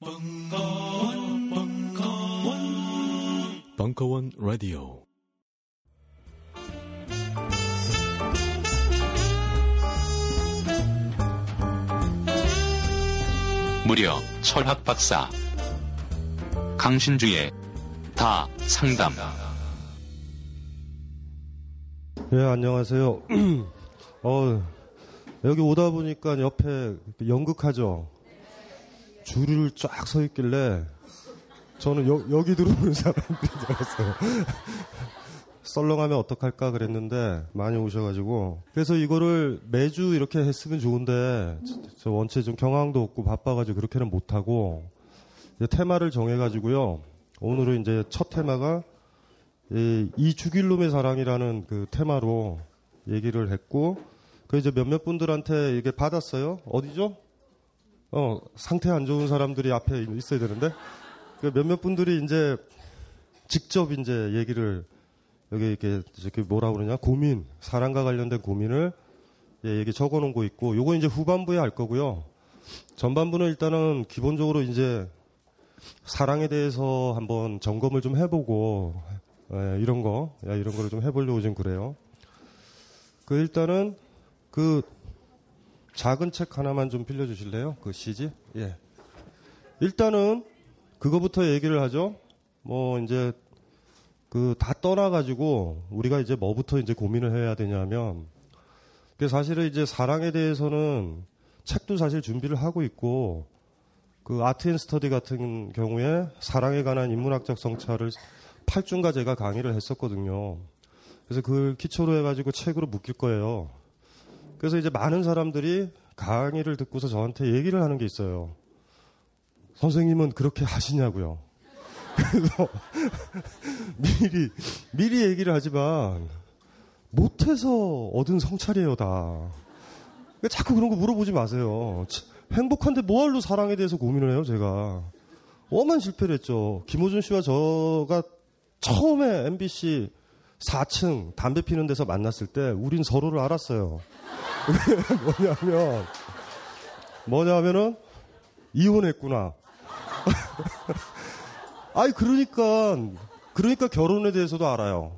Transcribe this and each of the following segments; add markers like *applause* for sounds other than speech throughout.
벙커원, 벙커원, 벙커원 라디오. 무려 철학 박사 강신주의 다 상담. 예, 안녕하세요. *clears throat* 어, 여기 오다 보니까 옆에 연극하죠. 줄을 쫙 서 있길래 저는 여, 기 들어오는 사람들인 줄 알았어요. 썰렁하면 어떡할까 그랬는데 많이 오셔가지고 그래서 이거를 매주 이렇게 했으면 좋은데 저 원체 좀 경황도 없고 바빠가지고 그렇게는 못하고 테마를 정해가지고요 오늘은 이제 첫 테마가 이, 이 죽일놈의 사랑이라는 그 테마로 얘기를 했고 그 이제 몇몇 분들한테 이게 받았어요 어디죠? 어, 상태 안 좋은 사람들이 앞에 있어야 되는데, 그 몇몇 분들이 이제 직접 이제 얘기를 여기 이렇게, 이렇게 뭐라 그러냐, 고민, 사랑과 관련된 고민을 예, 얘기 적어 놓은 거 있고, 요거 이제 후반부에 할 거고요. 전반부는 일단은 기본적으로 이제 사랑에 대해서 한번 점검을 좀 해보고, 예, 이런 거, 야, 이런 거를 좀 해보려고 지금 그래요. 그 일단은 그 작은 책 하나만 좀 빌려주실래요? 그 시집? 예. 일단은 그거부터 얘기를 하죠. 뭐 이제 그 다 떠나가지고 우리가 이제 뭐부터 이제 고민을 해야 되냐면 그 사실은 이제 사랑에 대해서는 책도 사실 준비를 하고 있고 그 Art and Study 같은 경우에 사랑에 관한 인문학적 성찰을 8중가 제가 강의를 했었거든요. 그래서 그걸 기초로 해가지고 책으로 묶일 거예요. 그래서 이제 많은 사람들이 강의를 듣고서 저한테 얘기를 하는 게 있어요. 선생님은 그렇게 하시냐고요. *laughs* 그래서 *laughs* 미리 미리 얘기를 하지만 못해서 얻은 성찰이에요 다. 자꾸 그런 거 물어보지 마세요. 행복한데 뭐할로 사랑에 대해서 고민을 해요 제가. 어만 실패를 했죠. 김호준 씨와 저가 처음에 MBC 4층 담배 피는 데서 만났을 때 우린 서로를 알았어요. *laughs* 뭐냐면, 뭐냐면은, 이혼했구나. *laughs* 아니, 그러니까, 그러니까 결혼에 대해서도 알아요.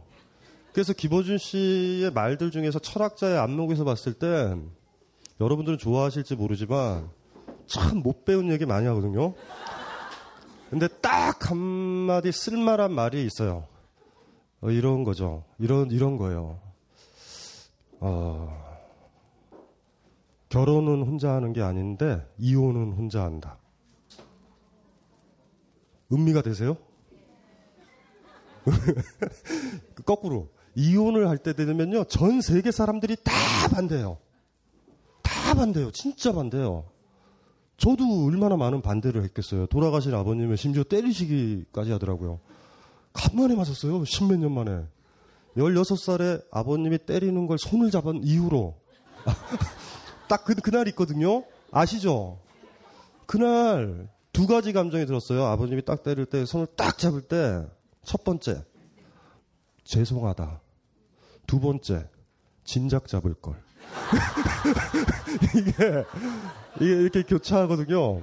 그래서 김호준 씨의 말들 중에서 철학자의 안목에서 봤을 때, 여러분들은 좋아하실지 모르지만, 참 못 배운 얘기 많이 하거든요. 근데 딱 한마디 쓸만한 말이 있어요. 어, 이런 거죠. 이런, 이런 거예요. 어, 결혼은 혼자 하는 게 아닌데 이혼은 혼자 한다. 음미가 되세요? *laughs* 거꾸로 이혼을 할 때 되면요 전 세계 사람들이 다 반대해요. 다 반대해요. 진짜 반대해요. 저도 얼마나 많은 반대를 했겠어요. 돌아가신 아버님을 심지어 때리시기까지 하더라고요. 간만에 맞았어요. 십몇 년 만에. 16살에 아버님이 때리는 걸 손을 잡은 이후로. *laughs* 딱 그, 그날 있거든요. 아시죠? 그날 두 가지 감정이 들었어요. 아버님이 딱 때릴 때 손을 딱 잡을 때 첫 번째 죄송하다. 두 번째 진작 잡을 걸. *laughs* 이게 이게 이렇게 교차하거든요.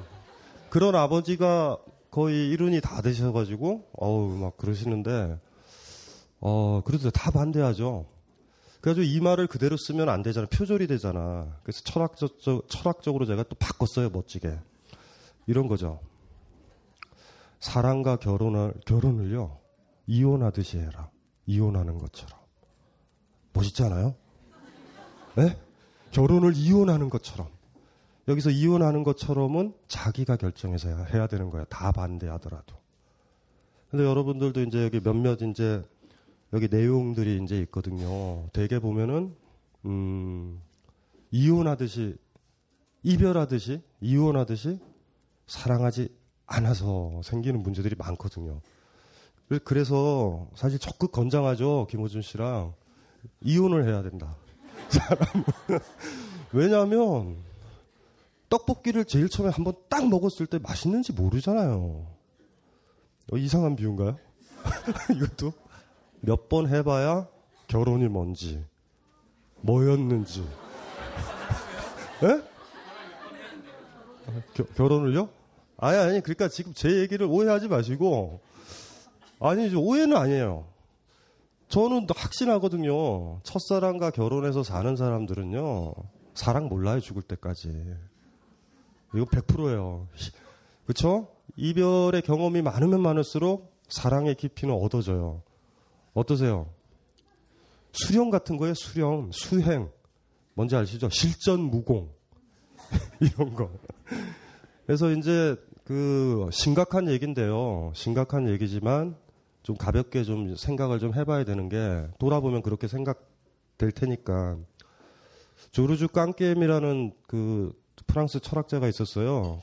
그런 아버지가 거의 이른이 다 되셔가지고 어우 막 그러시는데 어 그래도 다 반대하죠. 그래가지고 이 말을 그대로 쓰면 안 되잖아. 표절이 되잖아. 그래서 철학적, 철학적으로 제가 또 바꿨어요. 멋지게. 이런 거죠. 사랑과 결혼을, 결혼을요, 이혼하듯이 해라. 이혼하는 것처럼. 멋있잖아요? 네? 결혼을 이혼하는 것처럼. 여기서 이혼하는 것처럼은 자기가 결정해서 해야 되는 거야. 다 반대하더라도. 근데 여러분들도 이제 여기 몇몇 이제 여기 내용들이 이제 있거든요. 대개 보면은 음 이혼하듯이 이별하듯이 이혼하듯이 사랑하지 않아서 생기는 문제들이 많거든요. 그래서 사실 적극 권장하죠. 김호준 씨랑 이혼을 해야 된다. *laughs* 사람 왜냐하면 떡볶이를 제일 처음에 한번 딱 먹었을 때 맛있는지 모르잖아요. 어, 이상한 비유인가요? *laughs* 이것도 몇 번 해봐야 결혼이 뭔지, 뭐였는지. 에? *laughs* 겨, 결혼을요? 아니, 아니, 그러니까 지금 제 얘기를 오해하지 마시고, 아니, 오해는 아니에요. 저는 확신하거든요. 첫사랑과 결혼해서 사는 사람들은요, 사랑 몰라요, 죽을 때까지. 이거 100%예요. 그쵸? 이별의 경험이 많으면 많을수록 사랑의 깊이는 얻어져요. 어떠세요? 수령 같은 거예요, 수령, 수행. 뭔지 아시죠? 실전 무공. *laughs* 이런 거. 그래서 이제 그 심각한 얘기인데요. 심각한 얘기지만 좀 가볍게 좀 생각을 좀 해봐야 되는 게 돌아보면 그렇게 생각될 테니까 조르주 깡게임이라는 그 프랑스 철학자가 있었어요.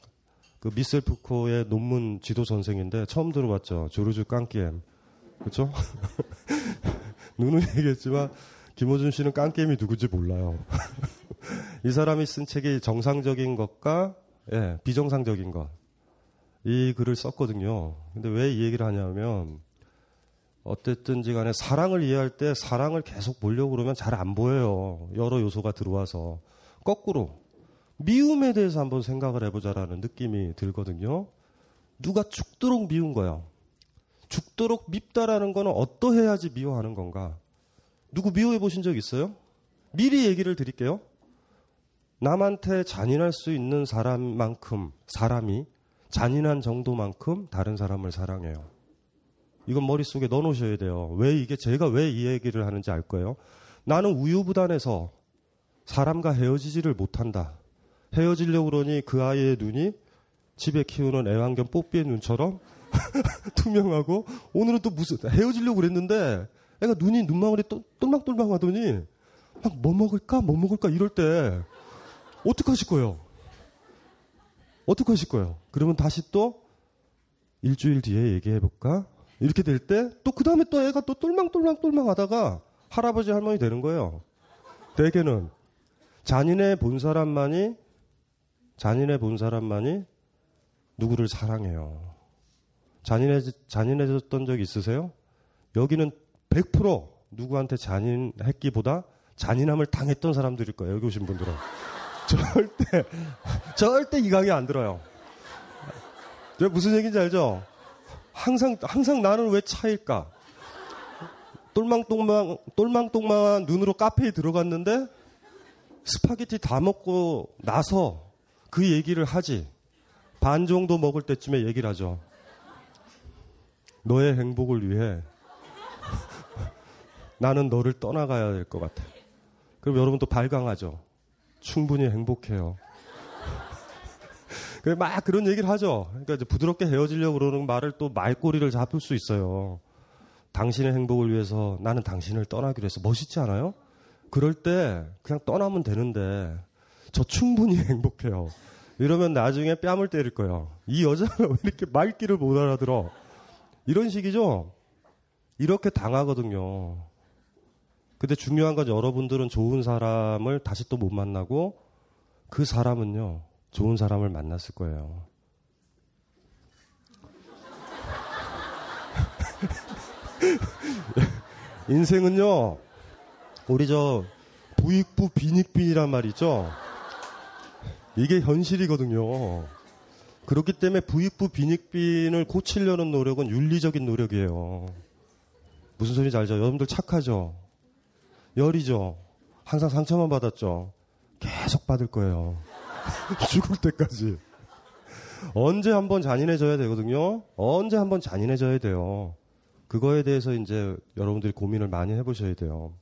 그 미셀 푸코의 논문 지도 선생인데 처음 들어봤죠. 조르주 깡게임. 그렇죠? *laughs* 누누 얘기했지만 김호준 씨는 깡게임이 누구지 몰라요. *laughs* 이 사람이 쓴 책이 정상적인 것과 예, 비정상적인 것. 이 글을 썼거든요. 근데 왜 이 얘기를 하냐면 어쨌든지 간에 사랑을 이해할 때 사랑을 계속 보려고 그러면 잘 안 보여요. 여러 요소가 들어와서. 거꾸로 미움에 대해서 한번 생각을 해보자라는 느낌이 들거든요. 누가 죽도록 미운 거야. 죽도록 밉다라는 거는 어떠해야지 미워하는 건가? 누구 미워해 보신 적 있어요? 미리 얘기를 드릴게요. 남한테 잔인할 수 있는 사람만큼 사람이 잔인한 정도만큼 다른 사람을 사랑해요. 이건 머릿속에 넣어 놓으셔야 돼요. 왜 이게 제가 왜 이 얘기를 하는지 알 거예요. 나는 우유부단해서 사람과 헤어지지를 못한다. 헤어지려고 그러니 그 아이의 눈이 집에 키우는 애완견 뽀삐의 눈처럼 *laughs* 투명하고 오늘은 또 무슨 헤어지려고 그랬는데 애가 눈이 눈망울이 똘망똘망 하더니 막 뭐 먹을까 뭐 먹을까 이럴 때 어떡하실 거예요? 어떡하실 거예요? 그러면 다시 또 일주일 뒤에 얘기해 볼까? 이렇게 될 때 또 그 다음에 또 애가 또 똘망똘망 똘망 하다가 할아버지 할머니 되는 거예요. 대개는 잔인해 본 사람만이 잔인해 본 사람만이 누구를 사랑해요. 잔인해 잔인해졌던 적 있으세요? 여기는 100% 누구한테 잔인했기보다 잔인함을 당했던 사람들일 거예요. 여기 오신 분들은. *laughs* 절대, 절대 이 강의 안 들어요. 무슨 얘기인지 알죠? 항상, 항상 나는 왜 차일까? 똘망똘망, 똘망똘망한 눈으로 카페에 들어갔는데 스파게티 다 먹고 나서 그 얘기를 하지. 반 정도 먹을 때쯤에 얘기를 하죠. 너의 행복을 위해 나는 너를 떠나가야 될 것 같아. 그럼 여러분 또 발광하죠. 충분히 행복해요. 막 그런 얘기를 하죠. 그러니까 이제 부드럽게 헤어지려고 그러는 말을 또 말꼬리를 잡을 수 있어요. 당신의 행복을 위해서 나는 당신을 떠나기로 해서 멋있지 않아요? 그럴 때 그냥 떠나면 되는데 저 충분히 *laughs* 행복해요. 이러면 나중에 뺨을 때릴 거예요. 이 여자가 왜 이렇게 말귀를 못 알아들어? 이런 식이죠? 이렇게 당하거든요. 근데 중요한 건 여러분들은 좋은 사람을 다시 또 못 만나고 그 사람은요, 좋은 사람을 만났을 거예요. *laughs* 인생은요, 우리 저 부익부 빈익빈이란 말 있죠? 이게 현실이거든요. 그렇기 때문에 부익부 빈익빈을 고치려는 노력은 윤리적인 노력이에요. 무슨 소리인지 알죠? 여러분들 착하죠? 열이죠? 항상 상처만 받았죠? 계속 받을 거예요. *laughs* 죽을 때까지. 언제 한번 잔인해져야 되거든요? 언제 한번 잔인해져야 돼요? 그거에 대해서 이제 여러분들이 고민을 많이 해보셔야 돼요.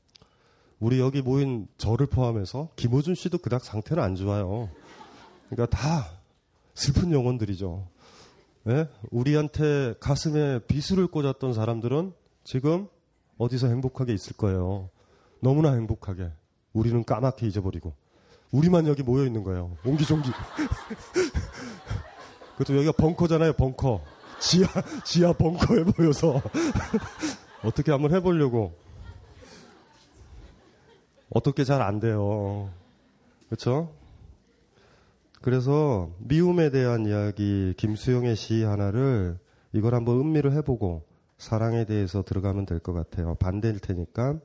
우리 여기 모인 저를 포함해서 김호준 씨도 그닥 상태는 안 좋아요. 그러니까 다 슬픈 영혼들이죠. 네? 우리한테 가슴에 비수를 꽂았던 사람들은 지금 어디서 행복하게 있을 거예요. 너무나 행복하게. 우리는 까맣게 잊어버리고. 우리만 여기 모여 있는 거예요. 옹기종기. *laughs* 그것도 여기가 벙커잖아요, 벙커. 지하, 지하 벙커에 모여서. *laughs* 어떻게 한번 해보려고. 어떻게 잘 안 돼요. 그렇죠? 그래서 미움에 대한 이야기 김수영의 시 하나를 이걸 한번 음미를 해보고 사랑에 대해서 들어가면 될 것 같아요. 반대일 테니까.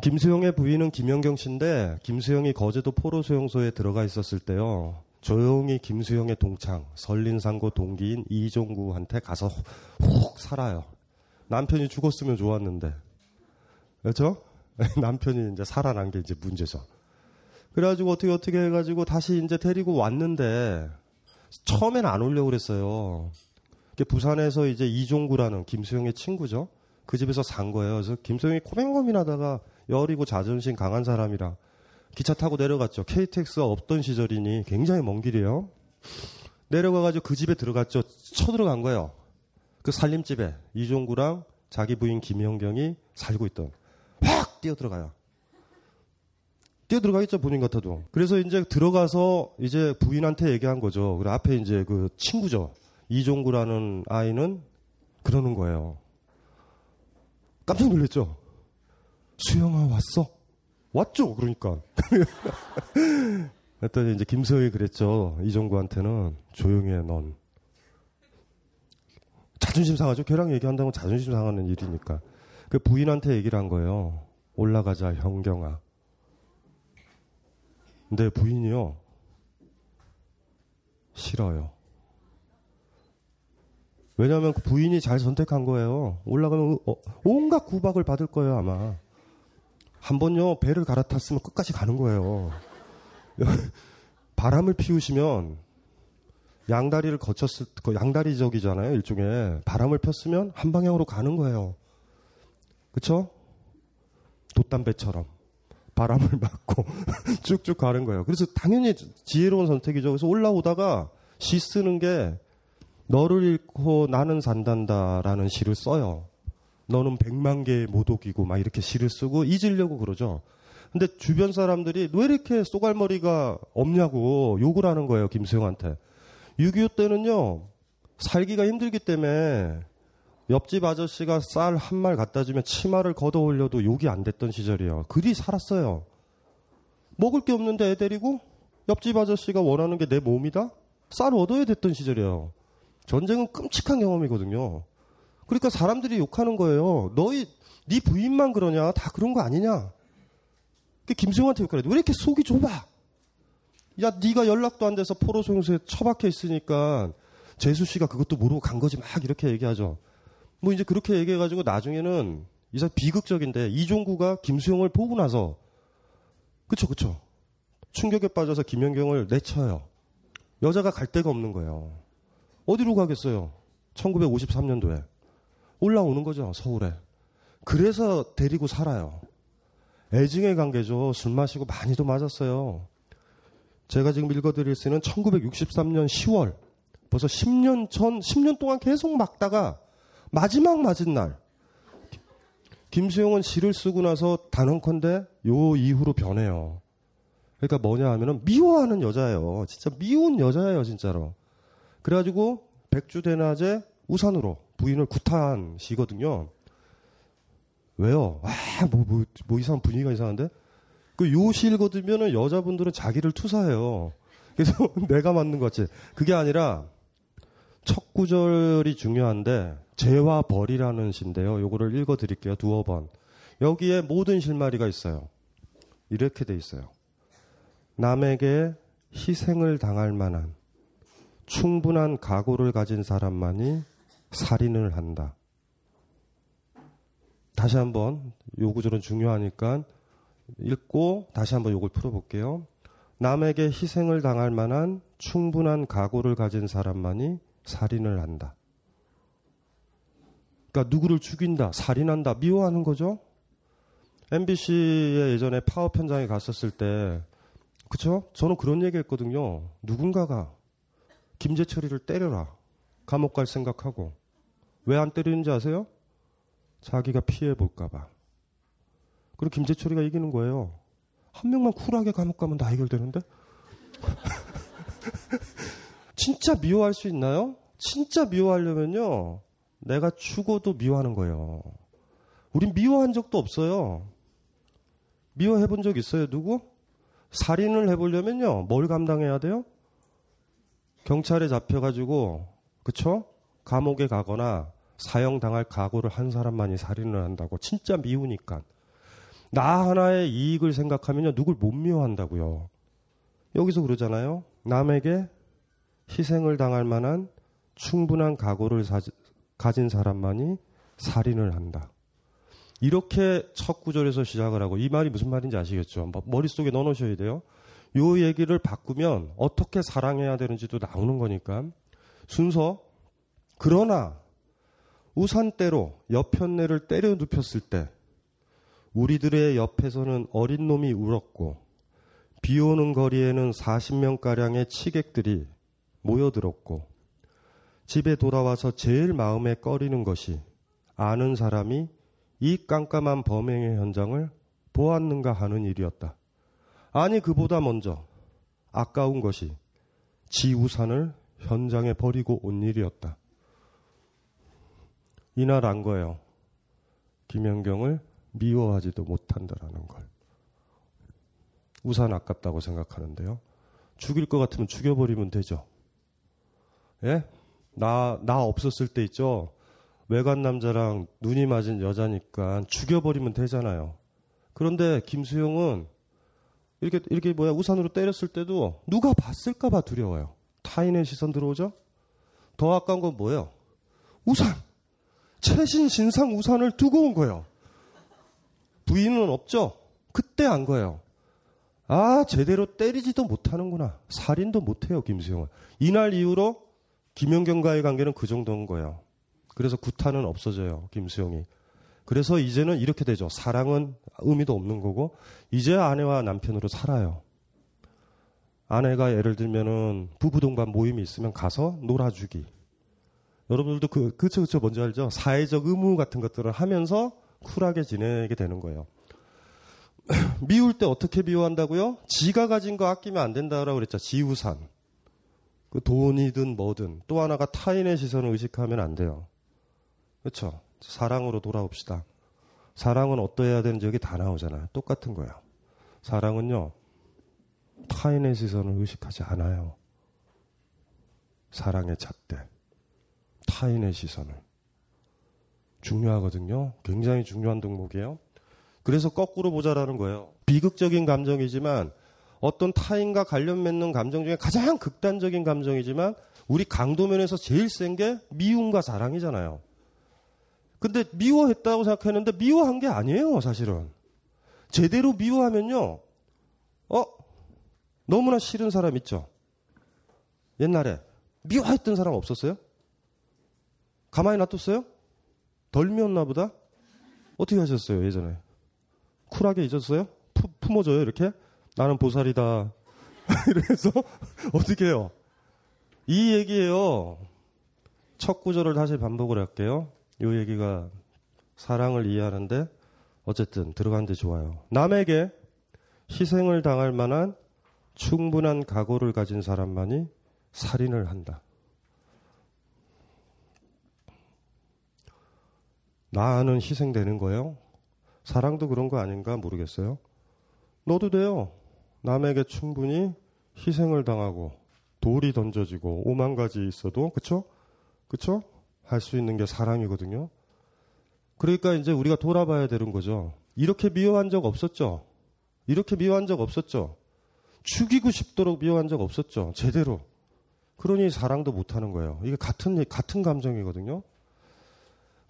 김수영의 부인은 김영경 씨인데 김수영이 거제도 포로 수용소에 들어가 있었을 때요. 조용히 김수영의 동창, 설린상고 동기인 이종구한테 가서 훅 살아요. 남편이 죽었으면 좋았는데. 그렇죠? *laughs* 남편이 이제 살아난 게 이제 문제죠. 그래가지고 어떻게 어떻게 해가지고 다시 이제 데리고 왔는데 처음엔 안 오려고 그랬어요. 부산에서 이제 이종구라는 김수영의 친구죠. 그 집에서 산 거예요. 그래서 김수영이 코맹고민하다가 여리고 자존심 강한 사람이라 기차 타고 내려갔죠. KTX가 없던 시절이니 굉장히 먼 길이에요. 내려가가지고 그 집에 들어갔죠. 쳐들어간 거예요. 그 살림집에 이종구랑 자기 부인 김영경이 살고 있던 확 뛰어 들어가요. 뛰어 들어가겠죠 본인 같아도. 그래서 이제 들어가서 이제 부인한테 얘기한 거죠. 그리고 앞에 이제 그 친구죠. 이종구라는 아이는 그러는 거예요. 깜짝 놀랐죠. 수영아 왔어? 왔죠. 그러니까. *laughs* 했더니 이제 김서희 그랬죠. 이종구한테는 조용히 해 넌. 자존심 상하죠. 걔랑 얘기한다면 자존심 상하는 일이니까. 그 부인한테 얘기를 한 거예요. 올라가자 형경아. 근데 부인이요. 싫어요. 왜냐하면 그 부인이 잘 선택한 거예요. 올라가면 어, 온갖 구박을 받을 거예요 아마. 한 번요 배를 갈아탔으면 끝까지 가는 거예요. *laughs* 바람을 피우시면 양다리를 거쳤을 그 양다리적이잖아요 일종의 바람을 폈으면 한 방향으로 가는 거예요. 그쵸? 돛담배처럼 바람을 *laughs* 맞고 쭉쭉 가는 거예요. 그래서 당연히 지혜로운 선택이죠. 그래서 올라오다가 시 쓰는 게 너를 잃고 나는 산단다라는 시를 써요. 너는 백만 개의 모독이고 막 이렇게 시를 쓰고 잊으려고 그러죠. 근데 주변 사람들이 왜 이렇게 쏘갈머리가 없냐고 욕을 하는 거예요, 김수영한테. 6.25 때는요, 살기가 힘들기 때문에 옆집 아저씨가 쌀 한 말 갖다 주면 치마를 걷어 올려도 욕이 안 됐던 시절이에요. 그리 살았어요. 먹을 게 없는데 애 데리고 옆집 아저씨가 원하는 게 내 몸이다? 쌀 얻어야 됐던 시절이에요. 전쟁은 끔찍한 경험이거든요. 그러니까 사람들이 욕하는 거예요. 너희 네 부인만 그러냐? 다 그런 거 아니냐? 그 김수영한테 욕하래. 왜 이렇게 속이 좁아? 야, 네가 연락도 안 돼서 포로송수에 처박혀 있으니까 재수 씨가 그것도 모르고 간 거지 막 이렇게 얘기하죠. 뭐 이제 그렇게 얘기해가지고 나중에는 이사 비극적인데 이종구가 김수영을 보고 나서 그쵸 그쵸 충격에 빠져서 김연경을 내쳐요. 여자가 갈 데가 없는 거예요. 어디로 가겠어요? 1953년도에 올라오는 거죠 서울에. 그래서 데리고 살아요. 애증의 관계죠. 술 마시고 많이도 맞았어요. 제가 지금 읽어드릴 수는 1963년 10월 벌써 10년 전 10년 동안 계속 막다가 마지막 맞은 날 김수영은 시를 쓰고 나서 단언컨대 요 이후로 변해요. 그러니까 뭐냐 하면은 미워하는 여자예요. 진짜 미운 여자예요, 진짜로. 그래가지고 백주대낮에 우산으로 부인을 구타한 시거든요. 왜요? 아, 뭐, 뭐, 뭐 이상한 분위기가 이상한데? 그 요시 읽어두면은 여자분들은 자기를 투사해요. 그래서 *laughs* 내가 맞는 것 같지. 그게 아니라 첫 구절이 중요한데 재와 벌이라는 시인데요. 요거를 읽어 드릴게요. 두어 번. 여기에 모든 실마리가 있어요. 이렇게 돼 있어요. 남에게 희생을 당할 만한 충분한 각오를 가진 사람만이 살인을 한다. 다시 한번 요 구절은 중요하니까 읽고 다시 한번 요걸 풀어볼게요. 남에게 희생을 당할 만한 충분한 각오를 가진 사람만이 살인을 한다. 그러니까 누구를 죽인다, 살인한다, 미워하는 거죠. MBC에 예전에 파업 현장에 갔었을 때, 그쵸? 저는 그런 얘기 했거든요. 누군가가 김재철이를 때려라. 감옥 갈 생각하고. 왜 안 때리는지 아세요? 자기가 피해볼까봐. 그리고 김재철이가 이기는 거예요. 한 명만 쿨하게 감옥 가면 다 해결되는데? *laughs* 진짜 미워할 수 있나요? 진짜 미워하려면요. 내가 죽어도 미워하는 거예요. 우린 미워한 적도 없어요. 미워해 본 적 있어요, 누구? 살인을 해보려면요, 뭘 감당해야 돼요? 경찰에 잡혀가지고, 그쵸? 감옥에 가거나 사형당할 각오를 한 사람만이 살인을 한다고. 진짜 미우니까. 나 하나의 이익을 생각하면요, 누굴 못 미워한다고요. 여기서 그러잖아요. 남에게 희생을 당할 만한 충분한 각오를 사, 가진 사람만이 살인을 한다. 이렇게 첫 구절에서 시작을 하고 이 말이 무슨 말인지 아시겠죠? 뭐 머릿속에 넣어놓으셔야 돼요. 요 얘기를 바꾸면 어떻게 사랑해야 되는지도 나오는 거니까 순서 그러나 우산대로 옆편내를 때려 눕혔을 때 우리들의 옆에서는 어린 놈이 울었고 비 오는 거리에는 40명가량의 치객들이 모여들었고 집에 돌아와서 제일 마음에 꺼리는 것이 아는 사람이 이 깜깜한 범행의 현장을 보았는가 하는 일이었다. 아니 그보다 먼저 아까운 것이 지우산을 현장에 버리고 온 일이었다. 이날 안 거예요. 김연경을 미워하지도 못한다라는 걸. 우산 아깝다고 생각하는데요. 죽일 것 같으면 죽여버리면 되죠. 예? 나, 나 없었을 때 있죠? 외간 남자랑 눈이 맞은 여자니까 죽여버리면 되잖아요. 그런데 김수영은 이렇게, 이렇게 뭐야, 우산으로 때렸을 때도 누가 봤을까봐 두려워요. 타인의 시선 들어오죠? 더 아까운 건 뭐예요? 우산! 최신 신상 우산을 두고 온 거예요. 부인은 없죠? 그때 안 거예요. 아, 제대로 때리지도 못하는구나. 살인도 못해요, 김수영은. 이날 이후로 김연경과의 관계는 그 정도인 거예요. 그래서 구타는 없어져요, 김수영이. 그래서 이제는 이렇게 되죠. 사랑은 의미도 없는 거고, 이제 아내와 남편으로 살아요. 아내가 예를 들면은 부부 동반 모임이 있으면 가서 놀아주기. 여러분들도 그, 그쵸, 그쵸, 뭔지 알죠? 사회적 의무 같은 것들을 하면서 쿨하게 지내게 되는 거예요. *clears throat* 미울 때 어떻게 미워한다고요? 지가 가진 거 아끼면 안 된다라고 그랬죠. 지우산. 그 돈이든 뭐든 또 하나가 타인의 시선을 의식하면 안 돼요. 그렇죠? 사랑으로 돌아옵시다. 사랑은 어떠해야 되는지 여기 다 나오잖아요. 똑같은 거예요. 사랑은요. 타인의 시선을 의식하지 않아요. 사랑의 잣대. 타인의 시선을. 중요하거든요. 굉장히 중요한 덕목이에요. 그래서 거꾸로 보자라는 거예요. 비극적인 감정이지만 어떤 타인과 관련 맺는 감정 중에 가장 극단적인 감정이지만 우리 강도면에서 제일 센 게 미움과 사랑이잖아요. 근데 미워했다고 생각했는데 미워한 게 아니에요, 사실은. 제대로 미워하면요. 어? 너무나 싫은 사람 있죠? 옛날에 미워했던 사람 없었어요? 가만히 놔뒀어요? 덜 미웠나 보다? 어떻게 하셨어요, 예전에? 쿨하게 잊었어요? 푸, 품어줘요, 이렇게? 나는 보살이다. *laughs* 이래서 어떻게 해요? 이 얘기예요. 첫 구절을 다시 반복을 할게요. 이 얘기가 사랑을 이해하는데 어쨌든 들어간데 좋아요. 남에게 희생을 당할 만한 충분한 각오를 가진 사람만이 살인을 한다. 나는 희생되는 거예요? 사랑도 그런 거 아닌가 모르겠어요. 너도 돼요. 남에게 충분히 희생을 당하고 돌이 던져지고 오만 가지 있어도 그쵸? 그쵸? 할 수 있는 게 사랑이거든요. 그러니까 이제 우리가 돌아봐야 되는 거죠. 이렇게 미워한 적 없었죠. 이렇게 미워한 적 없었죠. 죽이고 싶도록 미워한 적 없었죠. 제대로. 그러니 사랑도 못 하는 거예요. 이게 같은 같은 감정이거든요.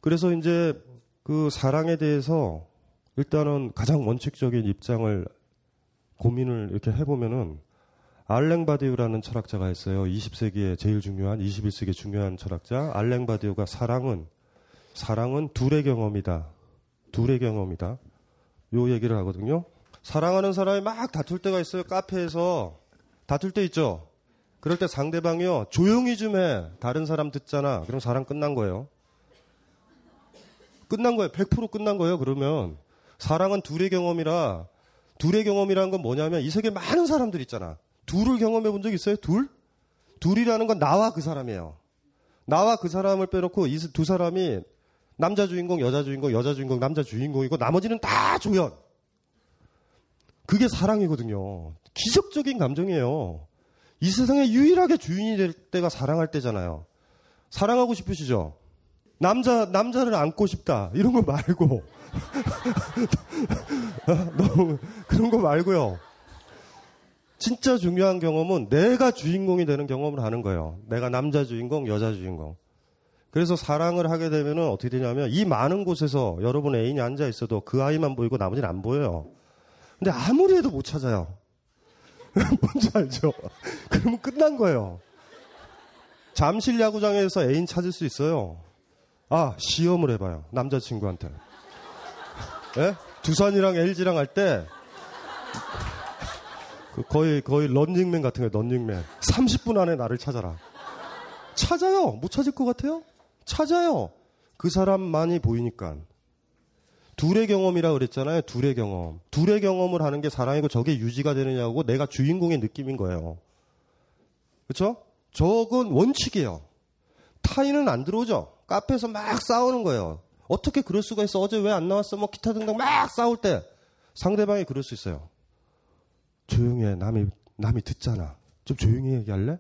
그래서 이제 그 사랑에 대해서 일단은 가장 원칙적인 입장을 고민을 이렇게 해보면은 알랭 바디우라는 철학자가 있어요. 20세기에 제일 중요한, 21세기 중요한 철학자. 알랭 바디우가 사랑은, 사랑은 둘의 경험이다. 둘의 경험이다. 요 얘기를 하거든요. 사랑하는 사람이 막 다툴 때가 있어요. 카페에서. 다툴 때 있죠? 그럴 때 상대방이요. 조용히 좀 해. 다른 사람 듣잖아. 그럼 사랑 끝난 거예요. 끝난 거예요. 100% 끝난 거예요. 그러면. 사랑은 둘의 경험이라 둘의 경험이라는 건 뭐냐면 이 세계 많은 사람들 있잖아. 둘을 경험해 본 적 있어요? 둘? 둘이라는 건 나와 그 사람이에요. 나와 그 사람을 빼놓고 이 두 사람이 남자 주인공, 여자 주인공, 여자 주인공, 남자 주인공이고 나머지는 다 조연. 그게 사랑이거든요. 기적적인 감정이에요. 이 세상에 유일하게 주인이 될 때가 사랑할 때잖아요. 사랑하고 싶으시죠? 남자, 남자를 안고 싶다. 이런 거 말고. *laughs* 너무, 그런 거 말고요. 진짜 중요한 경험은 내가 주인공이 되는 경험을 하는 거예요. 내가 남자 주인공, 여자 주인공. 그래서 사랑을 하게 되면은 어떻게 되냐면 이 많은 곳에서 여러분 애인이 앉아 있어도 그 아이만 보이고 나머지는 안 보여요. 근데 아무리 해도 못 찾아요. *laughs* 뭔지 알죠? *laughs* 그러면 끝난 거예요. 잠실 야구장에서 애인 찾을 수 있어요. 아, 시험을 해봐요. 남자친구한테. *laughs* 예? 두산이랑 LG랑 할 때, 그 거의, 거의 런닝맨 같은 거예요, 런닝맨. 30분 안에 나를 찾아라. 찾아요. 못 찾을 것 같아요? 찾아요. 그 사람만이 보이니까. 둘의 경험이라 그랬잖아요. 둘의 경험. 둘의 경험을 하는 게 사랑이고 저게 유지가 되느냐고 내가 주인공의 느낌인 거예요. 그렇죠? 저건 원칙이에요. 타인은 안 들어오죠. 카페에서 막 싸우는 거예요. 어떻게 그럴 수가 있어? 어제 왜 안 나왔어? 뭐 기타 등등 막 싸울 때 상대방이 그럴 수 있어요. 조용히 해. 남이 남이 듣잖아. 좀 조용히 얘기할래?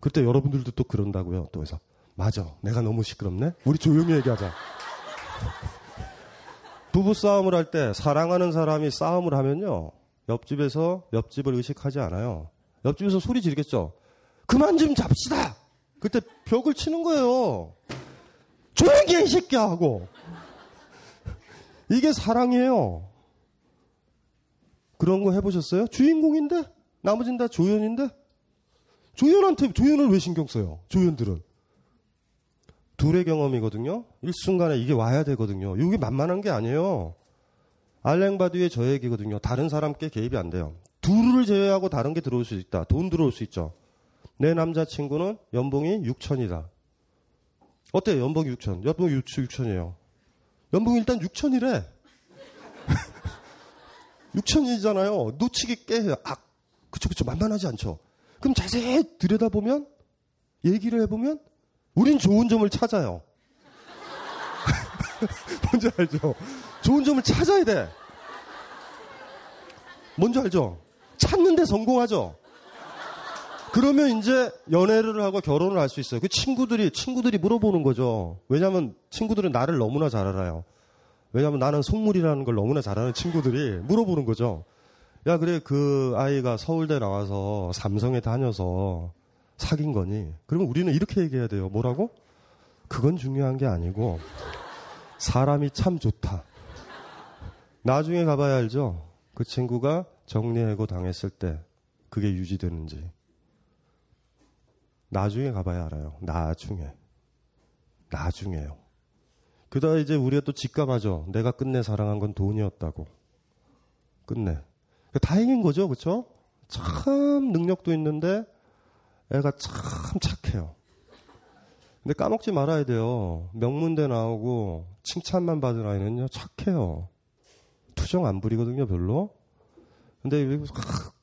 그때 여러분들도 또 그런다고요. 또 해서 맞아. 내가 너무 시끄럽네. 우리 조용히 얘기하자. *laughs* 부부 싸움을 할 때 사랑하는 사람이 싸움을 하면요. 옆집에서 옆집을 의식하지 않아요. 옆집에서 소리 지르겠죠. 그만 좀 잡시다. 그때 벽을 치는 거예요. 조용히 해, 이 새끼야! 하고. 이게 사랑이에요. 그런 거 해보셨어요? 주인공인데? 나머진 다 조연인데? 조연한테, 조연을 왜 신경 써요? 조연들은. 둘의 경험이거든요. 일순간에 이게 와야 되거든요. 이게 만만한 게 아니에요. 알랭바두의 저 얘기거든요. 다른 사람께 개입이 안 돼요. 둘을 제외하고 다른 게 들어올 수 있다. 돈 들어올 수 있죠. 내 남자친구는 연봉이 6천이다. 어때요? 연봉이 6천. 연봉이 6, 6천이에요. 연봉이 일단 6천이래. 6천이잖아요. *laughs* 놓치기 깨. 아, 그쵸, 그쵸. 만만하지 않죠. 그럼 자세히 들여다보면, 얘기를 해보면, 우린 좋은 점을 찾아요. *laughs* 뭔지 알죠? 좋은 점을 찾아야 돼. 뭔지 알죠? 찾는데 성공하죠? 그러면 이제 연애를 하고 결혼을 할 수 있어요. 그 친구들이, 친구들이 물어보는 거죠. 왜냐면 친구들은 나를 너무나 잘 알아요. 왜냐면 나는 속물이라는 걸 너무나 잘 아는 친구들이 물어보는 거죠. 야, 그래, 그 아이가 서울대 나와서 삼성에 다녀서 사귄 거니? 그러면 우리는 이렇게 얘기해야 돼요. 뭐라고? 그건 중요한 게 아니고, 사람이 참 좋다. 나중에 가봐야 알죠? 그 친구가 정리해고 당했을 때, 그게 유지되는지. 나중에 가봐야 알아요. 나중에. 나중에요. 그러다 이제 우리가 또 직감하죠. 내가 끝내 사랑한 건 돈이었다고. 끝내. 다행인 거죠, 그렇죠? 참 능력도 있는데 애가 참 착해요. 근데 까먹지 말아야 돼요. 명문대 나오고 칭찬만 받은 아이는요 착해요. 투정 안 부리거든요, 별로. 근데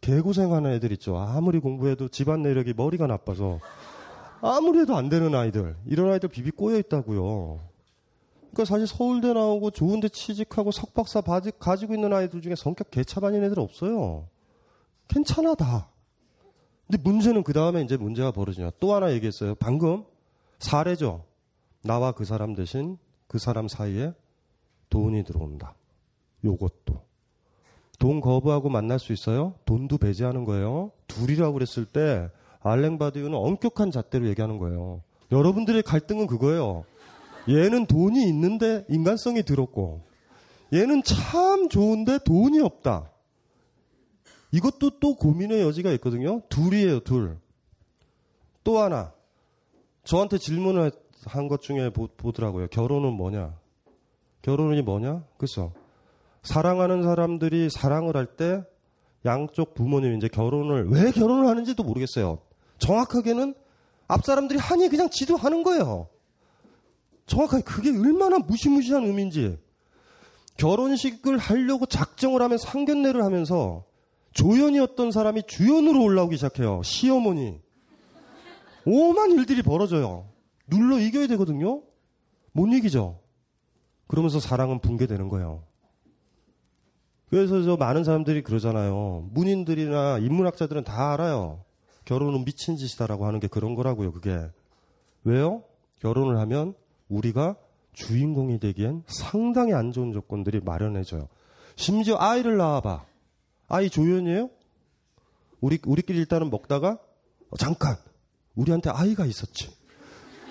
개고생하는 애들 있죠. 아무리 공부해도 집안 내력이 머리가 나빠서 아무리 해도 안 되는 아이들 이런 아이들 비비 꼬여 있다고요. 그러니까 사실 서울대 나오고 좋은데 취직하고 석박사 가지고 있는 아이들 중에 성격 개차반인 애들 없어요. 괜찮아 다. 근데 문제는 그 다음에 이제 문제가 벌어지냐. 또 하나 얘기했어요. 방금 사례죠. 나와 그 사람 대신 그 사람 사이에 돈이 들어온다. 요것도. 돈 거부하고 만날 수 있어요? 돈도 배제하는 거예요. 둘이라고 그랬을 때 알랭바디우는 엄격한 잣대로 얘기하는 거예요. 여러분들의 갈등은 그거예요. 얘는 돈이 있는데 인간성이 들었고 얘는 참 좋은데 돈이 없다. 이것도 또 고민의 여지가 있거든요. 둘이에요, 둘. 또 하나. 저한테 질문을 한 것 중에 보, 더라고요 결혼은 뭐냐? 결혼이 뭐냐? 그죠? 사랑하는 사람들이 사랑을 할 때 양쪽 부모님이 이제 결혼을 왜 결혼을 하는지도 모르겠어요. 정확하게는 앞 사람들이 하니 그냥 지도 하는 거예요. 정확하게 그게 얼마나 무시무시한 의미인지 결혼식을 하려고 작정을 하면 상견례를 하면서 조연이었던 사람이 주연으로 올라오기 시작해요. 시어머니. 오만 일들이 벌어져요. 눌러 이겨야 되거든요. 못 이기죠. 그러면서 사랑은 붕괴되는 거예요. 그래서 저 많은 사람들이 그러잖아요. 문인들이나 인문학자들은 다 알아요. 결혼은 미친 짓이다라고 하는 게 그런 거라고요, 그게. 왜요? 결혼을 하면 우리가 주인공이 되기엔 상당히 안 좋은 조건들이 마련해져요. 심지어 아이를 낳아봐. 아이 조연이에요? 우리 우리끼리 일단은 먹다가 어, 잠깐 우리한테 아이가 있었지.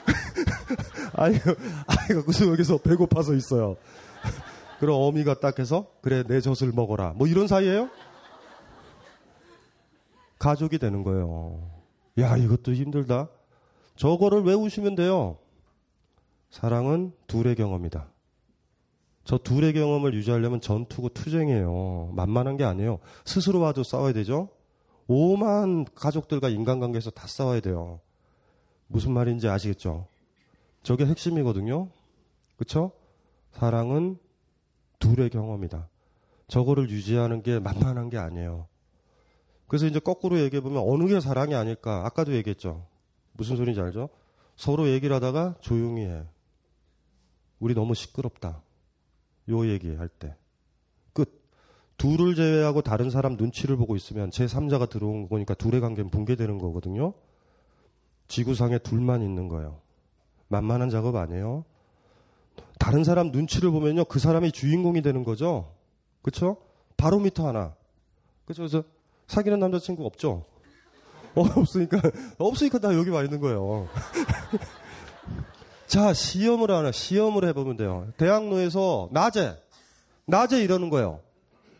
*laughs* 아이가 아이가 구석에서 배고파서 있어요. 그럼 어미가 딱 해서 그래 내 젖을 먹어라. 뭐 이런 사이예요? 가족이 되는 거예요. 야 이것도 힘들다. 저거를 외우시면 돼요. 사랑은 둘의 경험이다. 저 둘의 경험을 유지하려면 전투고 투쟁이에요. 만만한 게 아니에요. 스스로 와도 싸워야 되죠. 오만 가족들과 인간관계에서 다 싸워야 돼요. 무슨 말인지 아시겠죠? 저게 핵심이거든요. 그쵸? 사랑은 둘의 경험이다. 저거를 유지하는 게 만만한 게 아니에요. 그래서 이제 거꾸로 얘기해 보면 어느 게 사랑이 아닐까? 아까도 얘기했죠. 무슨 소리인지 알죠? 서로 얘기를 하다가 조용히 해. 우리 너무 시끄럽다. 요 얘기 할 때. 끝. 둘을 제외하고 다른 사람 눈치를 보고 있으면 제3자가 들어온 거니까 둘의 관계는 붕괴되는 거거든요. 지구상에 둘만 있는 거예요. 만만한 작업 아니에요. 다른 사람 눈치를 보면요. 그 사람이 주인공이 되는 거죠. 그쵸? 바로미터 하나. 그쵸? 그래서 사귀는 남자친구 없죠? 어, *laughs* 없으니까, 없으니까 나 여기 와 있는 거예요. *laughs* 자, 시험을 하나, 시험을 해보면 돼요. 대학로에서 낮에, 낮에 이러는 거예요.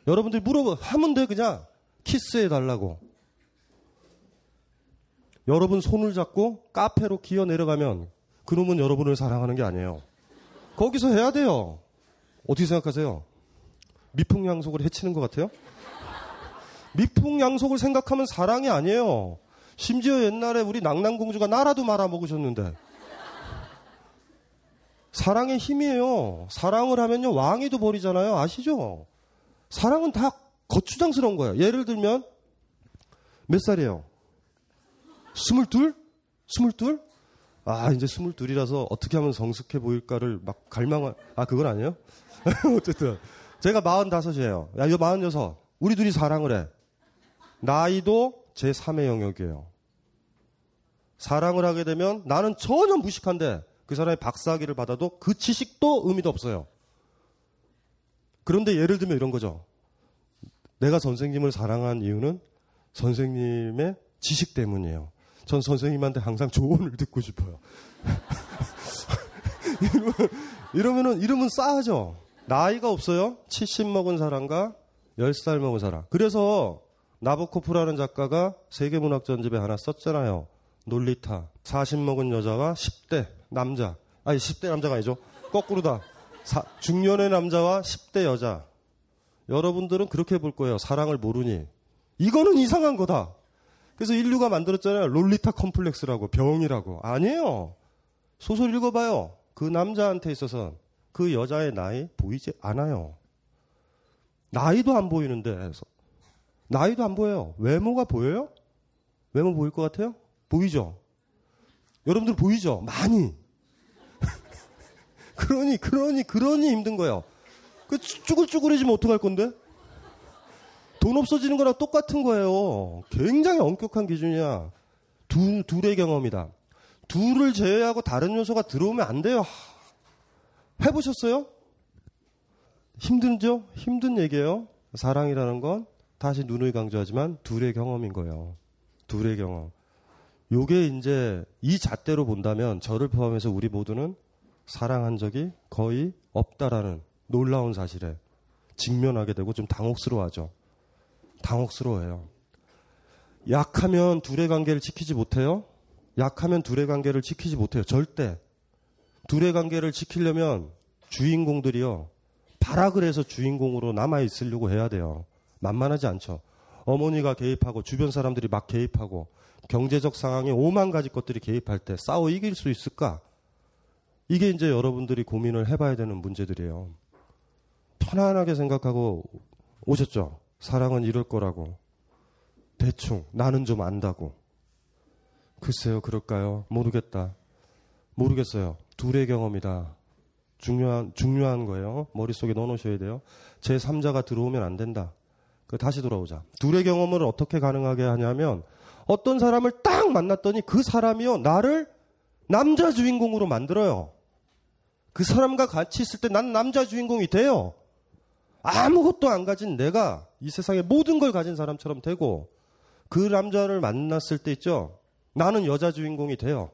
여러분들이 물어보, 하면 돼, 그냥. 키스해 달라고. 여러분 손을 잡고 카페로 기어 내려가면 그놈은 여러분을 사랑하는 게 아니에요. 거기서 해야 돼요. 어떻게 생각하세요? 미풍양속을 해치는 것 같아요? 미풍양속을 생각하면 사랑이 아니에요. 심지어 옛날에 우리 낭랑공주가 나라도 말아먹으셨는데. 사랑의 힘이에요. 사랑을 하면요, 왕이도 버리잖아요. 아시죠? 사랑은 다 거추장스러운 거예요. 예를 들면, 몇 살이에요? 스물둘? 스물둘? 아, 이제 스물둘이라서 어떻게 하면 성숙해 보일까를 막 갈망한, 아, 그건 아니에요? *laughs* 어쨌든. 제가 마흔다섯이에요. 야, 이거 마흔여섯. 우리 둘이 사랑을 해. 나이도 제 3의 영역이에요. 사랑을 하게 되면 나는 전혀 무식한데 그 사람이 박사학위를 받아도 그 지식도 의미도 없어요. 그런데 예를 들면 이런 거죠. 내가 선생님을 사랑한 이유는 선생님의 지식 때문이에요. 전 선생님한테 항상 조언을 듣고 싶어요. *laughs* 이러면, 은 이러면 싸하죠. 나이가 없어요. 70 먹은 사람과 10살 먹은 사람. 그래서 나보코프라는 작가가 세계문학전집에 하나 썼잖아요. 놀리타. 40 먹은 여자와 10대 남자. 아니, 10대 남자가 아니죠. 거꾸로다. 사, 중년의 남자와 10대 여자. 여러분들은 그렇게 볼 거예요. 사랑을 모르니. 이거는 이상한 거다. 그래서 인류가 만들었잖아요. 롤리타 컴플렉스라고, 병이라고. 아니에요. 소설 읽어봐요. 그 남자한테 있어서 그 여자의 나이 보이지 않아요. 나이도 안 보이는데, 나이도 안 보여요. 외모가 보여요? 외모 보일 것 같아요? 보이죠? 여러분들 보이죠? 많이. *laughs* 그러니, 그러니, 그러니 힘든 거예요. 그 쭈글쭈글해지면 어떡할 건데? 돈 없어지는 거랑 똑같은 거예요. 굉장히 엄격한 기준이야. 두, 둘의 경험이다. 둘을 제외하고 다른 요소가 들어오면 안 돼요. 해보셨어요? 힘든죠? 힘든 얘기예요. 사랑이라는 건 다시 누누이 강조하지만 둘의 경험인 거예요. 둘의 경험. 요게 이제 이 잣대로 본다면 저를 포함해서 우리 모두는 사랑한 적이 거의 없다라는 놀라운 사실에 직면하게 되고 좀 당혹스러워하죠. 당혹스러워해요. 약하면 둘의 관계를 지키지 못해요? 약하면 둘의 관계를 지키지 못해요. 절대. 둘의 관계를 지키려면 주인공들이요. 발악을 해서 주인공으로 남아있으려고 해야 돼요. 만만하지 않죠. 어머니가 개입하고 주변 사람들이 막 개입하고 경제적 상황에 오만 가지 것들이 개입할 때 싸워 이길 수 있을까? 이게 이제 여러분들이 고민을 해봐야 되는 문제들이에요. 편안하게 생각하고 오셨죠? 사랑은 이럴 거라고. 대충, 나는 좀 안다고. 글쎄요, 그럴까요? 모르겠다. 모르겠어요. 둘의 경험이다. 중요한, 중요한 거예요. 머릿속에 넣어놓으셔야 돼요. 제 3자가 들어오면 안 된다. 그 다시 돌아오자. 둘의 경험을 어떻게 가능하게 하냐면 어떤 사람을 딱 만났더니 그 사람이요 나를 남자 주인공으로 만들어요. 그 사람과 같이 있을 때 난 남자 주인공이 돼요. 아무것도 안 가진 내가 이 세상의 모든 걸 가진 사람처럼 되고 그 남자를 만났을 때 있죠. 나는 여자 주인공이 돼요.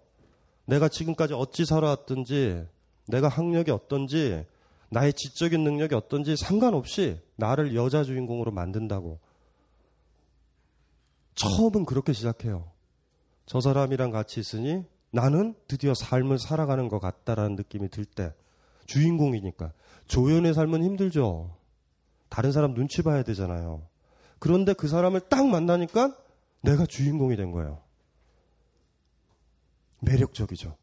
내가 지금까지 어찌 살아왔든지, 내가 학력이 어떤지, 나의 지적인 능력이 어떤지 상관없이 나를 여자 주인공으로 만든다고. 처음은 그렇게 시작해요. 저 사람이랑 같이 있으니 나는 드디어 삶을 살아가는 것 같다라는 느낌이 들 때. 주인공이니까. 조연의 삶은 힘들죠. 다른 사람 눈치 봐야 되잖아요. 그런데 그 사람을 딱 만나니까 내가 주인공이 된 거예요. 매력적이죠.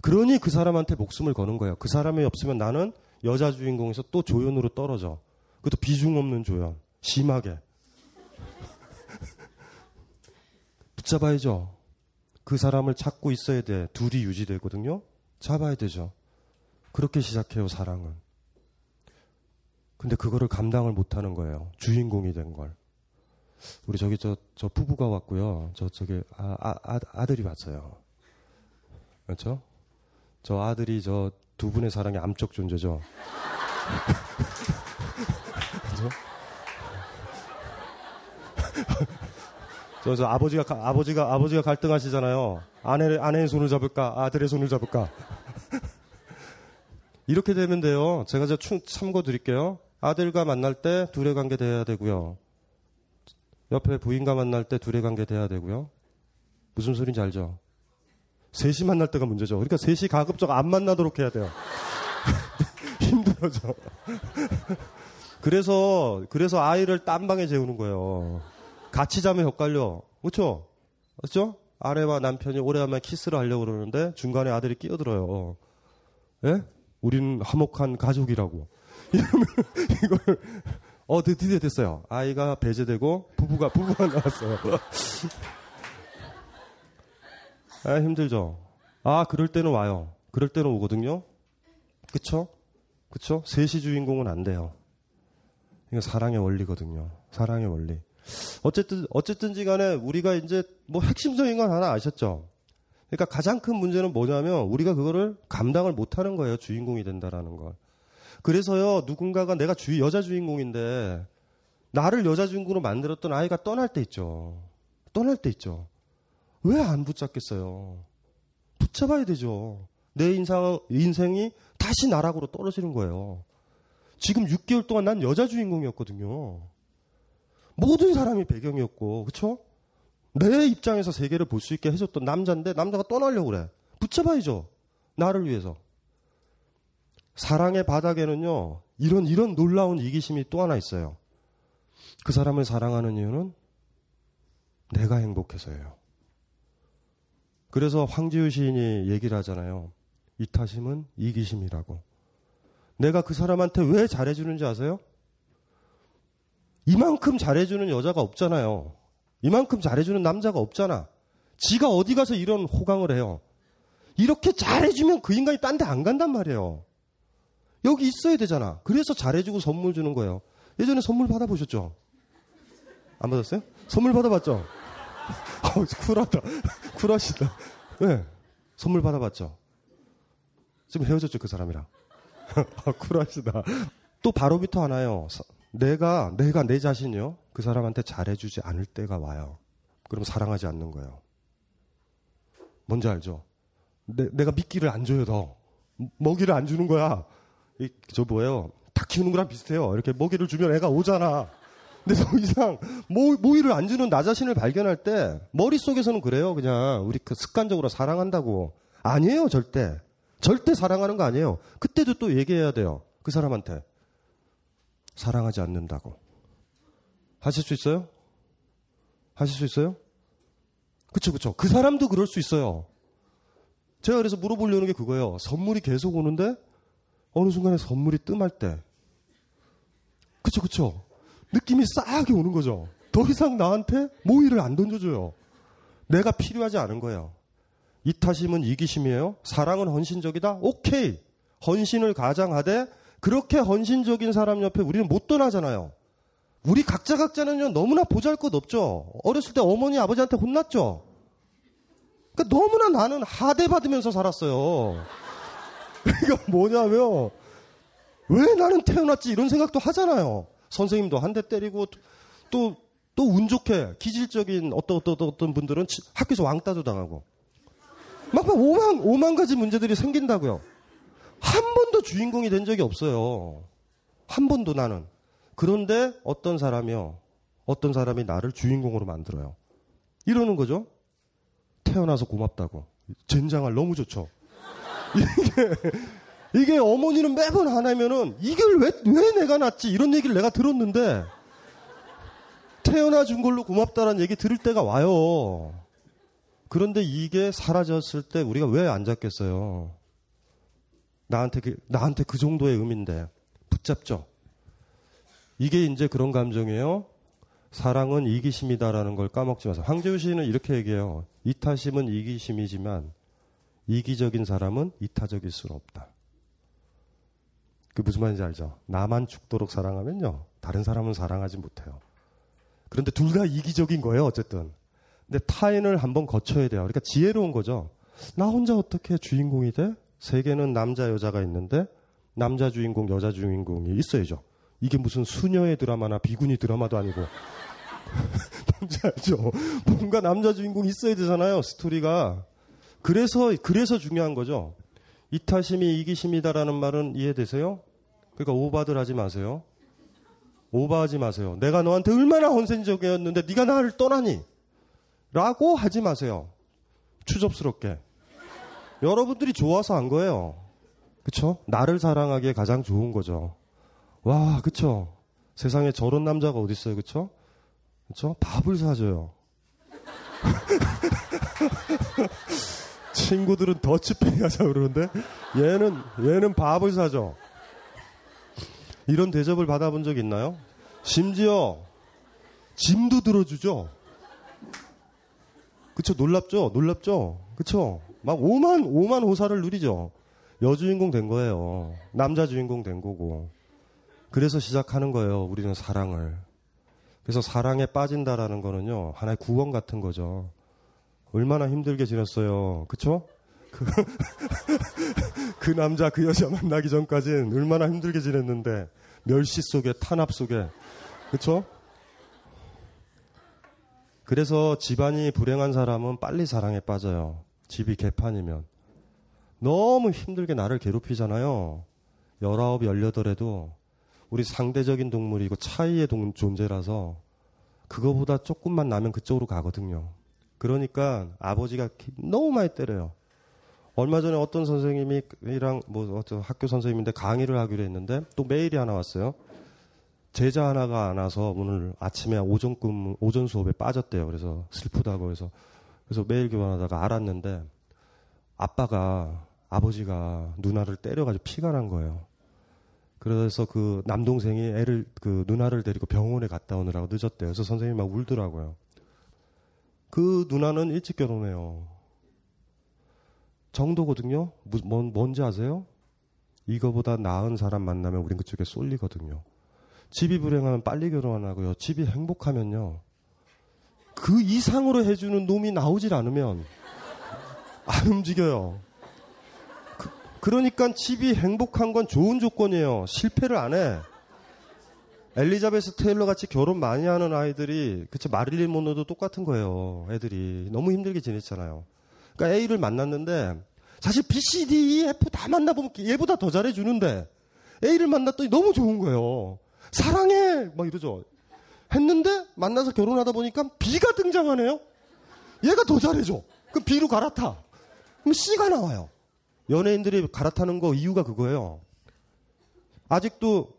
그러니 그 사람한테 목숨을 거는 거예요. 그 사람이 없으면 나는 여자 주인공에서 또 조연으로 떨어져. 그것도 비중 없는 조연. 심하게. *laughs* 붙잡아야죠. 그 사람을 찾고 있어야 돼. 둘이 유지되거든요. 잡아야 되죠. 그렇게 시작해요, 사랑은. 근데 그거를 감당을 못 하는 거예요. 주인공이 된 걸. 우리 저기 저, 저 부부가 왔고요. 저, 저기, 아, 아, 아 아들이 왔어요. 그렇죠? 저 아들이 저 두 분의 사랑의 암적 존재죠. 그죠? 저, 저 아버지가, 아버지가, 아버지가 갈등하시잖아요. 아내, 아내의 손을 잡을까? 아들의 손을 잡을까? 이렇게 되면 돼요. 제가 저 참고 드릴게요. 아들과 만날 때 둘의 관계 돼야 되고요. 옆에 부인과 만날 때 둘의 관계 돼야 되고요. 무슨 소리인지 알죠? 셋이 만날 때가 문제죠. 그러니까 셋이 가급적 안 만나도록 해야 돼요. *laughs* 힘들어져. 그래서 그래서 아이를 딴 방에 재우는 거예요. 같이 자면 헷갈려. 그렇죠? 그렇죠? 아내와 남편이 오래간만에 키스를 하려고 그러는데 중간에 아들이 끼어들어요. 예? 우리는 화목한 가족이라고. 이러면 이걸 어 드디어 됐어요. 아이가 배제되고 부부가 부부가 나왔어요. 아, 힘들죠. 아, 그럴 때는 와요. 그럴 때는 오거든요. 그쵸? 그쵸? 셋이 주인공은 안 돼요. 이거 사랑의 원리거든요. 사랑의 원리. 어쨌든, 어쨌든지 간에 우리가 이제 뭐 핵심적인 건 하나 아셨죠? 그러니까 가장 큰 문제는 뭐냐면 우리가 그거를 감당을 못 하는 거예요. 주인공이 된다라는 걸. 그래서요, 누군가가 내가 주, 여자 주인공인데 나를 여자 주인공으로 만들었던 아이가 떠날 때 있죠. 떠날 때 있죠. 왜 안 붙잡겠어요? 붙잡아야 되죠. 내 인상, 인생이 다시 나락으로 떨어지는 거예요. 지금 6개월 동안 난 여자 주인공이었거든요. 모든 사람이 배경이었고, 그쵸? 내 입장에서 세계를 볼 수 있게 해줬던 남자인데, 남자가 떠나려고 그래. 붙잡아야죠. 나를 위해서. 사랑의 바닥에는요, 이런, 이런 놀라운 이기심이 또 하나 있어요. 그 사람을 사랑하는 이유는 내가 행복해서예요. 그래서 황지우 시인이 얘기를 하잖아요. 이타심은 이기심이라고. 내가 그 사람한테 왜 잘해주는지 아세요? 이만큼 잘해주는 여자가 없잖아요. 이만큼 잘해주는 남자가 없잖아. 지가 어디 가서 이런 호강을 해요. 이렇게 잘해주면 그 인간이 딴 데 안 간단 말이에요. 여기 있어야 되잖아. 그래서 잘해주고 선물 주는 거예요. 예전에 선물 받아보셨죠? 안 받았어요? 선물 받아봤죠? *laughs* 어, 쿨하다. *laughs* 쿨하시다. 네. 선물 받아봤죠? 지금 헤어졌죠, 그 사람이랑. *laughs* 아, 쿨하시다. 또 바로부터 하나요. 내가, 내가 내 자신이요. 그 사람한테 잘해주지 않을 때가 와요. 그럼 사랑하지 않는 거예요. 뭔지 알죠? 내, 내가 미끼를 안 줘요, 더. 먹이를 안 주는 거야. 이, 저 뭐예요? 닭 키우는 거랑 비슷해요. 이렇게 먹이를 주면 애가 오잖아. 근데 더 이상 모, 모이를 안 주는 나 자신을 발견할 때 머릿속에서는 그래요. 그냥 우리 그 습관적으로 사랑한다고. 아니에요, 절대. 절대 사랑하는 거 아니에요. 그때도 또 얘기해야 돼요. 그 사람한테. 사랑하지 않는다고. 하실 수 있어요? 하실 수 있어요? 그쵸, 그쵸. 그 사람도 그럴 수 있어요. 제가 그래서 물어보려는 게 그거예요. 선물이 계속 오는데 어느 순간에 선물이 뜸할 때. 그쵸, 그쵸. 느낌이 싸하게 오는 거죠. 더 이상 나한테 모의를 안 던져줘요. 내가 필요하지 않은 거예요. 이타심은 이기심이에요. 사랑은 헌신적이다? 오케이. 헌신을 가장하되 그렇게 헌신적인 사람 옆에 우리는 못 떠나잖아요. 우리 각자 각자는요 너무나 보잘것 없죠. 어렸을 때 어머니 아버지한테 혼났죠. 그러니까 너무나 나는 하대 받으면서 살았어요. *laughs* 그러니까 뭐냐면 왜 나는 태어났지 이런 생각도 하잖아요. 선생님도 한 대 때리고 또 또 운 좋게 기질적인 어떤 어떤 어떤 분들은 학교에서 왕따도 당하고 막, 막 오만 오만 가지 문제들이 생긴다고요. 한 번도 주인공이 된 적이 없어요. 한 번도 나는. 그런데 어떤 사람이요. 어떤 사람이 나를 주인공으로 만들어요. 이러는 거죠. 태어나서 고맙다고. 젠장할 너무 좋죠. 이게, 이게 어머니는 매번 하나면은 이걸 왜, 왜 내가 낳지? 이런 얘기를 내가 들었는데 태어나 준 걸로 고맙다라는 얘기 들을 때가 와요. 그런데 이게 사라졌을 때 우리가 왜 안 잡겠어요? 나한테 그, 나한테 그 정도의 의미인데 붙잡죠. 이게 이제 그런 감정이에요. 사랑은 이기심이다라는 걸 까먹지 마세요. 황재우 시인은 이렇게 얘기해요. 이타심은 이기심이지만 이기적인 사람은 이타적일 수는 없다. 그 무슨 말인지 알죠? 나만 죽도록 사랑하면요. 다른 사람은 사랑하지 못해요. 그런데 둘 다 이기적인 거예요, 어쨌든. 근데 타인을 한번 거쳐야 돼요. 그러니까 지혜로운 거죠. 나 혼자 어떻게 주인공이 돼? 세계는 남자, 여자가 있는데 남자 주인공, 여자 주인공이 있어야죠. 이게 무슨 수녀의 드라마나 비구니 드라마도 아니고. *laughs* 뭔지 알죠? 뭔가 남자 주인공 있어야 되잖아요, 스토리가. 그래서, 그래서 중요한 거죠. 이타심이 이기심이다라는 말은 이해되세요? 그러니까 오바들 하지 마세요. 오바하지 마세요. 내가 너한테 얼마나 헌센적이었는데 네가 나를 떠나니? 라고 하지 마세요. 추접스럽게. 여러분들이 좋아서 한 거예요. 그쵸? 나를 사랑하기에 가장 좋은 거죠. 와, 그쵸? 세상에 저런 남자가 어딨어요, 그쵸? 그쵸? 밥을 사줘요. *laughs* 친구들은 더치페이 하자 그러는데, 얘는, 얘는 밥을 사줘. 이런 대접을 받아본 적 있나요? 심지어, 짐도 들어주죠? 그쵸? 놀랍죠? 놀랍죠? 그쵸? 막 오만, 오만 호사를 누리죠? 여주인공 된 거예요. 남자 주인공 된 거고. 그래서 시작하는 거예요. 우리는 사랑을. 그래서 사랑에 빠진다라는 거는요. 하나의 구원 같은 거죠. 얼마나 힘들게 지냈어요. 그쵸? 그, *laughs* 그 남자, 그 여자 만나기 전까지는 얼마나 힘들게 지냈는데, 멸시 속에, 탄압 속에. 그쵸? 그래서 집안이 불행한 사람은 빨리 사랑에 빠져요. 집이 개판이면. 너무 힘들게 나를 괴롭히잖아요. 열아홉, 열여덟에도 우리 상대적인 동물이고 차이의 동, 존재라서 그거보다 조금만 나면 그쪽으로 가거든요. 그러니까 아버지가 너무 많이 때려요. 얼마 전에 어떤 선생님이랑 뭐 어떤 학교 선생님인데 강의를 하기로 했는데 또 메일이 하나 왔어요. 제자 하나가 안 와서 오늘 아침에 오전 근 오전 수업에 빠졌대요. 그래서 슬프다고 해서 그래서 메일 교환하다가 알았는데 아빠가 아버지가 누나를 때려가지고 피가 난 거예요. 그래서 그 남동생이 애를 그 누나를 데리고 병원에 갔다 오느라고 늦었대요. 그래서 선생님이 막 울더라고요. 그 누나는 일찍 결혼해요. 정도거든요. 뭔, 뭔지 아세요? 이거보다 나은 사람 만나면 우린 그쪽에 쏠리거든요. 집이 불행하면 빨리 결혼하고요. 집이 행복하면요. 그 이상으로 해주는 놈이 나오질 않으면 안 움직여요. 그, 러니까 집이 행복한 건 좋은 조건이에요. 실패를 안 해. 엘리자베스 테일러 같이 결혼 많이 하는 아이들이 그쵸 마릴린 모노도 똑같은 거예요. 애들이 너무 힘들게 지냈잖아요. 그러니까 A를 만났는데 사실 B, C, D, E, F 다 만나보면 얘보다 더 잘해주는데 A를 만났더니 너무 좋은 거예요. 사랑해 막 이러죠. 했는데 만나서 결혼하다 보니까 B가 등장하네요. 얘가 더 잘해줘. 그럼 B로 갈아타. 그럼 C가 나와요. 연예인들이 갈아타는 거 이유가 그거예요. 아직도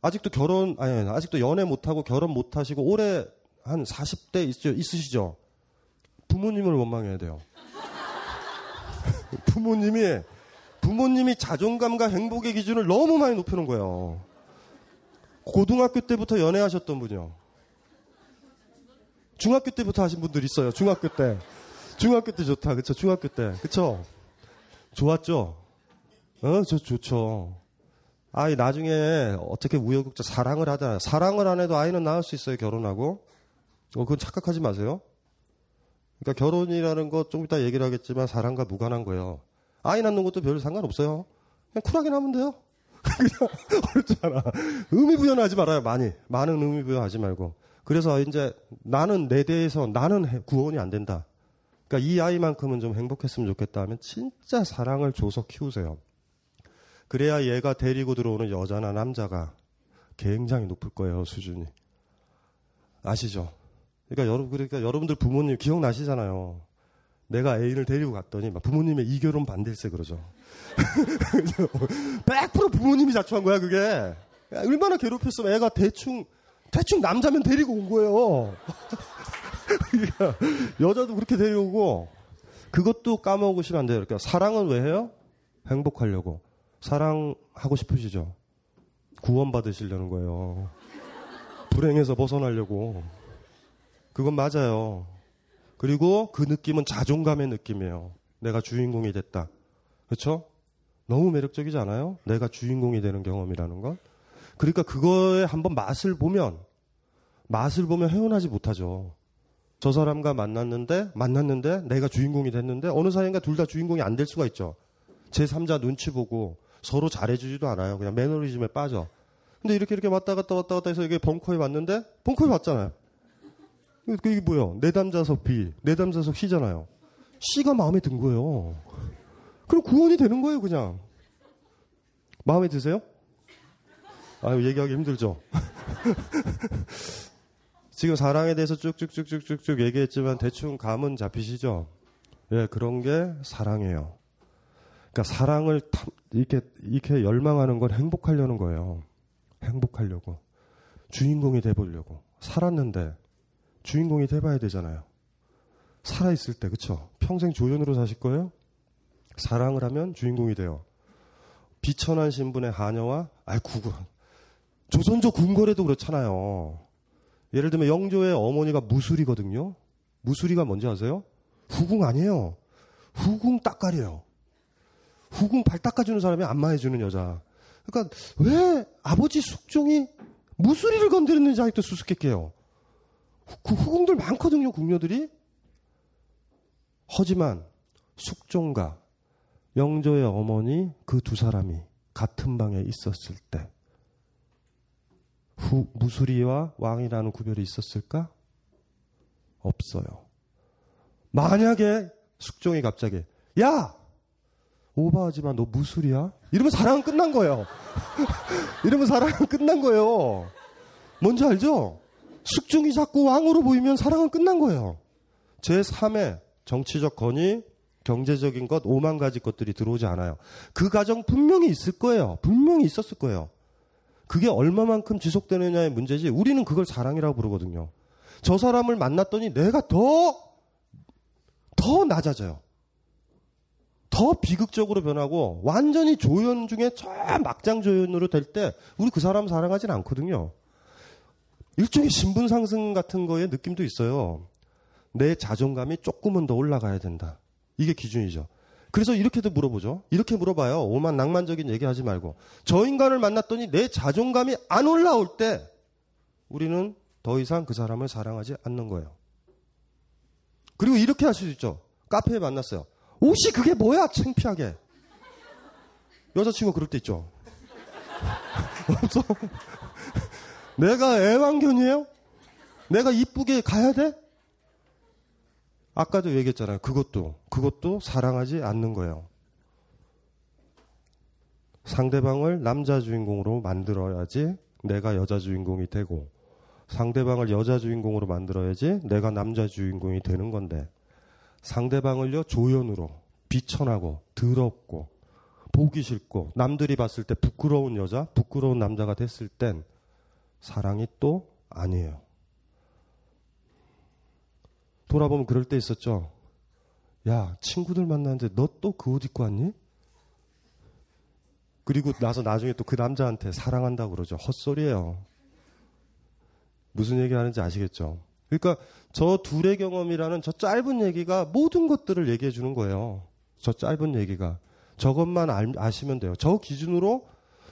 아직도 결혼 아니, 아니 아직도 연애 못 하고 결혼 못 하시고 올해 한 40대 있, 있으시죠? 부모님을 원망해야 돼요. *laughs* 부모님이 부모님이 자존감과 행복의 기준을 너무 많이 높여 놓은 거예요. 고등학교 때부터 연애하셨던 분이요. 중학교 때부터 하신 분들 있어요. 중학교 때. 중학교 때 좋다. 그쵸? 중학교 때. 그쵸? 좋았죠? 어, 저 좋죠. 아이, 나중에 어떻게 우여곡절 사랑을 하다. 사랑을 안 해도 아이는 낳을 수 있어요. 결혼하고. 어, 그건 착각하지 마세요. 그러니까 결혼이라는 거 좀 이따 얘기를 하겠지만 사랑과 무관한 거예요. 아이 낳는 것도 별 상관없어요. 그냥 쿨하게 나면 돼요. *laughs* 그냥 어렵잖아. 의미 부여하지 말아요. 많이. 많은 의미 부여하지 말고. 그래서 이제 나는 내 대해서 나는 구원이 안 된다. 그러니까 이 아이만큼은 좀 행복했으면 좋겠다 하면 진짜 사랑을 줘서 키우세요. 그래야 얘가 데리고 들어오는 여자나 남자가 굉장히 높을 거예요, 수준이. 아시죠? 그러니까 여러분, 그러니까 여러분들 부모님 기억나시잖아요. 내가 애인을 데리고 갔더니 막 부모님의 이결혼 반대일세 그러죠. *laughs* 100% 부모님이 자초한 거야, 그게. 얼마나 괴롭혔으면 애가 대충, 대충 남자면 데리고 온 거예요. *laughs* 여자도 그렇게 데려오고, 그것도 까먹으시면 안 돼요. 그러니까 사랑은 왜 해요? 행복하려고. 사랑하고 싶으시죠? 구원받으시려는 거예요. 불행에서 벗어나려고. 그건 맞아요. 그리고 그 느낌은 자존감의 느낌이에요. 내가 주인공이 됐다. 그렇죠? 너무 매력적이지 않아요? 내가 주인공이 되는 경험이라는 건. 그러니까 그거에 한번 맛을 보면 맛을 보면 헤어나지 못하죠. 저 사람과 만났는데 만났는데 내가 주인공이 됐는데 어느 사이인가 둘 다 주인공이 안 될 수가 있죠. 제 3자 눈치 보고 서로 잘해주지도 않아요. 그냥 매너리즘에 빠져. 근데 이렇게 이렇게 왔다 갔다 왔다 갔다 해서 이게 벙커에 왔는데 벙커에 왔잖아요. 이게 뭐야? 내담자석 B, 내담자석 C잖아요. C가 마음에 든 거예요. 그럼 구원이 되는 거예요, 그냥. 마음에 드세요? 아유, 얘기하기 힘들죠? *laughs* 지금 사랑에 대해서 쭉쭉쭉쭉쭉쭉 얘기했지만 대충 감은 잡히시죠? 예, 그런 게 사랑이에요. 그러니까 사랑을 이렇게, 이렇게 열망하는 건 행복하려는 거예요. 행복하려고. 주인공이 돼보려고. 살았는데 주인공이 돼봐야 되잖아요. 살아있을 때, 그쵸? 평생 조연으로 사실 거예요? 사랑을 하면 주인공이 돼요. 비천한 신분의 하녀와, 아이, 구군. 조선조 궁궐에도 그렇잖아요. 예를 들면 영조의 어머니가 무술이거든요. 무술이가 뭔지 아세요? 후궁 아니에요. 후궁 딱깔이에요. 후궁 발 닦아주는 사람이 안마해주는 여자. 그러니까 왜 아버지 숙종이 무술이를 건드렸는지 아직도 수수께끼해요. 그 후궁들 많거든요, 궁녀들이. 하지만 숙종과 영조의 어머니 그 두 사람이 같은 방에 있었을 때 후, 무수리와 왕이라는 구별이 있었을까? 없어요. 만약에 숙종이 갑자기 야 오버하지만 너 무술이야? 이러면 사랑은 끝난 거예요. *laughs* 이러면 사랑은 끝난 거예요. 뭔지 알죠? 숙중이 자꾸 왕으로 보이면 사랑은 끝난 거예요. 제3의 정치적 권위, 경제적인 것, 오만 가지 것들이 들어오지 않아요. 그 가정 분명히 있을 거예요. 분명히 있었을 거예요. 그게 얼마만큼 지속되느냐의 문제지, 우리는 그걸 사랑이라고 부르거든요. 저 사람을 만났더니 내가 더, 더 낮아져요. 더 비극적으로 변하고 완전히 조연 중에 저 막장 조연으로 될 때 우리 그 사람 사랑하진 않거든요. 일종의 신분 상승 같은 거에 느낌도 있어요. 내 자존감이 조금은 더 올라가야 된다. 이게 기준이죠. 그래서 이렇게도 물어보죠. 이렇게 물어봐요. 오만 낭만적인 얘기 하지 말고. 저 인간을 만났더니 내 자존감이 안 올라올 때 우리는 더 이상 그 사람을 사랑하지 않는 거예요. 그리고 이렇게 할 수도 있죠. 카페에 만났어요. 옷이 그게 뭐야? 창피하게. 여자친구 그럴 때 있죠. *laughs* 없어? 내가 애완견이에요? 내가 이쁘게 가야 돼? 아까도 얘기했잖아요. 그것도, 그것도 사랑하지 않는 거예요. 상대방을 남자 주인공으로 만들어야지 내가 여자 주인공이 되고, 상대방을 여자 주인공으로 만들어야지 내가 남자 주인공이 되는 건데, 상대방을요, 조연으로, 비천하고, 더럽고, 보기 싫고, 남들이 봤을 때 부끄러운 여자, 부끄러운 남자가 됐을 땐 사랑이 또 아니에요. 돌아보면 그럴 때 있었죠. 야, 친구들 만나는데 너 또 그 옷 입고 왔니? 그리고 나서 나중에 또 그 남자한테 사랑한다고 그러죠. 헛소리예요. 무슨 얘기 하는지 아시겠죠? 그러니까 저 둘의 경험이라는 저 짧은 얘기가 모든 것들을 얘기해 주는 거예요. 저 짧은 얘기가. 저것만 알, 아시면 돼요. 저 기준으로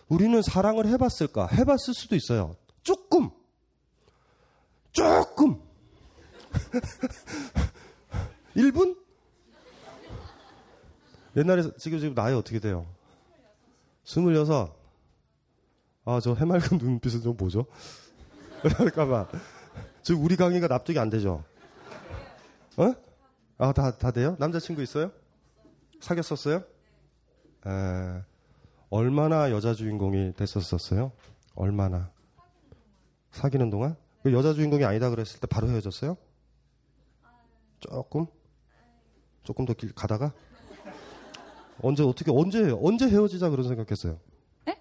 우리는 사랑을 해봤을까? 해봤을 수도 있어요. 조금. 조금. *laughs* 1분? 옛날에 지금 지금 나이 어떻게 돼요? 26. 아, 저 해맑은 눈빛을 좀 보죠. *laughs* 그럴까봐. 지금 우리 강의가 납득이 안 되죠? 어? 아, 다, 다 돼요? 남자친구 있어요? 사귀었었어요? 에, 얼마나 여자 주인공이 됐었었어요? 얼마나? 사귀는 동안? 그 여자 주인공이 아니다 그랬을 때 바로 헤어졌어요? 조금? 조금 더 길 가다가? 언제 어떻게 언제 언제 헤어지자 그런 생각했어요? 에?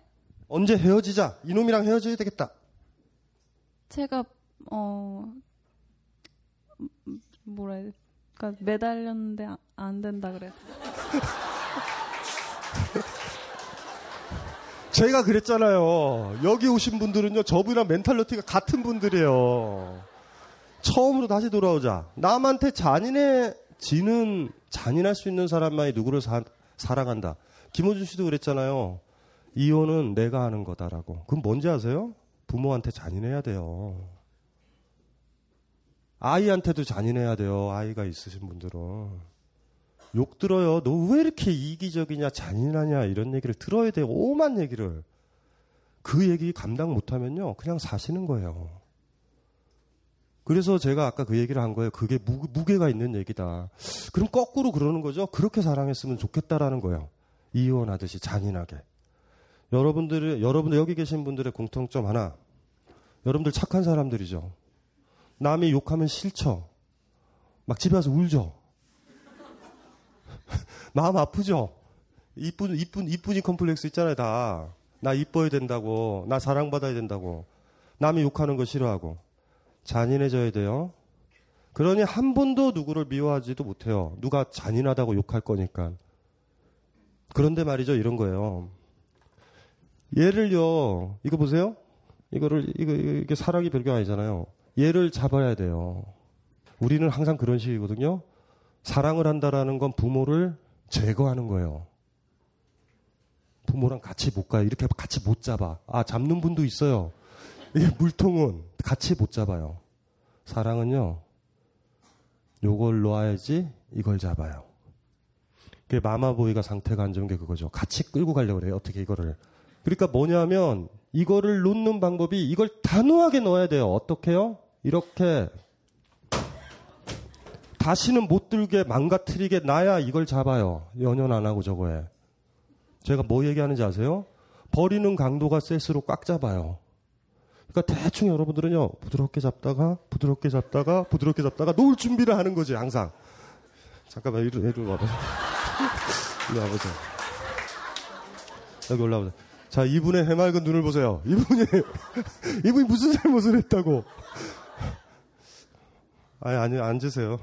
언제 헤어지자 이놈이랑 헤어져야 되겠다. 제가 어 음, 뭐라 해야 돼? 그러니까 매달렸는데 아- 안 된다 그랬어. *laughs* 제가 그랬잖아요. 여기 오신 분들은요, 저분이랑 멘탈리티가 같은 분들이에요. 처음으로 다시 돌아오자. 남한테 잔인해지는, 잔인할 수 있는 사람만이 누구를 사, 사랑한다. 김호준 씨도 그랬잖아요. 이혼은 내가 하는 거다라고. 그럼 뭔지 아세요? 부모한테 잔인해야 돼요. 아이한테도 잔인해야 돼요. 아이가 있으신 분들은. 욕 들어요. 너 왜 이렇게 이기적이냐, 잔인하냐, 이런 얘기를 들어야 돼요. 오만 얘기를. 그 얘기 감당 못하면요, 그냥 사시는 거예요. 그래서 제가 아까 그 얘기를 한 거예요. 그게 무, 무게가 있는 얘기다. 그럼 거꾸로 그러는 거죠. 그렇게 사랑했으면 좋겠다라는 거예요. 이혼하듯이 잔인하게. 여러분들의, 여러분들 여기 계신 분들의 공통점 하나. 여러분들 착한 사람들이죠. 남이 욕하면 싫죠. 막 집에 와서 울죠. *laughs* 마음 아프죠? 이쁜, 이쁜, 이쁜이 컴플렉스 있잖아요, 다. 나 이뻐야 된다고, 나 사랑받아야 된다고, 남이 욕하는 거 싫어하고. 잔인해져야 돼요. 그러니 한 번도 누구를 미워하지도 못해요. 누가 잔인하다고 욕할 거니까. 그런데 말이죠, 이런 거예요. 얘를요, 이거 보세요? 이거를, 이거, 이게 사랑이 별게 아니잖아요. 얘를 잡아야 돼요. 우리는 항상 그런 식이거든요. 사랑을 한다라는 건 부모를 제거하는 거예요. 부모랑 같이 못 가요. 이렇게 같이 못 잡아. 아, 잡는 분도 있어요. 이게 물통은 같이 못 잡아요. 사랑은요, 요걸 놓아야지 이걸 잡아요. 그게 마마보이가 상태가 안 좋은 게 그거죠. 같이 끌고 가려고 그래요. 어떻게 이거를. 그러니까 뭐냐면, 이거를 놓는 방법이 이걸 단호하게 넣어야 돼요. 어떻게요? 이렇게 다시는 못 들게 망가뜨리게 놔야 이걸 잡아요. 연연 안 하고 저거에. 제가 뭐 얘기하는지 아세요? 버리는 강도가 셋으로 꽉 잡아요. 그러니까 대충 여러분들은요, 부드럽게 잡다가, 부드럽게 잡다가, 부드럽게 잡다가 놓을 준비를 하는 거지, 항상. 잠깐만, 이리, 이리 와보자. *laughs* 이리 와보자. 여기 올라오자. 자, 이분의 해맑은 눈을 보세요. 이분이, *laughs* 이분이 무슨 잘못을 했다고. 아니, 아니, 앉으세요.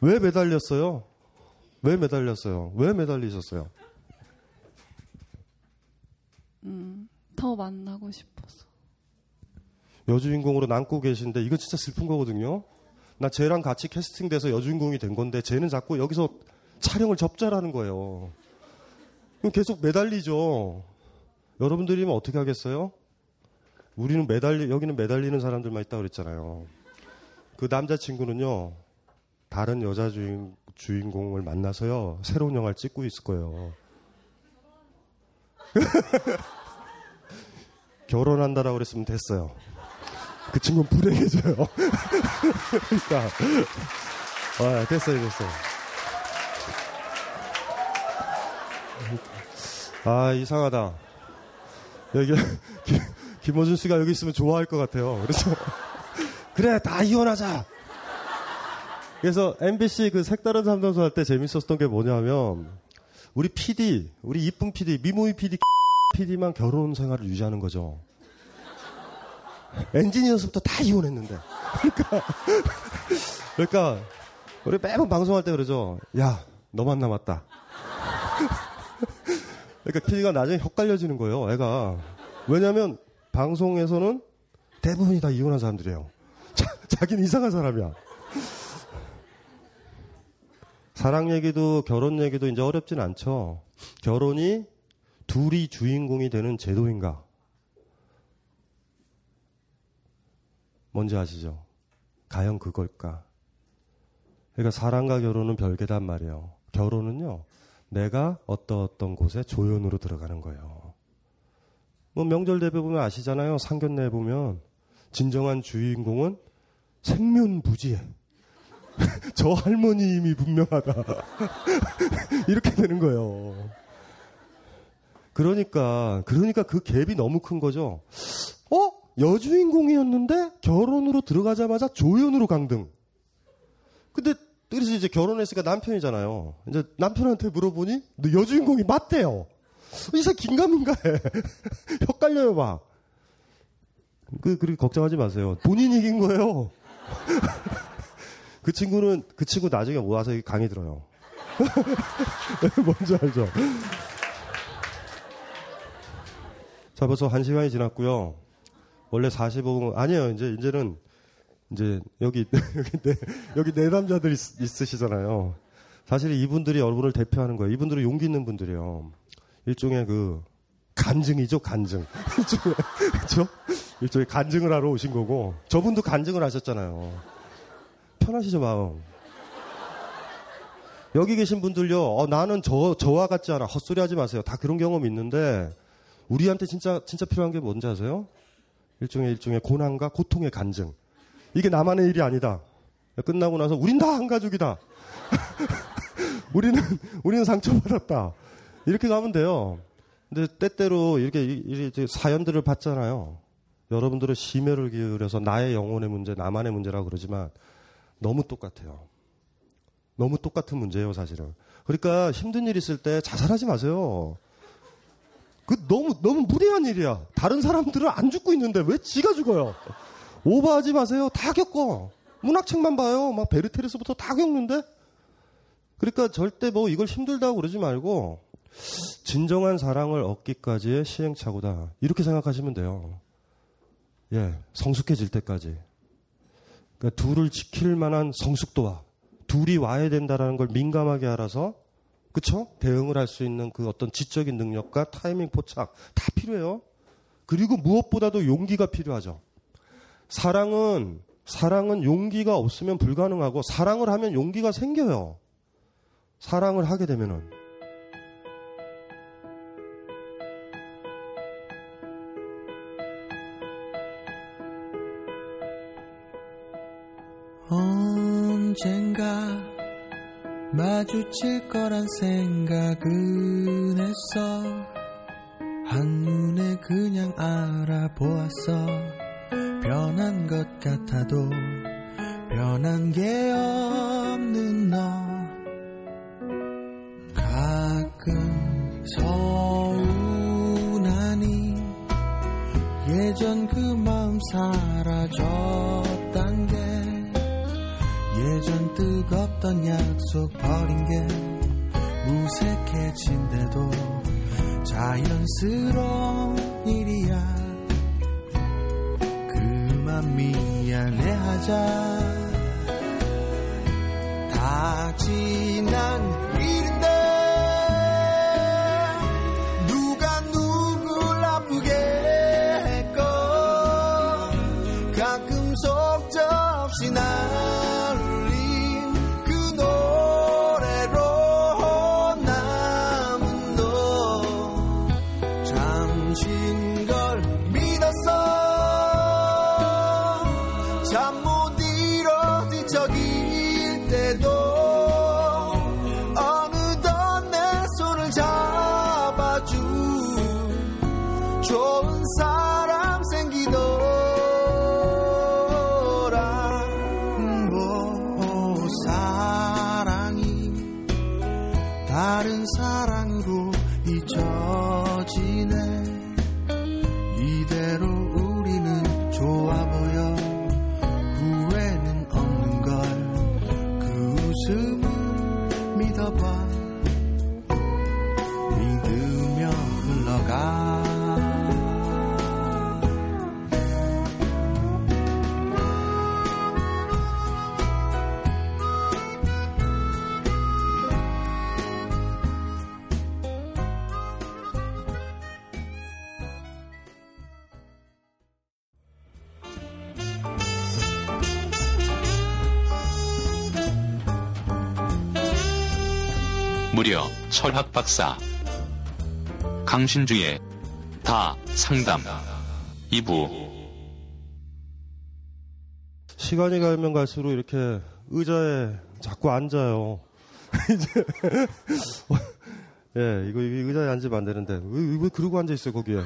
왜 매달렸어요? 왜 매달렸어요? 왜 매달리셨어요? 음, 더 만나고 싶어서. 여주인공으로 남고 계신데 이거 진짜 슬픈 거거든요. 나 쟤랑 같이 캐스팅돼서 여주인공이 된 건데 쟤는 자꾸 여기서 촬영을 접자라는 거예요. 그럼 계속 매달리죠. 여러분들이면 어떻게 하겠어요? 우리는 매달리 여기는 매달리는 사람들만 있다 고 그랬잖아요. 그 남자친구는요. 다른 여자 주인, 주인공을 만나서요. 새로운 영화를 찍고 있을 거예요. *laughs* 결혼한다라고 그랬으면 됐어요. 그 친구는 불행해져요. *laughs* 그러니까. 아, 됐어요, 됐어요. 아, 이상하다. 여기, 김, 김호준 씨가 여기 있으면 좋아할 것 같아요. 그래서, *laughs* 그래, 다 이혼하자! 그래서 MBC 그 색다른 삼성소 할때 재밌었던 게 뭐냐면, 우리 PD, 우리 이쁜 PD, 미모이 PD, PD만 *laughs* 결혼 생활을 유지하는 거죠. 엔지니어서부터 다 이혼했는데. 그러니까, *laughs* 그러니까, 우리 매번 방송할 때 그러죠. 야, 너만 남았다. 그러니까 PD가 나중에 헷갈려지는 거예요, 애가. 왜냐면, 방송에서는 대부분이 다 이혼한 사람들이에요. *laughs* 자, 자기는 이상한 사람이야. 사랑 얘기도 결혼 얘기도 이제 어렵진 않죠. 결혼이 둘이 주인공이 되는 제도인가? 뭔지 아시죠? 과연 그걸까? 그러니까 사랑과 결혼은 별개단 말이에요. 결혼은요, 내가 어떤 어떤 곳에 조연으로 들어가는 거예요. 뭐 명절 대회 보면 아시잖아요. 상견례 보면 진정한 주인공은 생면부지에 *laughs* 저 할머님이 분명하다. *laughs* 이렇게 되는 거예요. 그러니까, 그러니까 그 갭이 너무 큰 거죠. 어? 여주인공이었는데 결혼으로 들어가자마자 조연으로 강등. 근데 그래서 이제 결혼했으니까 남편이잖아요. 이제 남편한테 물어보니 너 여주인공이 맞대요. 이사 긴가민가 해. *laughs* 헷갈려요 막. 그 그렇게 걱정하지 마세요. 본인이 이긴 거예요. *laughs* 그 친구는 그 친구 나중에 와서 강의 들어요. *laughs* 뭔지 알죠? 자 벌써 한 시간이 지났고요. 원래 45분 아니에요. 이제 이제는 이제 여기 여기 네 여기 네 남자들 있, 있으시잖아요. 사실 이분들이 여러분을 대표하는 거예요. 이분들은 용기 있는 분들이에요. 일종의 그 간증이죠, 간증. *laughs* 일종의 그렇죠? 일종의 간증을 하러 오신 거고 저분도 간증을 하셨잖아요. 편하시죠 마음. 여기 계신 분들요, 어, 나는 저 저와 같지 않아 헛소리 하지 마세요. 다 그런 경험 있는데 우리한테 진짜 진짜 필요한 게 뭔지 아세요? 일종의 일종의 고난과 고통의 간증. 이게 나만의 일이 아니다. 끝나고 나서 우린 다 한 가족이다. *laughs* 우리는 우리는 상처받았다. 이렇게 가면 돼요. 근데 때때로 이렇게, 이렇게 사연들을 받잖아요. 여러분들은 심혈을 기울여서 나의 영혼의 문제, 나만의 문제라고 그러지만 너무 똑같아요. 너무 똑같은 문제예요, 사실은. 그러니까 힘든 일 있을 때 자살하지 마세요. 그 너무 너무 무례한 일이야. 다른 사람들은 안 죽고 있는데 왜 지가 죽어요? 오버하지 마세요. 다 겪어. 문학책만 봐요. 막 베르테르스부터 다 겪는데. 그러니까 절대 뭐 이걸 힘들다고 그러지 말고 진정한 사랑을 얻기까지의 시행착오다. 이렇게 생각하시면 돼요. 예, 성숙해질 때까지. 그러니까 둘을 지킬 만한 성숙도와 둘이 와야 된다라는 걸 민감하게 알아서 그쵸? 대응을 할 수 있는 그 어떤 지적인 능력과 타이밍 포착 다 필요해요. 그리고 무엇보다도 용기가 필요하죠. 사랑은 사랑은 용기가 없으면 불가능하고 사랑을 하면 용기가 생겨요. 사랑을 하게 되면은 언젠가 마주칠 거란 생각은 했어. 한눈에 그냥 알아보았어. 변한 것 같아도 변한 게 없는 너. 가끔 서운하니 예전 그 마음 사라졌 뜨겁던 약속 버린 게 무색해진데도 자연스러운 일이야. 그만 미안해하자. 다 지난 무려 철학 박사. 강신주의 다 상담. 2부. 시간이 가면 갈수록 이렇게 의자에 자꾸 앉아요. *laughs* 이제 예, 이거, 의자에 앉으면 안 되는데. 왜, 왜 그러고 앉아 있어요 거기에?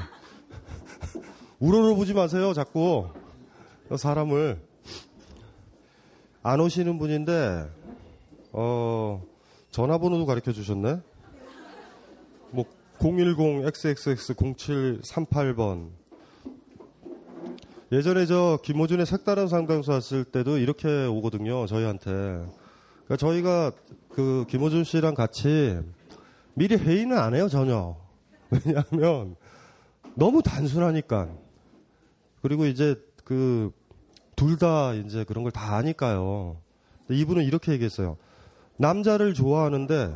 *laughs* 우러러 보지 마세요 자꾸. 사람을. 안 오시는 분인데 어 전화번호도 가르쳐 주셨네. 뭐 010XXX0738번. 예전에 저 김호준의 색다른 상담소 왔을 때도 이렇게 오거든요 저희한테. 그러니까 저희가 그 김호준 씨랑 같이 미리 회의는 안 해요 전혀. *laughs* 왜냐하면 너무 단순하니까. 그리고 이제 그 둘 다 이제 그런 걸 다 아니까요. 이분은 이렇게 얘기했어요 남자를 좋아하는데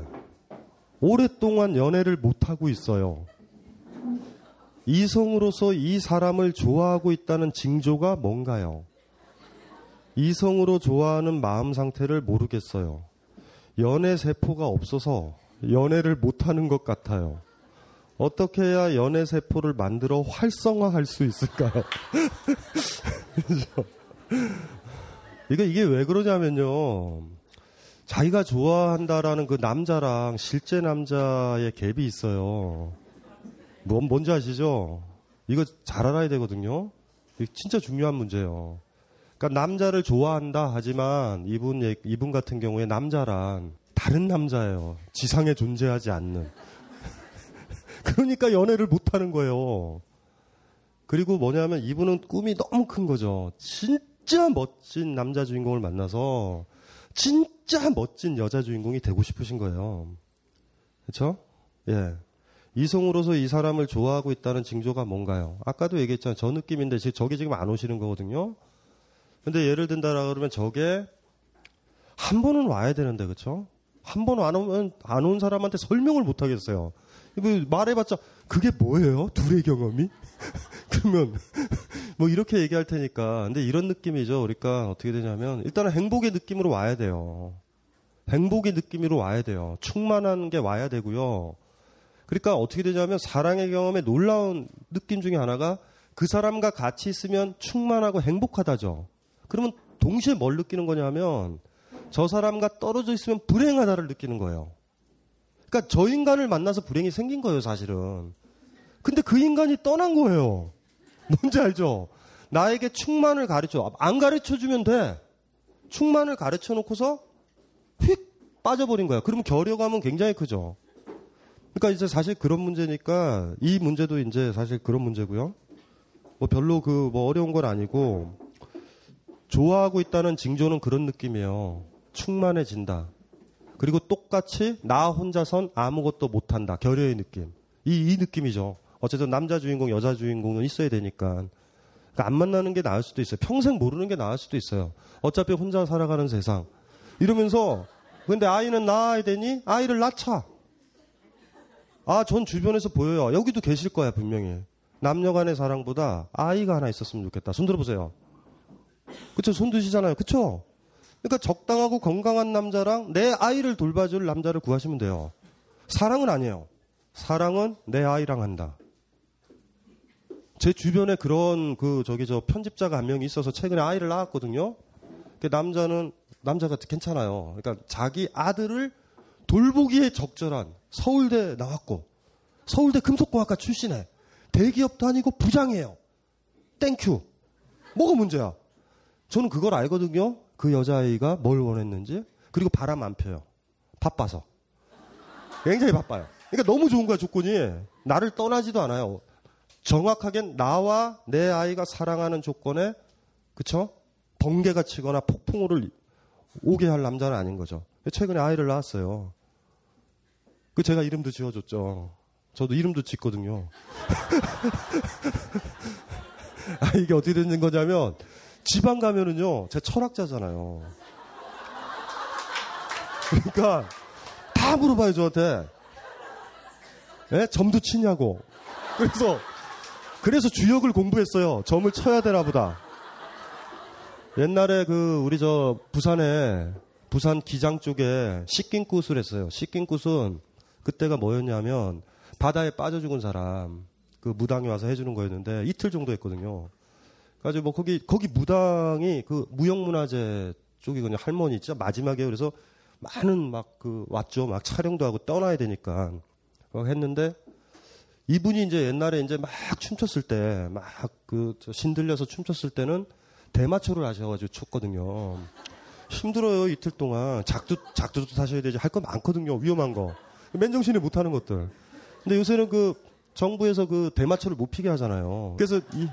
오랫동안 연애를 못 하고 있어요 이성으로서 이 사람을 좋아하고 있다는 징조가 뭔가요? 이성으로 좋아하는 마음 상태를 모르겠어요. 연애 세포가 없어서 연애를 못하는 것 같아요. 어떻게 해야 연애 세포를 만들어 활성화할 수 있을까요? *laughs* 이게 왜 그러냐면요. 자기가 좋아한다라는 그 남자랑 실제 남자의 갭이 있어요. 뭔, 뭔지 아시죠? 이거 잘 알아야 되거든요. 진짜 중요한 문제예요. 그러니까 남자를 좋아한다 하지만 이분 얘- 이분 같은 경우에 남자란 다른 남자예요. 지상에 존재하지 않는. *laughs* 그러니까 연애를 못 하는 거예요. 그리고 뭐냐면 이분은 꿈이 너무 큰 거죠. 진짜 멋진 남자 주인공을 만나서 진짜 멋진 여자 주인공이 되고 싶으신 거예요. 그렇죠? 예. 이성으로서 이 사람을 좋아하고 있다는 징조가 뭔가요? 아까도 얘기했잖아요. 저 느낌인데 지- 저게 지금 안 오시는 거거든요. 근데 예를 든다라 그러면 저게 한 번은 와야 되는데 그렇죠? 한 번 안 오면 안 온 사람한테 설명을 못 하겠어요. 말해봤자 그게 뭐예요? 둘의 경험이? *laughs* 그러면 뭐 이렇게 얘기할 테니까. 근데 이런 느낌이죠. 그러니까 어떻게 되냐면 일단은 행복의 느낌으로 와야 돼요. 행복의 느낌으로 와야 돼요. 충만한 게 와야 되고요. 그러니까 어떻게 되냐면 사랑의 경험에 놀라운 느낌 중에 하나가 그 사람과 같이 있으면 충만하고 행복하다죠. 그러면 동시에 뭘 느끼는 거냐면 저 사람과 떨어져 있으면 불행하다를 느끼는 거예요. 그러니까 저 인간을 만나서 불행이 생긴 거예요, 사실은. 근데 그 인간이 떠난 거예요. 뭔지 알죠? 나에게 충만을 가르쳐. 안 가르쳐 주면 돼. 충만을 가르쳐 놓고서 휙 빠져버린 거야. 그러면 결여감은 굉장히 크죠. 그러니까 이제 사실 그런 문제니까 이 문제도 이제 사실 그런 문제고요. 뭐 별로 그 뭐 어려운 건 아니고 좋아하고 있다는 징조는 그런 느낌이에요. 충만해진다. 그리고 똑같이 나 혼자선 아무것도 못한다. 결여의 느낌. 이, 이 느낌이죠. 어쨌든 남자 주인공, 여자 주인공은 있어야 되니까. 그러니까 안 만나는 게 나을 수도 있어요. 평생 모르는 게 나을 수도 있어요. 어차피 혼자 살아가는 세상. 이러면서 근데 아이는 낳아야 되니 아이를 낳자. 아, 전 주변에서 보여요. 여기도 계실 거야, 분명히. 남녀 간의 사랑보다 아이가 하나 있었으면 좋겠다. 손 들어보세요. 그쵸? 손 드시잖아요. 그쵸? 그러니까 적당하고 건강한 남자랑 내 아이를 돌봐줄 남자를 구하시면 돼요. 사랑은 아니에요. 사랑은 내 아이랑 한다. 제 주변에 그런 그 저기 저 편집자가 한 명이 있어서 최근에 아이를 낳았거든요. 그 남자는 남자가 괜찮아요. 그러니까 자기 아들을 돌보기에 적절한 서울대 나왔고 서울대 금속공학과 출신에 대기업 다니고 부장이에요. Thank you. 뭐가 문제야? 저는 그걸 알거든요. 그 여자아이가 뭘 원했는지. 그리고 바람 안 펴요. 바빠서. 굉장히 바빠요. 그러니까 너무 좋은 거야, 조건이. 나를 떠나지도 않아요. 정확하게 나와 내 아이가 사랑하는 조건에, 그쵸? 번개가 치거나 폭풍우를 오게 할 남자는 아닌 거죠. 최근에 아이를 낳았어요. 그 제가 이름도 지어줬죠. 저도 이름도 짓거든요. *laughs* 아, 이게 어떻게 되는 거냐면, 지방 가면은요, 제가 철학자잖아요. 그러니까, 다 물어봐요, 저한테. 예? 점도 치냐고. 그래서, 그래서 주역을 공부했어요. 점을 쳐야 되나 보다. 옛날에 그, 우리 저, 부산에, 부산 기장 쪽에 식긴굿을 했어요. 식긴굿은 그때가 뭐였냐면, 바다에 빠져 죽은 사람, 그 무당이 와서 해주는 거였는데, 이틀 정도 했거든요. 가지고 뭐 거기 거기 무당이 그 무형문화재 쪽이거든요. 할머니 진짜 마지막에 그래서 많은 막 그 왔죠. 막 촬영도 하고 떠나야 되니까 어, 했는데 이분이 이제 옛날에 이제 막 춤췄을 때 막 그 신들려서 춤췄을 때는 대마초를 하셔가지고 췄거든요. 힘들어요 이틀 동안 작두 작두도 타셔야 되지 할거 많거든요 위험한 거 맨정신에 못하는 것들. 근데 요새는 그 정부에서 그 대마초를 못 피게 하잖아요. 그래서 이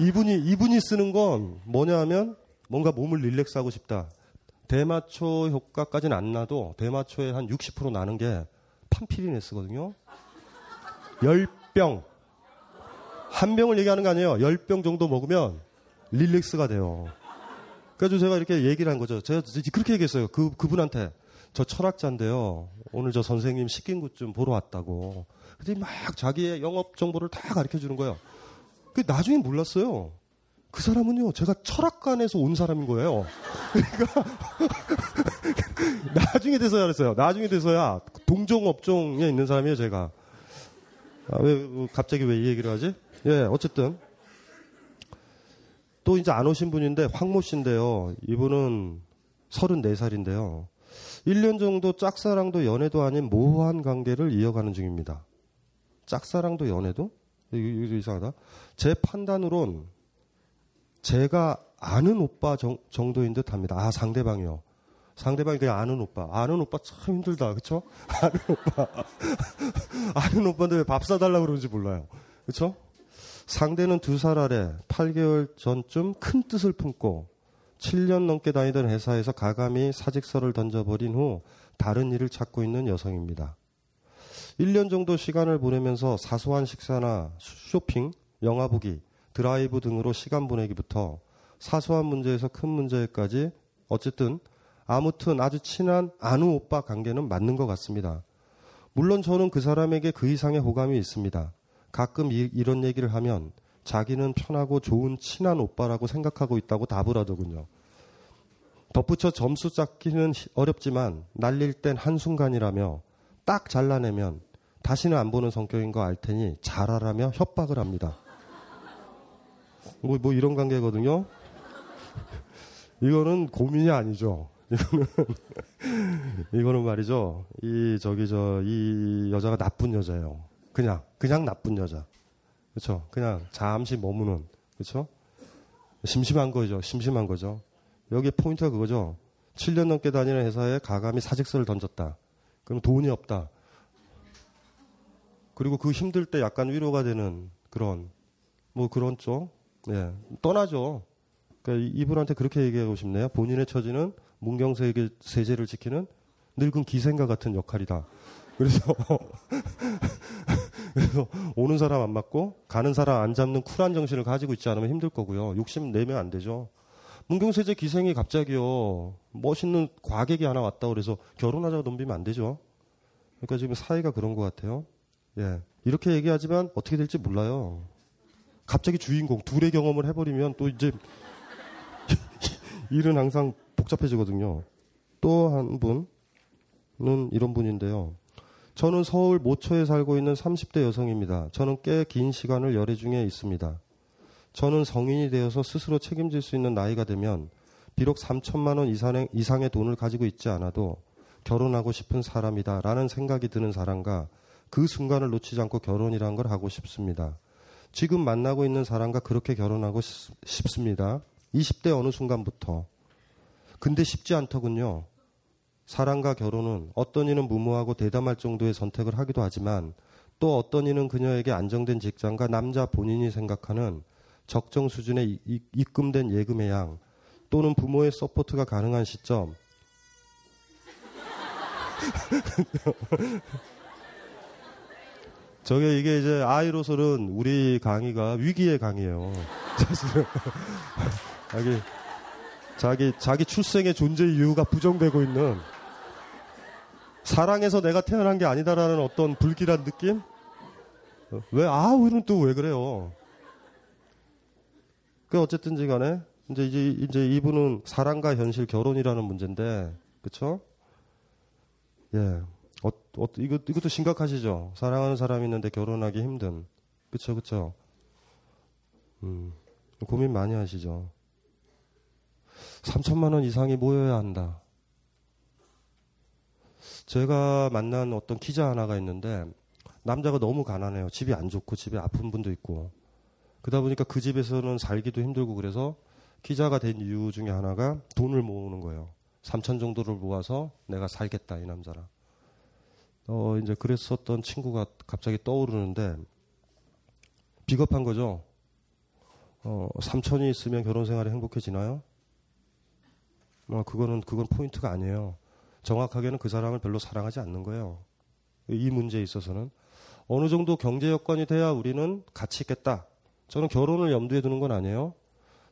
이분이 이분이 쓰는 건 뭐냐 하면 뭔가 몸을 릴렉스하고 싶다. 대마초 효과까지는 안 나도 대마초의 한 60% 나는 게 판피리네스거든요. 10병. 한 병을 얘기하는 거 아니에요. 10병 정도 먹으면 릴렉스가 돼요. 그래서 제가 이렇게 얘기를 한 거죠. 제가 그렇게 얘기했어요. 그, 그분한테. 저 철학자인데요. 오늘 저 선생님 시킨 것 좀 보러 왔다고. 근데 막 자기의 영업 정보를 다 가르쳐 주는 거예요. 그 나중에 몰랐어요. 그 사람은요, 제가 철학관에서 온 사람인 거예요. 그러니까, *laughs* 나중에 돼서야 그랬어요. 나중에 돼서야 동종 업종에 있는 사람이에요, 제가. 아, 왜, 갑자기 왜 이 얘기를 하지? 예, 어쨌든. 또 이제 안 오신 분인데, 황모 씨인데요. 이분은 34살인데요. 1년 정도 짝사랑도 연애도 아닌 모호한 관계를 이어가는 중입니다. 짝사랑도 연애도? 이거, 이상하다. 제 판단으론 제가 아는 오빠 정, 도인 듯 합니다. 아, 상대방이요. 상대방이 그냥 아는 오빠. 아는 오빠 참 힘들다. 그쵸? *laughs* 아는 오빠. *laughs* 아는 오빠인데 왜 밥 사달라고 그러는지 몰라요. 그쵸? 상대는 두 살 아래 8개월 전쯤 큰 뜻을 품고 7년 넘게 다니던 회사에서 가감히 사직서를 던져버린 후 다른 일을 찾고 있는 여성입니다. 1년 정도 시간을 보내면서 사소한 식사나 쇼핑, 영화 보기, 드라이브 등으로 시간 보내기부터 사소한 문제에서 큰 문제까지 어쨌든 아무튼 아주 친한 아는 오빠 관계는 맞는 것 같습니다. 물론 저는 그 사람에게 그 이상의 호감이 있습니다. 가끔 이, 런 얘기를 하면 자기는 편하고 좋은 친한 오빠라고 생각하고 있다고 답을 하더군요. 덧붙여 점수 쌓기는 어렵지만 날릴 땐 한순간이라며 딱 잘라내면 다시는 안 보는 성격인 거 알 테니 잘하라며 협박을 합니다. 뭐, 뭐 이런 관계거든요. *laughs* 이거는 고민이 아니죠. 이거는, *laughs* 이거는 말이죠. 이, 저기, 저, 이 여자가 나쁜 여자예요. 그냥, 그냥 나쁜 여자. 그렇죠 그냥 잠시 머무는, 그렇죠 심심한 거죠. 심심한 거죠. 여기 포인트가 그거죠. 7년 넘게 다니는 회사에 가감히 사직서를 던졌다. 그럼 돈이 없다. 그리고 그 힘들 때 약간 위로가 되는 그런, 뭐 그런 쪽. 예. 떠나죠. 그러니까 이분한테 그렇게 얘기하고 싶네요. 본인의 처지는 문경세계 세제를 지키는 늙은 기생과 같은 역할이다. 그래서 *laughs* 그래서 오는 사람 안 맞고 가는 사람 안 잡는 쿨한 정신을 가지고 있지 않으면 힘들 거고요. 욕심 내면 안 되죠. 문경세제 기생이 갑자기요 멋있는 과객이 하나 왔다 그래서 결혼하자고 덤비면 안 되죠. 그러니까 지금 사회가 그런 것 같아요. 예 이렇게 얘기하지만 어떻게 될지 몰라요. 갑자기 주인공 둘의 경험을 해버리면 또 이제 *laughs* 일은 항상 복잡해지거든요. 또 한 분은 이런 분인데요. 저는 서울 모처에 살고 있는 30대 여성입니다. 저는 꽤 긴 시간을 열애 중에 있습니다. 저는 성인이 되어서 스스로 책임질 수 있는 나이가 되면 비록 3천만 원 이상의, 이상의 돈을 가지고 있지 않아도 결혼하고 싶은 사람이다 라는 생각이 드는 사람과 그 순간을 놓치지 않고 결혼이란 걸 하고 싶습니다. 지금 만나고 있는 사람과 그렇게 결혼하고 싶습니다. 20대 어느 순간부터. 근데 쉽지 않더군요. 사랑과 결혼은 어떤 이는 무모하고 대담할 정도의 선택을 하기도 하지만 또 어떤 이는 그녀에게 안정된 직장과 남자 본인이 생각하는 적정 수준의 입금된 예금의 양 또는 부모의 support가 가능한 시점 *laughs* 저게 이게 이제 아이로서는 우리 강의가 위기의 강의예요. *laughs* 사실은 *laughs* 자기 자기 출생의 존재 이유가 부정되고 있는 사랑해서 내가 태어난 게 아니다라는 어떤 불길한 느낌? 왜 아, 우리는 또 왜 그래요? 그 어쨌든지 간에 이제 이제 이제 이분은 사랑과 현실 결혼이라는 문제인데 그렇죠? 예. 어, 어, 이거, 이것도 심각하시죠? 사랑하는 사람이 있는데 결혼하기 힘든. 그쵸, 그쵸. 음. 고민 많이 하시죠. 3천만 원 이상이 모여야 한다. 제가 만난 어떤 기자 하나가 있는데 남자가 너무 가난해요. 집이 안 좋고 집에 아픈 분도 있고. 그러다 보니까 그 집에서는 살기도 힘들고 그래서 기자가 된 이유 중에 하나가 돈을 모으는 거예요. 3천 정도를 모아서 내가 살겠다 이 남자랑. 어 이제 그랬었던 친구가 갑자기 떠오르는데 비겁한 거죠. 어 3천이 있으면 결혼 생활이 행복해지나요? 어 그거는 그건 포인트가 아니에요. 정확하게는 그 사람을 별로 사랑하지 않는 거예요. 이 문제에 있어서는 어느 정도 경제 여건이 돼야 우리는 가치 있겠다. 저는 결혼을 염두에 두는 건 아니에요.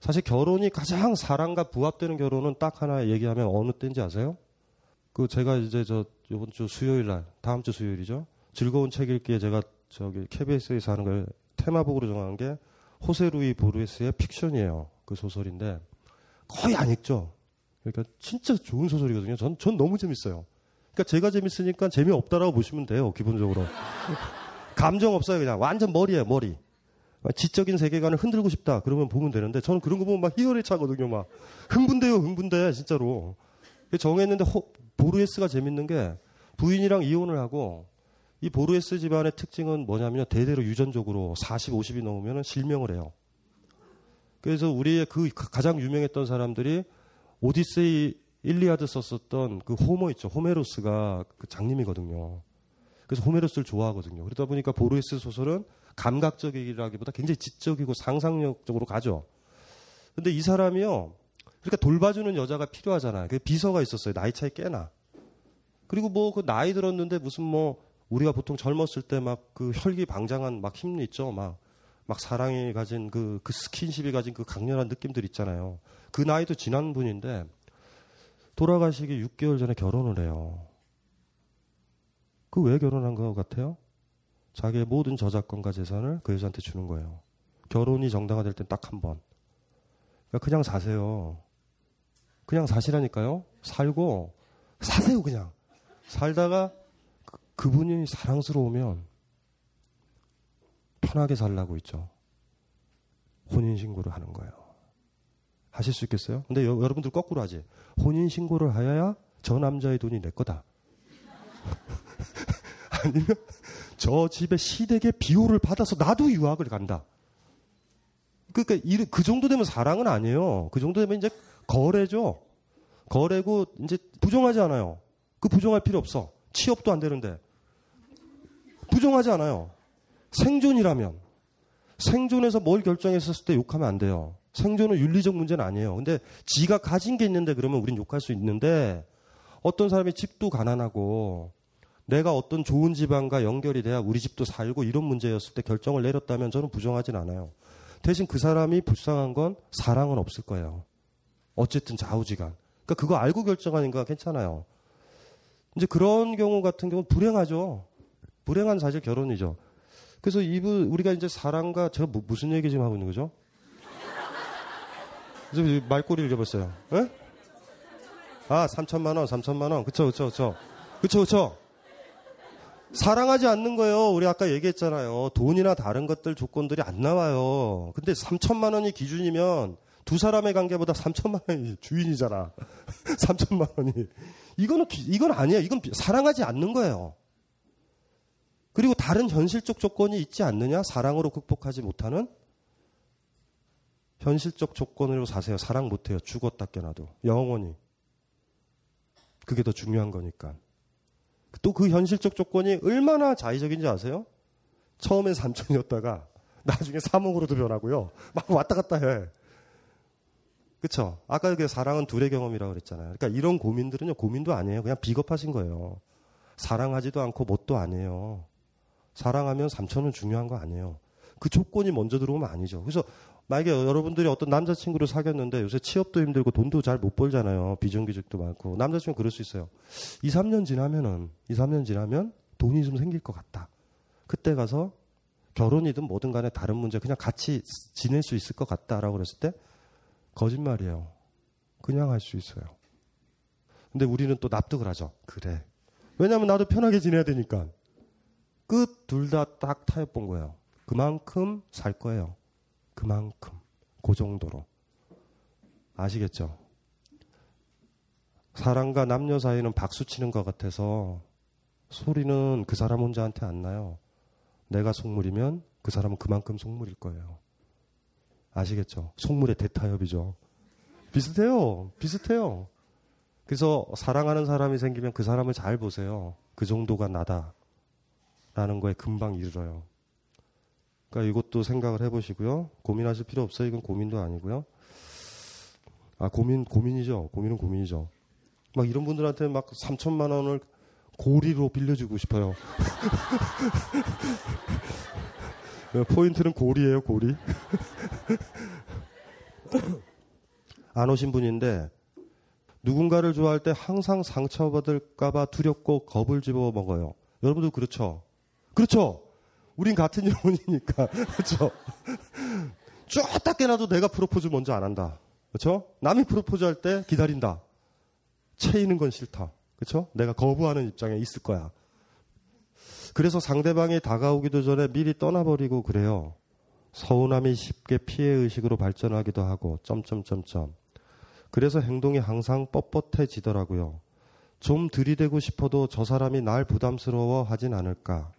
사실 결혼이 가장 사랑과 부합되는 결혼은 딱 하나 얘기하면 어느 때인지 아세요? 그 제가 이제 저 이번 주 수요일 날 다음 주 수요일이죠. 즐거운 책 읽기에 제가 저기 KBS에서 하는 걸 테마북으로 정한 게 호세 루이 보르헤스의 픽션이에요. 그 소설인데 거의 안 읽죠. 그러니까 진짜 좋은 소설이거든요. 전, 전 너무 재밌어요. 그러니까 제가 재밌으니까 재미없다라고 보시면 돼요. 기본적으로. *laughs* 감정 없어요. 그냥 완전 머리예요. 머리. 지적인 세계관을 흔들고 싶다. 그러면 보면 되는데 저는 그런 거 보면 막 희열에 차거든요. 막 흥분돼요. 흥분돼. 진짜로. 정했는데 호, 보르헤스가 재밌는 게 부인이랑 이혼을 하고 이 보르헤스 집안의 특징은 뭐냐면 대대로 유전적으로 40, 50이 넘으면 실명을 해요. 그래서 우리의 그 가장 유명했던 사람들이 오디세이 일리아드 썼었던 그 호모 있죠. 호메로스가 그 장님이거든요. 그래서 호메로스를 좋아하거든요. 그러다 보니까 보르헤스 소설은 감각적이라기보다 굉장히 지적이고 상상력적으로 가죠. 근데 이 사람이요. 그러니까 돌봐주는 여자가 필요하잖아요. 그 비서가 있었어요. 나이 차이 꽤나. 그리고 뭐 그 나이 들었는데 무슨 뭐 우리가 보통 젊었을 때 막 그 혈기 방장한 막 힘 있죠. 막, 막 사랑이 가진 그, 그 스킨십이 가진 그 강렬한 느낌들 있잖아요. 그 나이도 지난 분인데 돌아가시기 6개월 전에 결혼을 해요. 그 왜 결혼한 것 같아요? 자기의 모든 저작권과 재산을 그 여자한테 주는 거예요. 결혼이 정당화될 땐 딱 한 번. 그러니까 그냥 사세요. 그냥 사시라니까요. 살고 사세요 그냥. 살다가 그, 그분이 사랑스러우면 편하게 살라고 있죠. 혼인 신고를 하는 거예요. 하실 수 있겠어요? 근데 여, 러분들 거꾸로 하지. 혼인 신고를 하여야 저 남자의 돈이 내 거다. *laughs* 아니면 저 집에 시댁의 비호를 받아서 나도 유학을 간다. 그러니까 그 정도 되면 사랑은 아니에요. 그 정도 되면 이제 거래죠. 거래고 이제 부정하지 않아요. 그 부정할 필요 없어. 취업도 안 되는데. 부정하지 않아요. 생존이라면 생존에서 뭘 결정했었을 때 욕하면 안 돼요. 생존은 윤리적 문제는 아니에요. 근데 지가 가진 게 있는데 그러면 우린 욕할 수 있는데 어떤 사람이 집도 가난하고 내가 어떤 좋은 집안과 연결이 돼야 우리 집도 살고 이런 문제였을 때 결정을 내렸다면 저는 부정하진 않아요. 대신 그 사람이 불쌍한 건 사랑은 없을 거예요. 어쨌든 좌우지간. 그러니까 그거 알고 결정하는 거 괜찮아요. 이제 그런 경우 같은 경우는 불행하죠. 불행한 사실 결혼이죠. 그래서 이분 우리가 이제 사랑과 제가 뭐, 무슨 얘기 지금 하고 있는 거죠? 이제 말꼬리 읽어봤어요. 에? 아, 3천만 원, 3천만 원. 그쵸, 그쵸, 그쵸. 그쵸, 그쵸. 사랑하지 않는 거예요. 우리 아까 얘기했잖아요. 돈이나 다른 것들 조건들이 안 나와요. 근데 3천만 원이 기준이면 두 사람의 관계보다 3천만 원이 주인이잖아. *laughs* 3천만 원이. 이거는, 이건 아니에요. 이건 사랑하지 않는 거예요. 그리고 다른 현실적 조건이 있지 않느냐? 사랑으로 극복하지 못하는? 현실적 조건으로 사세요. 사랑 못해요. 죽었다 깨나도. 영원히. 그게 더 중요한 거니까. 또 그 현실적 조건이 얼마나 자의적인지 아세요? 처음엔 3천이었다가 *laughs* 나중에 3억으로도 변하고요. 막 왔다 갔다 해. 그쵸? 아까 그 사랑은 둘의 경험이라고 그랬잖아요. 그러니까 이런 고민들은요, 고민도 아니에요. 그냥 비겁하신 거예요. 사랑하지도 않고 뭣도 아니에요. 사랑하면 3천은 중요한 거 아니에요. 그 조건이 먼저 들어오면 아니죠. 그래서 만약에 여러분들이 어떤 남자친구를 사귀었는데 요새 취업도 힘들고 돈도 잘 못 벌잖아요. 비정규직도 많고. 남자친구 그럴 수 있어요. 2, 3년 지나면은, 2, 3년 지나면 돈이 좀 생길 것 같다. 그때 가서 결혼이든 뭐든 간에 다른 문제 그냥 같이 지낼 수 있을 것 같다라고 그랬을 때 거짓말이에요. 그냥 할 수 있어요. 근데 우리는 또 납득을 하죠. 그래. 왜냐면 나도 편하게 지내야 되니까. 끝 둘 다 딱 타협 본 거예요. 그만큼 살 거예요. 그만큼. 그 정도로. 아시겠죠? 사람과 남녀 사이는 박수 치는 것 같아서 소리는 그 사람 혼자한테 안 나요. 내가 속물이면 그 사람은 그만큼 속물일 거예요. 아시겠죠? 속물의 대타협이죠. 비슷해요. 비슷해요. 그래서 사랑하는 사람이 생기면 그 사람을 잘 보세요. 그 정도가 나다. 라는 거에 금방 이르러요. 그러니까 이것도 생각을 해보시고요. 고민하실 필요 없어요. 이건 고민도 아니고요. 아, 고민, 고민이죠. 고민은 고민이죠. 막 이런 분들한테 막 3천만 원을 고리로 빌려주고 싶어요. *laughs* 포인트는 고리예요, 고리. *laughs* 안 오신 분인데 누군가를 좋아할 때 항상 상처받을까봐 두렵고 겁을 집어 먹어요. 여러분도 그렇죠? 그렇죠? 우린 같은 영혼이니까. *laughs* 그렇죠? 쭉 깨나도 내가 프로포즈 먼저 안 한다. 그렇죠? 남이 프로포즈 할 때 기다린다. 채이는 건 싫다. 그렇죠? 내가 거부하는 입장에 있을 거야. 그래서 상대방이 다가오기도 전에 미리 떠나버리고 그래요. 서운함이 쉽게 피해 의식으로 발전하기도 하고 점점점점. 그래서 행동이 항상 뻣뻣해지더라고요. 좀 들이대고 싶어도 저 사람이 날 부담스러워 하진 않을까.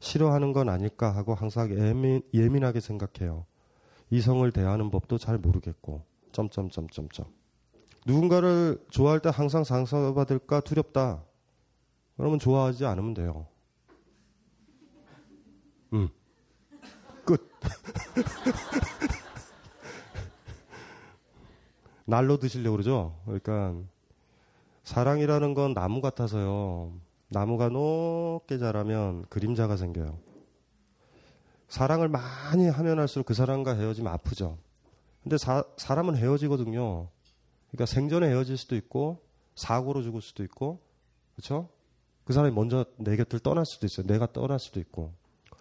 싫어하는 건 아닐까 하고 항상 예민, 예민하게 생각해요. 이성을 대하는 법도 잘 모르겠고. 점점점점점. 누군가를 좋아할 때 항상 상처받을까 두렵다. 그러면 좋아하지 않으면 돼요. 음. 끝. *laughs* 날로 드시려고 그러죠? 그러니까 사랑이라는 건 나무 같아서요. 나무가 높게 자라면 그림자가 생겨요. 사랑을 많이 하면 할수록 그 사람과 헤어지면 아프죠. 근데 사, 사람은 헤어지거든요. 그러니까 생전에 헤어질 수도 있고 사고로 죽을 수도 있고 그렇죠? 그 사람이 먼저 내 곁을 떠날 수도 있어요. 내가 떠날 수도 있고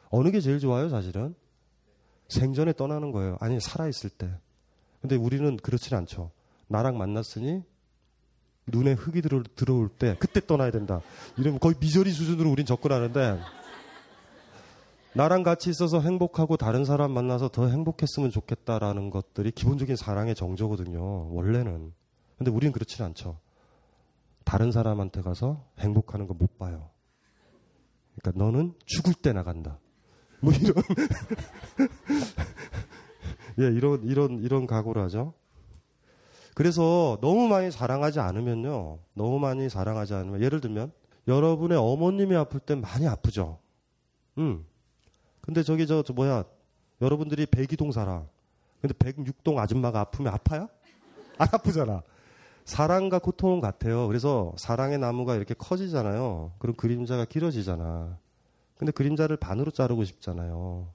어느 게 제일 좋아요, 사실은? 생전에 떠나는 거예요. 아니 살아 있을 때. 근데 우리는 그렇진 않죠. 나랑 만났으니 눈에 흙이 들어, 들어올 때 그때 떠나야 된다. 이러면 거의 미저리 수준으로 우린 접근하는데 나랑 같이 있어서 행복하고 다른 사람 만나서 더 행복했으면 좋겠다라는 것들이 기본적인 사랑의 정조거든요. 원래는. 근데 우리는 그렇진 않죠. 다른 사람한테 가서 행복하는 거 못 봐요. 그러니까 너는 죽을 때 나간다. 뭐 이런 *laughs* 예, 이런 이런 이런 각오를 하죠. 그래서 너무 많이 사랑하지 않으면요. 너무 많이 사랑하지 않으면 예를 들면 여러분의 어머님이 아플 땐 많이 아프죠. 음. 근데 저기 저, 저 뭐야 여러분들이 백이동 살아. 근데 백육동 아줌마가 아프면 아파요? *laughs* 안 아프잖아. 사랑과 고통은 같아요. 그래서 사랑의 나무가 이렇게 커지잖아요. 그럼 그림자가 길어지잖아. 근데 그림자를 반으로 자르고 싶잖아요.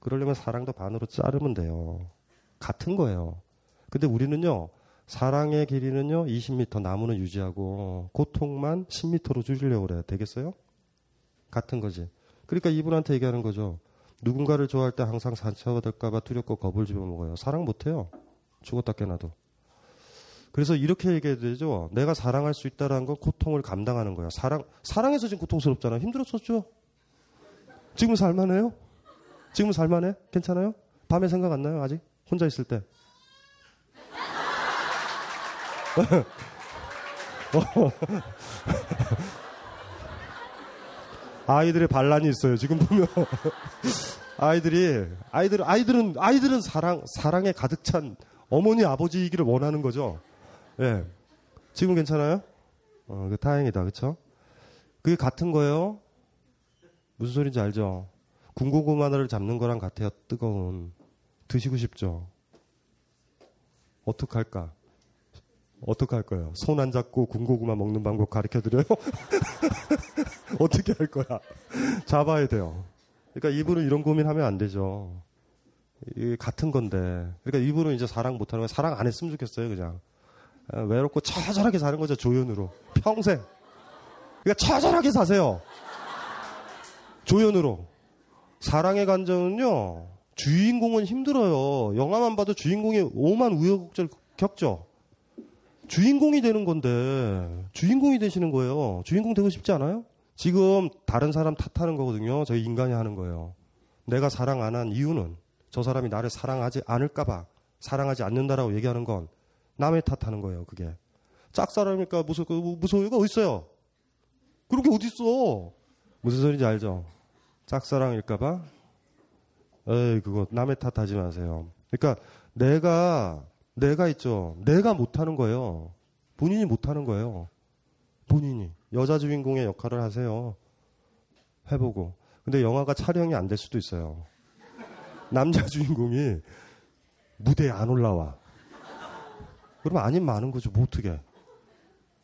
그러려면 사랑도 반으로 자르면 돼요. 같은 거예요. 근데 우리는요, 사랑의 길이는요, 20m, 나무는 유지하고, 고통만 10m로 줄이려고 그래요. 되겠어요? 같은 거지. 그러니까 이분한테 얘기하는 거죠. 누군가를 좋아할 때 항상 상처받을까봐 두렵고 겁을 집어먹어요. 사랑 못해요. 죽었다 깨나도. 그래서 이렇게 얘기해야 되죠. 내가 사랑할 수 있다는 건 고통을 감당하는 거야. 사랑, 사랑해서 지금 고통스럽잖아. 힘들었었죠? 지금 살만해요? 지금 살만해? 괜찮아요? 밤에 생각 안 나요? 아직? 혼자 있을 때? *laughs* 아이들의 반란이 있어요. 지금 보면 아이들이 아이들 아이들은 아이들은 사랑 사랑에 가득 찬 어머니 아버지이기를 원하는 거죠. 예. 지금 괜찮아요? 어, 그 다행이다. 그렇죠? 그게 같은 거예요. 무슨 소리인지 알죠? 군고구마를 잡는 거랑 같아요. 뜨거운 드시고 싶죠. 어떡할까? 어떻게 할 거예요? 손 안 잡고 군고구마 먹는 방법 가르쳐 드려요? *laughs* 어떻게 할 거야? 잡아야 돼요. 그러니까 이분은 이런 고민하면 안 되죠. 이게 같은 건데. 그러니까 이분은 이제 사랑 못 하는 거야. 사랑 안 했으면 좋겠어요, 그냥. 아, 외롭고 처절하게 사는 거죠, 조연으로. 평생. 그러니까 처절하게 사세요. 조연으로. 사랑의 감정은요, 주인공은 힘들어요. 영화만 봐도 주인공이 오만 우여곡절 겪죠. 주인공이 되는 건데 주인공이 되시는 거예요. 주인공 되고 싶지 않아요? 지금 다른 사람 탓하는 거거든요. 저희 인간이 하는 거예요. 내가 사랑 안 한 이유는 저 사람이 나를 사랑하지 않을까봐 사랑하지 않는다라고 얘기하는 건 남의 탓하는 거예요. 그게 짝사랑이니까 무서 무서워가 어딨어요? 그런 게 어딨어? 무슨 소리인지 알죠? 짝사랑일까봐? 에이 그거 남의 탓하지 마세요. 그러니까 내가 내가 있죠. 내가 못하는 거예요. 본인이 못하는 거예요. 본인이 여자 주인공의 역할을 하세요. 해보고. 근데 영화가 촬영이 안 될 수도 있어요. 남자 주인공이 무대에 안 올라와. 그러면 아닌 많은 거죠. 뭐 어떻게?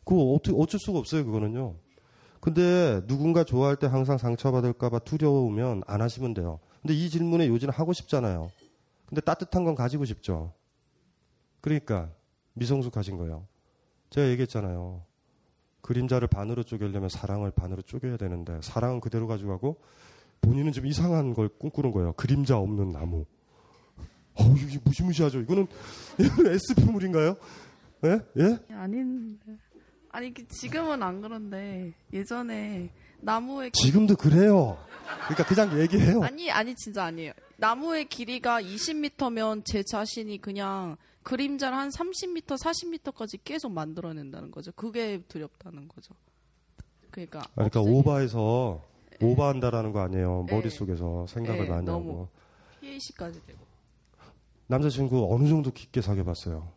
그거 어떻게 어쩔 수가 없어요. 그거는요. 근데 누군가 좋아할 때 항상 상처받을까봐 두려우면 안 하시면 돼요. 근데 이 질문에 요지는 하고 싶잖아요. 근데 따뜻한 건 가지고 싶죠. 그러니까 미성숙하신 거예요. 제가 얘기했잖아요. 그림자를 반으로 쪼개려면 사랑을 반으로 쪼개야 되는데 사랑은 그대로 가져가고 본인은 좀 이상한 걸 꿈꾸는 거예요. 그림자 없는 나무. 어우, 이게 무시무시하죠. 이거는, *laughs* 이거는 SP물인가요? 예? 예? 아닌데. 아니 그 지금은 안 그런데 예전에 나무의 길- 지금도 그래요. 그러니까 그냥 얘기해요. 아니 아니 진짜 아니에요. 나무의 길이가 20m면 제 자신이 그냥 그림자를 한 30m, 40m까지 계속 만들어낸다는 거죠. 그게 두렵다는 거죠. 그러니까 그러니까 없애기- 오바해서 오바한다라는 거 아니에요. 예. 머릿속에서 생각을 예, 많이. 하고. PAC까지 되고 남자친구 어느 정도 깊게 사귀어 봤어요.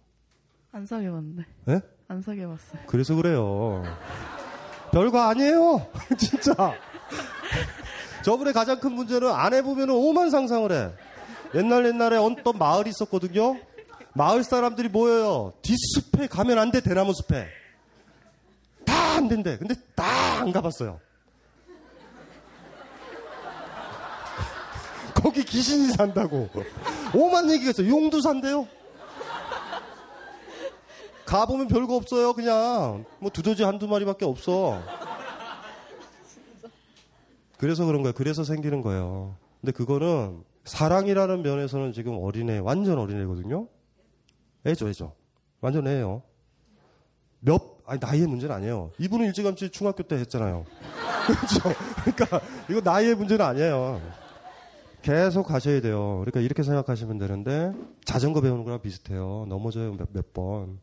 안 사귀어 봤는데 예? 안 사귀어 봤어요. 그래서 그래요. 별거 아니에요. *laughs* 진짜. 저분의 가장 큰 문제는 안 해보면 오만 상상을 해. 옛날 옛날에 어떤 마을이 있었거든요. 마을 사람들이 모여요. 뒷숲에 가면 안 돼, 대나무 숲에. 다 안 된대. 근데 다 안 가봤어요. *laughs* 거기 귀신이 산다고. 오만 얘기가 있어요. 용도 산대요. 가보면 별거 없어요. 그냥 뭐 두더지 한두 마리밖에 없어. 그래서 그런 거예요. 그래서 생기는 거예요. 근데 그거는 사랑이라는 면에서는 지금 어린애 완전 어린애거든요. 애죠, 애죠. 완전 애예요. 몇 아니 나이의 문제는 아니에요. 이분은 일찌감치 중학교 때 했잖아요. *laughs* 그렇죠. 그러니까 이거 나이의 문제는 아니에요. 계속 가셔야 돼요. 그러니까 이렇게 생각하시면 되는데 자전거 배우는 거랑 비슷해요. 넘어져요 몇, 몇 번.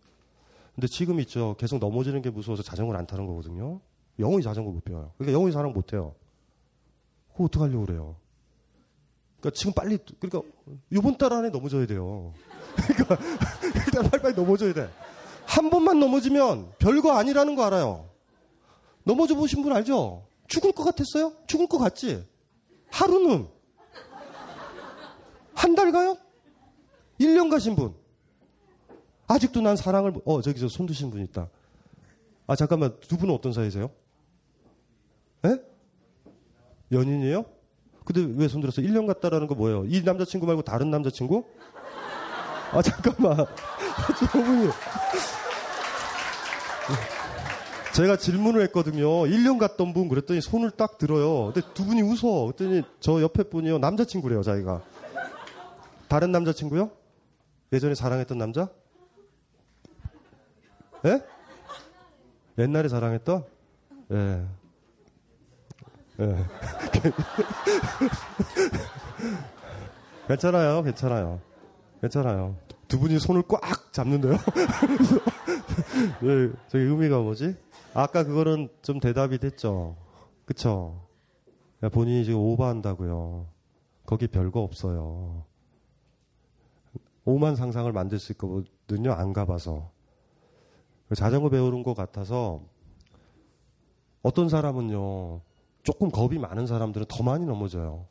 근데 지금 있죠. 계속 넘어지는 게 무서워서 자전거를 안 타는 거거든요. 영원히 자전거 못 배워요. 그러니까 영원히 사랑 못 해요. 그거 어떡하려고 그래요. 그러니까 지금 빨리 그러니까 이번 달 안에 넘어져야 돼요. 그러니까 *laughs* 일단 빨리빨리 넘어져야 돼. 한 번만 넘어지면 별거 아니라는 거 알아요. 넘어져 보신 분 알죠? 죽을 것 같았어요? 죽을 것 같지? 하루는 한 달 가요? 1년 가신 분. 아직도 난 사랑을, 못- 어, 저기 저손 드신 분 있다. 아, 잠깐만. 두 분은 어떤 사이세요? 예? 연인이에요? 근데 왜 손 들었어요? 1년 갔다라는 거 뭐예요? 이 남자친구 말고 다른 남자친구? 아, 잠깐만. 저분이. 제가 질문을 했거든요. 1년 갔던 분 그랬더니 손을 딱 들어요. 근데 두 분이 웃어. 그랬더니 저 옆에 분이요. 남자친구래요, 자기가. 다른 남자친구요? 예전에 사랑했던 남자? 예? 옛날에 사랑했던? 예. 예. *laughs* 괜찮아요, 괜찮아요. 괜찮아요. 두 분이 손을 꽉 잡는데요? 예, *laughs* 저기 의미가 뭐지? 아까 그거는 좀 대답이 됐죠? 그쵸? 야, 본인이 지금 오버한다고요. 거기 별거 없어요. 오만 상상을 만들 수 있거든요. 안 가봐서. 자전거 배우는 것 같아서 어떤 사람은요. 조금 겁이 많은 사람들은 더 많이 넘어져요.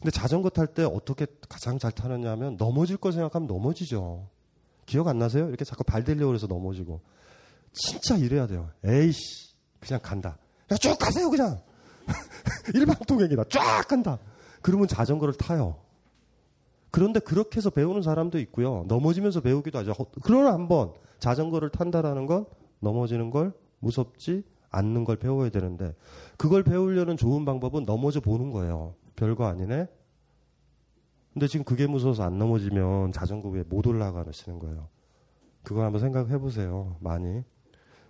근데 자전거 탈 때 어떻게 가장 잘 타느냐 하면 넘어질 거 생각하면 넘어지죠. 기억 안 나세요? 이렇게 자꾸 발 대려고 그래서 넘어지고. 진짜 이래야 돼요. 에이씨. 그냥 간다. 야, 쭉 가세요, 그냥. *laughs* 일방통행이다. 쫙 간다. 그러면 자전거를 타요. 그런데 그렇게 해서 배우는 사람도 있고요. 넘어지면서 배우기도 하죠. 허- 그러나 한번 자전거를 탄다라는 건 넘어지는 걸 무섭지 않는 걸 배워야 되는데 그걸 배우려는 좋은 방법은 넘어져 보는 거예요. 별거 아니네. 근데 지금 그게 무서워서 안 넘어지면 자전거 위에 못 올라가시는 거예요. 그걸 한번 생각해 보세요. 많이.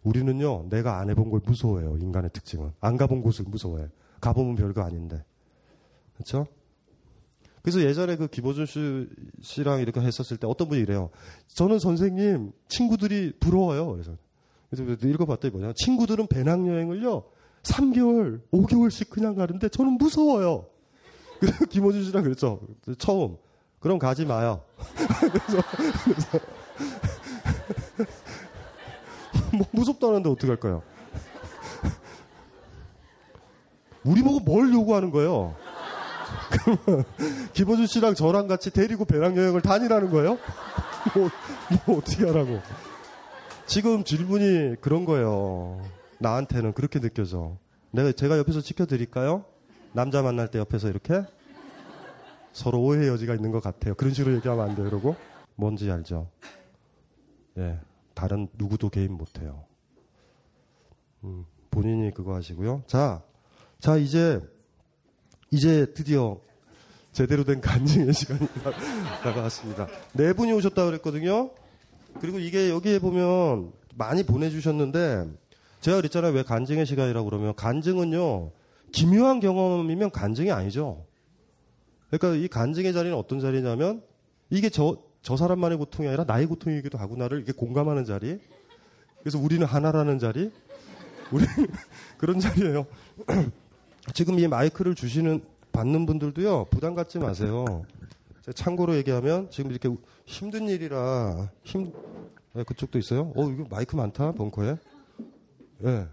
우리는요, 내가 안 해본 걸 무서워해요. 인간의 특징은. 안 가본 곳을 무서워해. 가보면 별거 아닌데. 그렇죠? 그래서 예전에 그 김호준 씨, 씨랑 이렇게 했었을 때 어떤 분이 이래요. 저는 선생님 친구들이 부러워요. 그래서 그래서 읽어봤더니 뭐냐. 친구들은 배낭여행을요. 3개월, 5개월씩 그냥 가는데 저는 무서워요. 그래서 *laughs* 김호준 씨랑 그랬죠. 처음. 그럼 가지 마요. *laughs* 그래서, 그래서 *laughs* 뭐 무섭다는데 어떡할 까요? 우리 보고 뭘 요구하는 거예요? 그러면 김호준 씨랑 저랑 같이 데리고 배낭 여행을 다니라는 거예요? 뭐, 뭐 어떻게 하라고? 지금 질문이 그런 거예요. 나한테는 그렇게 느껴져. 내가 제가 옆에서 지켜드릴까요? 남자 만날 때 옆에서 이렇게 서로 오해 여지가 있는 것 같아요. 그런 식으로 얘기하면 안 돼요. 그러고 뭔지 알죠? 예, 다른 누구도 개입 못해요. 음, 본인이 그거 하시고요. 자, 자 이제 이제 드디어 제대로 된 간증의 *laughs* 시간이 다가왔습니다. 네 분이 오셨다 그랬거든요. 그리고 이게 여기에 보면 많이 보내주셨는데 제가 그랬잖아요. 왜 간증의 시간이라고 그러면 간증은요 기묘한 경험이면 간증이 아니죠. 그러니까 이 간증의 자리는 어떤 자리냐면 이게 저, 저 사람만의 고통이 아니라 나의 고통이기도 하구나를 이게 공감하는 자리. 그래서 우리는 하나라는 자리. 우리 *laughs* 그런 자리예요. *clears throat* 지금 이 마이크를 주시는 받는 분들도요 부담 갖지 마세요. 참고로 얘기하면 지금 이렇게 힘든 일이라 힘 네, 그쪽도 있어요. 어 이거 마이크 많다 벙커에. 예.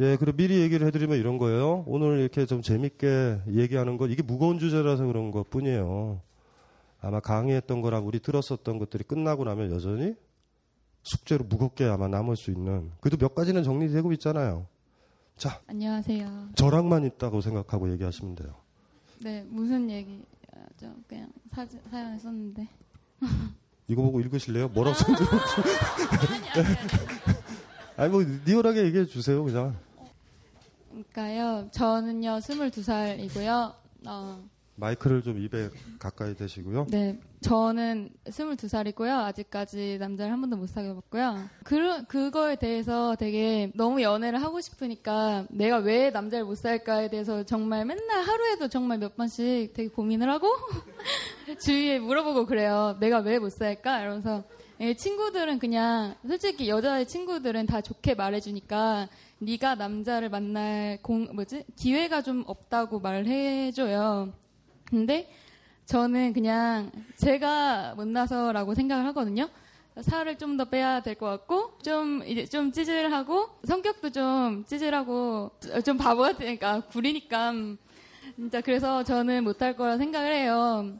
예, 그리고 미리 얘기를 해드리면 이런 거예요. 오늘 이렇게 좀 재밌게 얘기하는 거, 이게 무거운 주제라서 그런 것 뿐이에요. 아마 강의했던 거랑 우리 들었었던 것들이 끝나고 나면 여전히 숙제로 무겁게 아마 남을 수 있는. 그래도 몇 가지는 정리되고 있잖아요. 자, 안녕하세요. 저랑만 있다고 생각하고 얘기하시면 돼요. 네, 무슨 얘기죠? 그냥 사진, 사연을 썼는데. *laughs* 이거 보고 읽으실래요? 뭐라고 썼는지. *laughs* 아니, 뭐, 리얼하게 얘기해 주세요, 그냥. 그러니까요, 저는요, 22살이고요. 어, 마이크를 좀 입에 가까이 대시고요. 네, 저는 22살이고요. 아직까지 남자를 한 번도 못 사귀어봤고요. 그, 그거에 대해서 되게 너무 연애를 하고 싶으니까 내가 왜 남자를 못 살까에 대해서 정말 맨날 하루에도 정말 몇 번씩 되게 고민을 하고 *laughs* 주위에 물어보고 그래요. 내가 왜 못 살까? 이러면서 예, 친구들은 그냥 솔직히 여자의 친구들은 다 좋게 말해주니까 네가 남자를 만날 공 뭐지 기회가 좀 없다고 말해줘요. 근데 저는 그냥 제가 못나서라고 생각을 하거든요. 살을 좀 더 빼야 될 것 같고 좀 이제 좀 찌질하고 성격도 좀 찌질하고 좀 바보 같으니까 구리니까 진짜 그래서 저는 못할 거라 생각을 해요.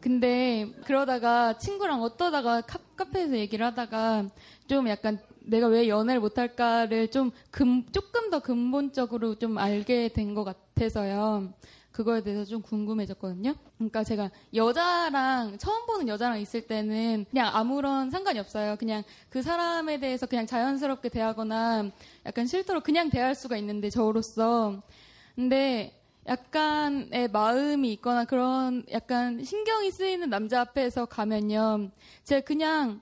근데 그러다가 친구랑 어떠다가 카, 카페에서 얘기를 하다가 좀 약간 내가 왜 연애를 못할까를 좀 금, 조금 더 근본적으로 좀 알게 된 것 같아서요. 그거에 대해서 좀 궁금해졌거든요. 그러니까 제가 여자랑 처음 보는 여자랑 있을 때는 그냥 아무런 상관이 없어요. 그냥 그 사람에 대해서 그냥 자연스럽게 대하거나 약간 실제로 그냥 대할 수가 있는데 저로서 근데 약간의 마음이 있거나 그런 약간 신경이 쓰이는 남자 앞에서 가면요. 제가 그냥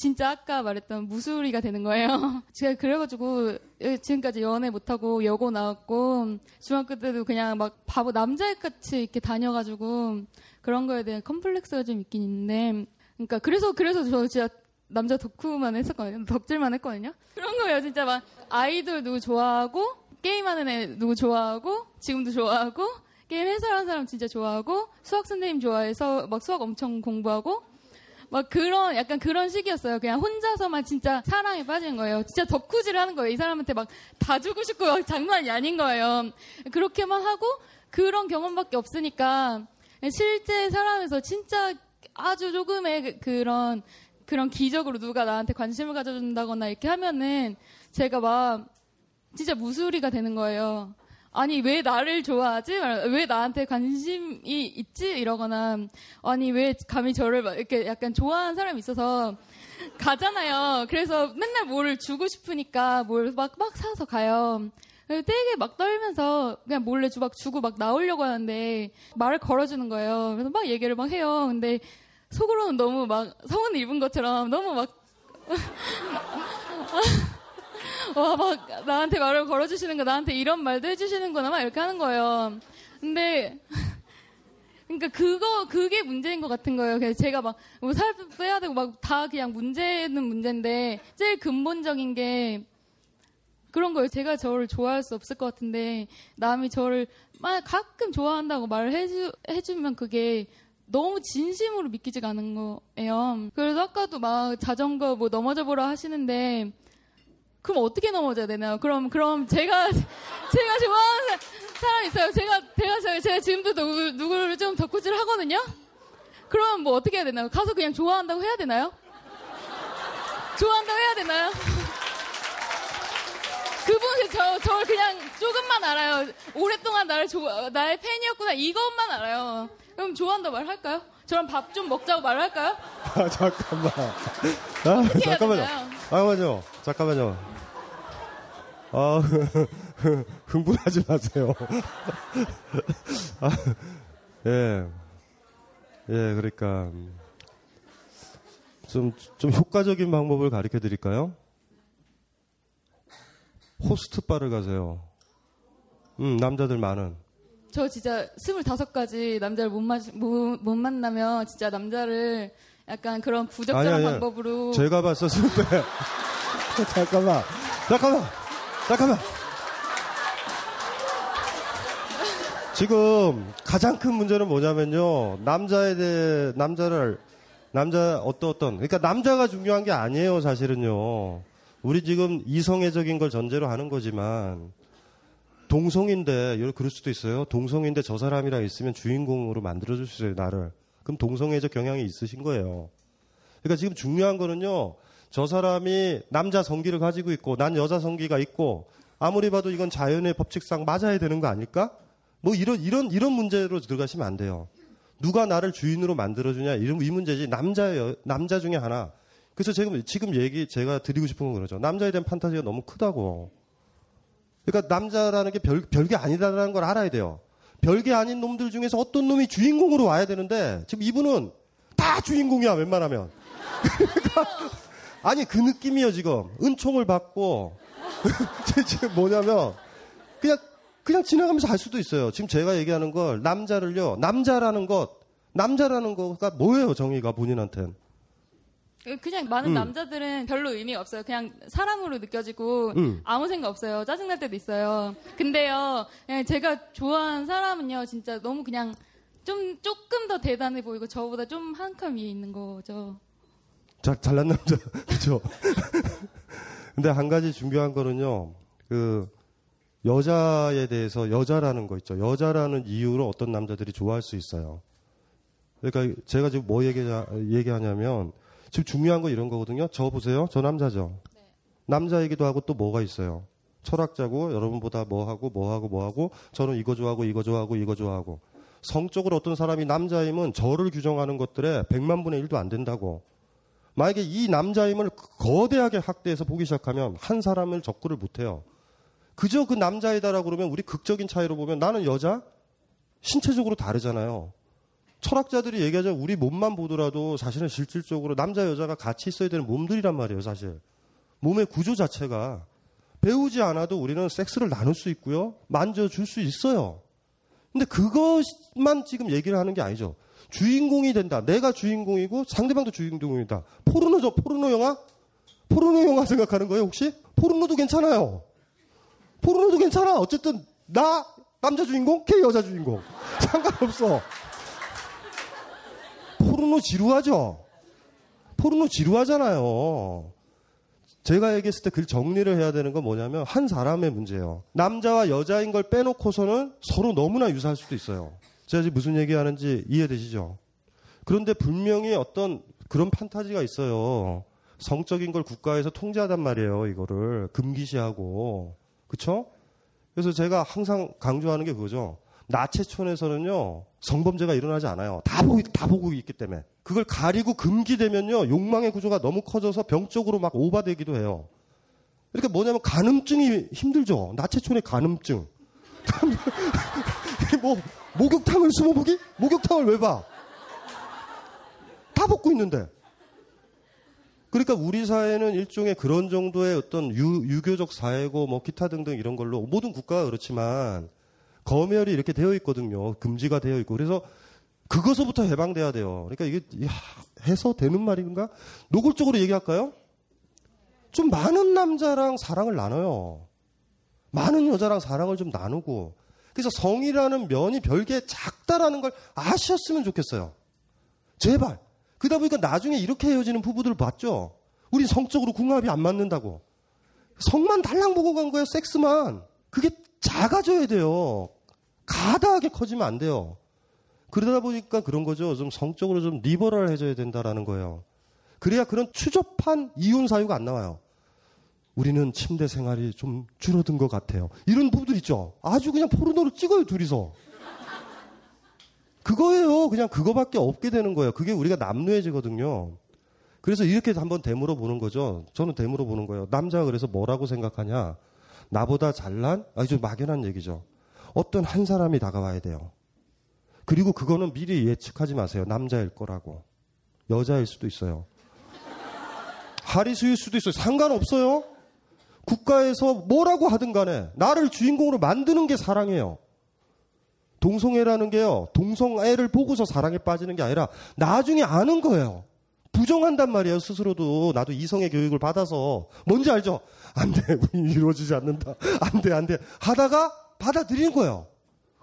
진짜 아까 말했던 무수리가 되는 거예요. *laughs* 제가 그래가지고 지금까지 연애 못하고 여고 나왔고 중학교 때도 그냥 막 바보 남자애같이 이렇게 다녀가지고 그런 거에 대한 컴플렉스가 좀 있긴 있는데 그러니까 그래서 그래서 저 진짜 남자 덕후만 했었거든요. 덕질만 했거든요. 그런 거예요. 진짜 막 아이돌 누구 좋아하고 게임하는 애 누구 좋아하고 지금도 좋아하고 게임 해설하는 사람 진짜 좋아하고 수학 선생님 좋아해서 막 수학 엄청 공부하고 막 그런 약간 그런 식이었어요. 그냥 혼자서만 진짜 사랑에 빠진 거예요. 진짜 덕후질을 하는 거예요. 이 사람한테 막 다 주고 싶고 막 장난이 아닌 거예요. 그렇게만 하고 그런 경험밖에 없으니까 실제 사람에서 진짜 아주 조금의 그런 그런 기적으로 누가 나한테 관심을 가져준다거나 이렇게 하면은 제가 막 진짜 무수리가 되는 거예요. 아니 왜 나를 좋아하지? 왜 나한테 관심이 있지? 이러거나 아니 왜 감히 저를 이렇게 약간 좋아하는 사람이 있어서 가잖아요. 그래서 맨날 뭘 주고 싶으니까 뭘막막 사서 가요. 되게 막 떨면서 그냥 몰래 막 주고 막 나오려고 하는데 말을 걸어주는 거예요. 그래서 막 얘기를 막 해요. 근데 속으로는 너무 막 성은 입은 것처럼 너무 막 *laughs* 와, 막, 나한테 말을 걸어주시는 거, 나한테 이런 말도 해주시는구나, 막 이렇게 하는 거예요. 근데, *laughs* 그러니까 그거 그게 문제인 것 같은 거예요. 그래서 제가 막살 뭐 빼야 되고 막 다 그냥 문제는 문제인데 제일 근본적인 게 그런 거예요. 제가 저를 좋아할 수 없을 것 같은데 남이 저를 막 가끔 좋아한다고 말을 해주 해주면 그게 너무 진심으로 믿기지가 않은 거예요. 그래서 아까도 막 자전거 뭐 넘어져 보라 하시는데 그럼 어떻게 넘어져야 되나요? 그럼 그럼 제가 *laughs* 제가 좋아하는 사람 있어요. 제가 제가 제가 지금도 누구 누구를 좀 덕후질 하거든요. 그럼 뭐 어떻게 해야 되나요? 가서 그냥 좋아한다고 해야 되나요? 좋아한다고 해야 되나요? *laughs* 그분 저 저를 그냥 조금만 알아요. 오랫동안 나를 좋아 나의 팬이었구나 이것만 알아요. 그럼 좋아한다 말할까요? 저랑 밥 좀 먹자고 말할까요? 아, *laughs* 잠깐만. 아, 잠깐만요. 되나요? 잠깐만요. 잠깐만요. 아, *laughs* 흥분하지 마세요. *laughs* 아, 예. 예, 그러니까. 좀, 좀 효과적인 방법을 가르쳐 드릴까요? 호스트 바를 가세요. 음, 남자들 많은. 저 진짜 스물다섯 가지 남자를 못, 마, 못, 못 만나면 진짜 남자를 약간 그런 부적절한 아니, 아니. 방법으로 제가 봤었을 때. *laughs* 잠깐만. 잠깐만. 잠깐만. 지금 가장 큰 문제는 뭐냐면요. 남자에 대해, 남자를, 남자, 어떤, 어떤. 그러니까 남자가 중요한 게 아니에요, 사실은요. 우리 지금 이성애적인 걸 전제로 하는 거지만, 동성인데, 그럴 수도 있어요. 동성인데 저 사람이랑 있으면 주인공으로 만들어줄 수 있어요, 나를. 그럼 동성애적 경향이 있으신 거예요. 그러니까 지금 중요한 거는요. 저 사람이 남자 성기를 가지고 있고 난 여자 성기가 있고 아무리 봐도 이건 자연의 법칙상 맞아야 되는 거 아닐까? 뭐 이런 이런 이런 문제로 들어가시면 안 돼요. 누가 나를 주인으로 만들어주냐 이런 이 문제지 남자 여, 남자 중에 하나. 그래서 지금 지금 얘기 제가 드리고 싶은 건 그러죠. 남자에 대한 판타지가 너무 크다고. 그러니까 남자라는 게 별, 별게 아니다라는 걸 알아야 돼요. 별게 아닌 놈들 중에서 어떤 놈이 주인공으로 와야 되는데 지금 이분은 다 주인공이야 웬만하면. *laughs* 그러니까 아니 그 느낌이에요 지금 은총을 받고 *laughs* 지금 뭐냐면 그냥 그냥 지나가면서 할 수도 있어요. 지금 제가 얘기하는 걸 남자를요 남자라는 것 남자라는 거가 뭐예요 정의가 본인한텐 그냥 많은 음. 남자들은 별로 의미가 없어요. 그냥 사람으로 느껴지고 음. 아무 생각 없어요. 짜증날 때도 있어요. 근데요, 그냥 제가 좋아하는 사람은요, 진짜 너무 그냥 좀 조금 더 대단해 보이고 저보다 좀 한 칸 위에 있는 거죠. 자, 잘난 남자 *laughs* 그렇죠. 근데 한 가지 중요한 거는요 그 여자에 대해서 여자라는 거 있죠. 여자라는 이유로 어떤 남자들이 좋아할 수 있어요. 그러니까 제가 지금 뭐 얘기, 얘기하냐면 지금 중요한 거 이런 거거든요. 저 보세요. 저 남자죠. 남자이기도 하고 또 뭐가 있어요. 철학자고 여러분보다 뭐 하고 뭐 하고 뭐 하고 저는 이거 좋아하고 이거 좋아하고 이거 좋아하고 성적으로 어떤 사람이 남자임은 저를 규정하는 것들에 100만 분의 1도 안 된다고. 만약에 이 남자임을 거대하게 확대해서 보기 시작하면 한 사람을 적구를 못 해요. 그저 그 남자이다라고 그러면 우리 극적인 차이로 보면 나는 여자 신체적으로 다르잖아요. 철학자들이 얘기하자면 우리 몸만 보더라도 사실은 실질적으로 남자 여자가 같이 있어야 되는 몸들이란 말이에요, 사실. 몸의 구조 자체가 배우지 않아도 우리는 섹스를 나눌 수 있고요. 만져줄 수 있어요. 근데 그것만 지금 얘기를 하는 게 아니죠. 주인공이 된다. 내가 주인공이고 상대방도 주인공이다. 포르노죠, 포르노 영화? 포르노 영화 생각하는 거예요, 혹시? 포르노도 괜찮아요. 포르노도 괜찮아. 어쨌든 나 남자 주인공, 걔 여자 주인공. *laughs* 상관없어. 포르노 지루하죠? 포르노 지루하잖아요. 제가 얘기했을 때 그 정리를 해야 되는 건 뭐냐면 한 사람의 문제예요. 남자와 여자인 걸 빼놓고서는 서로 너무나 유사할 수도 있어요. 제가 지금 무슨 얘기하는지 이해되시죠? 그런데 분명히 어떤 그런 판타지가 있어요. 성적인 걸 국가에서 통제하단 말이에요. 이거를 금기시하고 그쵸? 그래서 제가 항상 강조하는 게 그거죠. 나체촌에서는요 성범죄가 일어나지 않아요. 다 보고 다 보고 있기 때문에 그걸 가리고 금기되면요 욕망의 구조가 너무 커져서 병적으로 막 오바되기도 해요. 그러니까 뭐냐면 간음증이 힘들죠. 나체촌의 간음증. *laughs* 뭐 목욕탕을 숨어보기? 목욕탕을 왜 봐? 다 벗고 있는데. 그러니까 우리 사회는 일종의 그런 정도의 어떤 유, 유교적 사회고 뭐 기타 등등 이런 걸로 모든 국가가 그렇지만 검열이 이렇게 되어 있거든요. 금지가 되어 있고. 그래서 그것서부터 해방돼야 돼요. 그러니까 이게 야, 해서 되는 말인가? 노골적으로 얘기할까요? 좀 많은 남자랑 사랑을 나눠요. 많은 여자랑 사랑을 좀 나누고. 그래서 성이라는 면이 별게 작다라는 걸 아셨으면 좋겠어요. 제발. 그러다 보니까 나중에 이렇게 헤어지는 부부들 봤죠? 우리 성적으로 궁합이 안 맞는다고. 성만 달랑 보고 간 거예요, 섹스만. 그게 작아져야 돼요. 가다하게 커지면 안 돼요. 그러다 보니까 그런 거죠. 좀 성적으로 좀 리버럴해져야 된다라는 거예요. 그래야 그런 추접한 이혼 사유가 안 나와요. 우리는 침대 생활이 좀 줄어든 것 같아요. 이런 부부들 있죠. 아주 그냥 포르노를 찍어요, 둘이서. 그거예요. 그냥 그거밖에 없게 되는 거예요. 그게 우리가 남루해지거든요. 그래서 이렇게 한번 되물어 보는 거죠. 저는 되물어 보는 거예요. 남자가 그래서 뭐라고 생각하냐? 나보다 잘난 아주 막연한 얘기죠. 어떤 한 사람이 다가와야 돼요. 그리고 그거는 미리 예측하지 마세요. 남자일 거라고. 여자일 수도 있어요. *laughs* 하리수일 수도 있어요. 상관없어요. 국가에서 뭐라고 하든 간에 나를 주인공으로 만드는 게 사랑이에요. 동성애라는 게요. 동성애를 보고서 사랑에 빠지는 게 아니라 나중에 아는 거예요. 부정한단 말이에요. 스스로도 나도 이성의 교육을 받아서 뭔지 알죠? 안 돼. 이루어지지 않는다. 안 돼. 안 돼. 하다가 받아들이는 거예요.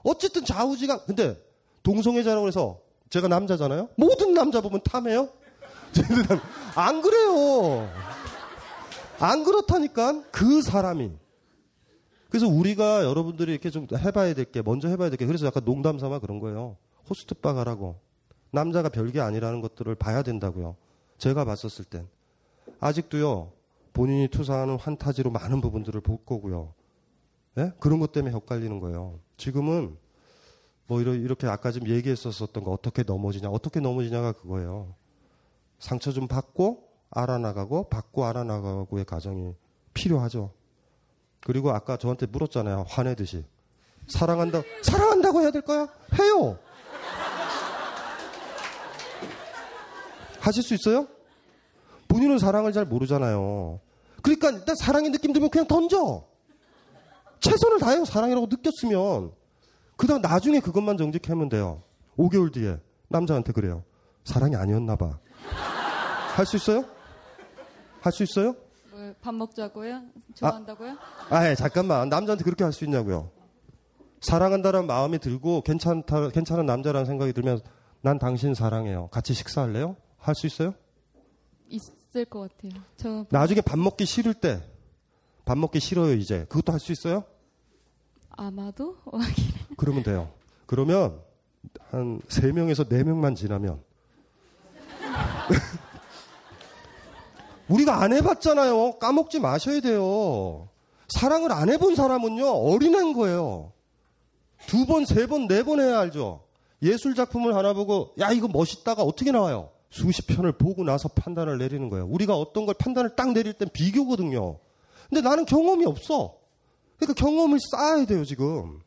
어쨌든 좌우지가 근데 동성애자라고 해서 제가 남자잖아요. 모든 남자 보면 탐해요. *laughs* 안 그래요. 안 그렇다니까 그 사람이. 그래서 우리가 여러분들이 이렇게 좀 해봐야 될 게 먼저 해봐야 될 게 그래서 약간 농담 삼아 그런 거예요. 호스트바 가라고. 남자가 별게 아니라는 것들을 봐야 된다고요. 제가 봤었을 땐. 아직도요, 본인이 투사하는 환타지로 많은 부분들을 볼 거고요. 예? 그런 것 때문에 헷갈리는 거예요. 지금은 뭐 이렇게 아까 좀 얘기했었던 거 어떻게 넘어지냐, 어떻게 넘어지냐가 그거예요. 상처 좀 받고 알아나가고 받고 알아나가고의 과정이 필요하죠. 그리고 아까 저한테 물었잖아요. 화내듯이. 사랑한다, 사랑한다고 해야 될까요? 해요! 하실 수 있어요? 본인은 사랑을 잘 모르잖아요. 그러니까 일단 사랑의 느낌 들면 그냥 던져. 최선을 다해요. 사랑이라고 느꼈으면. 그 다음 나중에 그것만 정직하면 돼요. 5개월 뒤에 남자한테 그래요. 사랑이 아니었나 봐. 할 수 있어요? 할 수 있어요? 뭐, 밥 먹자고요? 좋아한다고요? 아, 아 예, 잠깐만. 남자한테 그렇게 할 수 있냐고요. 사랑한다는 마음이 들고 괜찮다, 괜찮은 남자라는 생각이 들면 난 당신 사랑해요. 같이 식사할래요? 할 수 있어요? 있을 것 같아요. 저 나중에 밥 먹기 싫을 때, 밥 먹기 싫어요, 이제. 그것도 할 수 있어요? 아마도? *laughs* 그러면 돼요. 그러면 한 3명에서 4명만 지나면 *laughs* 우리가 안 해봤잖아요. 까먹지 마셔야 돼요. 사랑을 안 해본 사람은요, 어린애인 거예요. 두 번, 세 번, 네 번 해야 알죠. 예술 작품을 하나 보고, 야, 이거 멋있다가 어떻게 나와요? 수십 편을 보고 나서 판단을 내리는 거예요. 우리가 어떤 걸 판단을 딱 내릴 땐 비교거든요. 근데 나는 경험이 없어. 그러니까 경험을 쌓아야 돼요, 지금.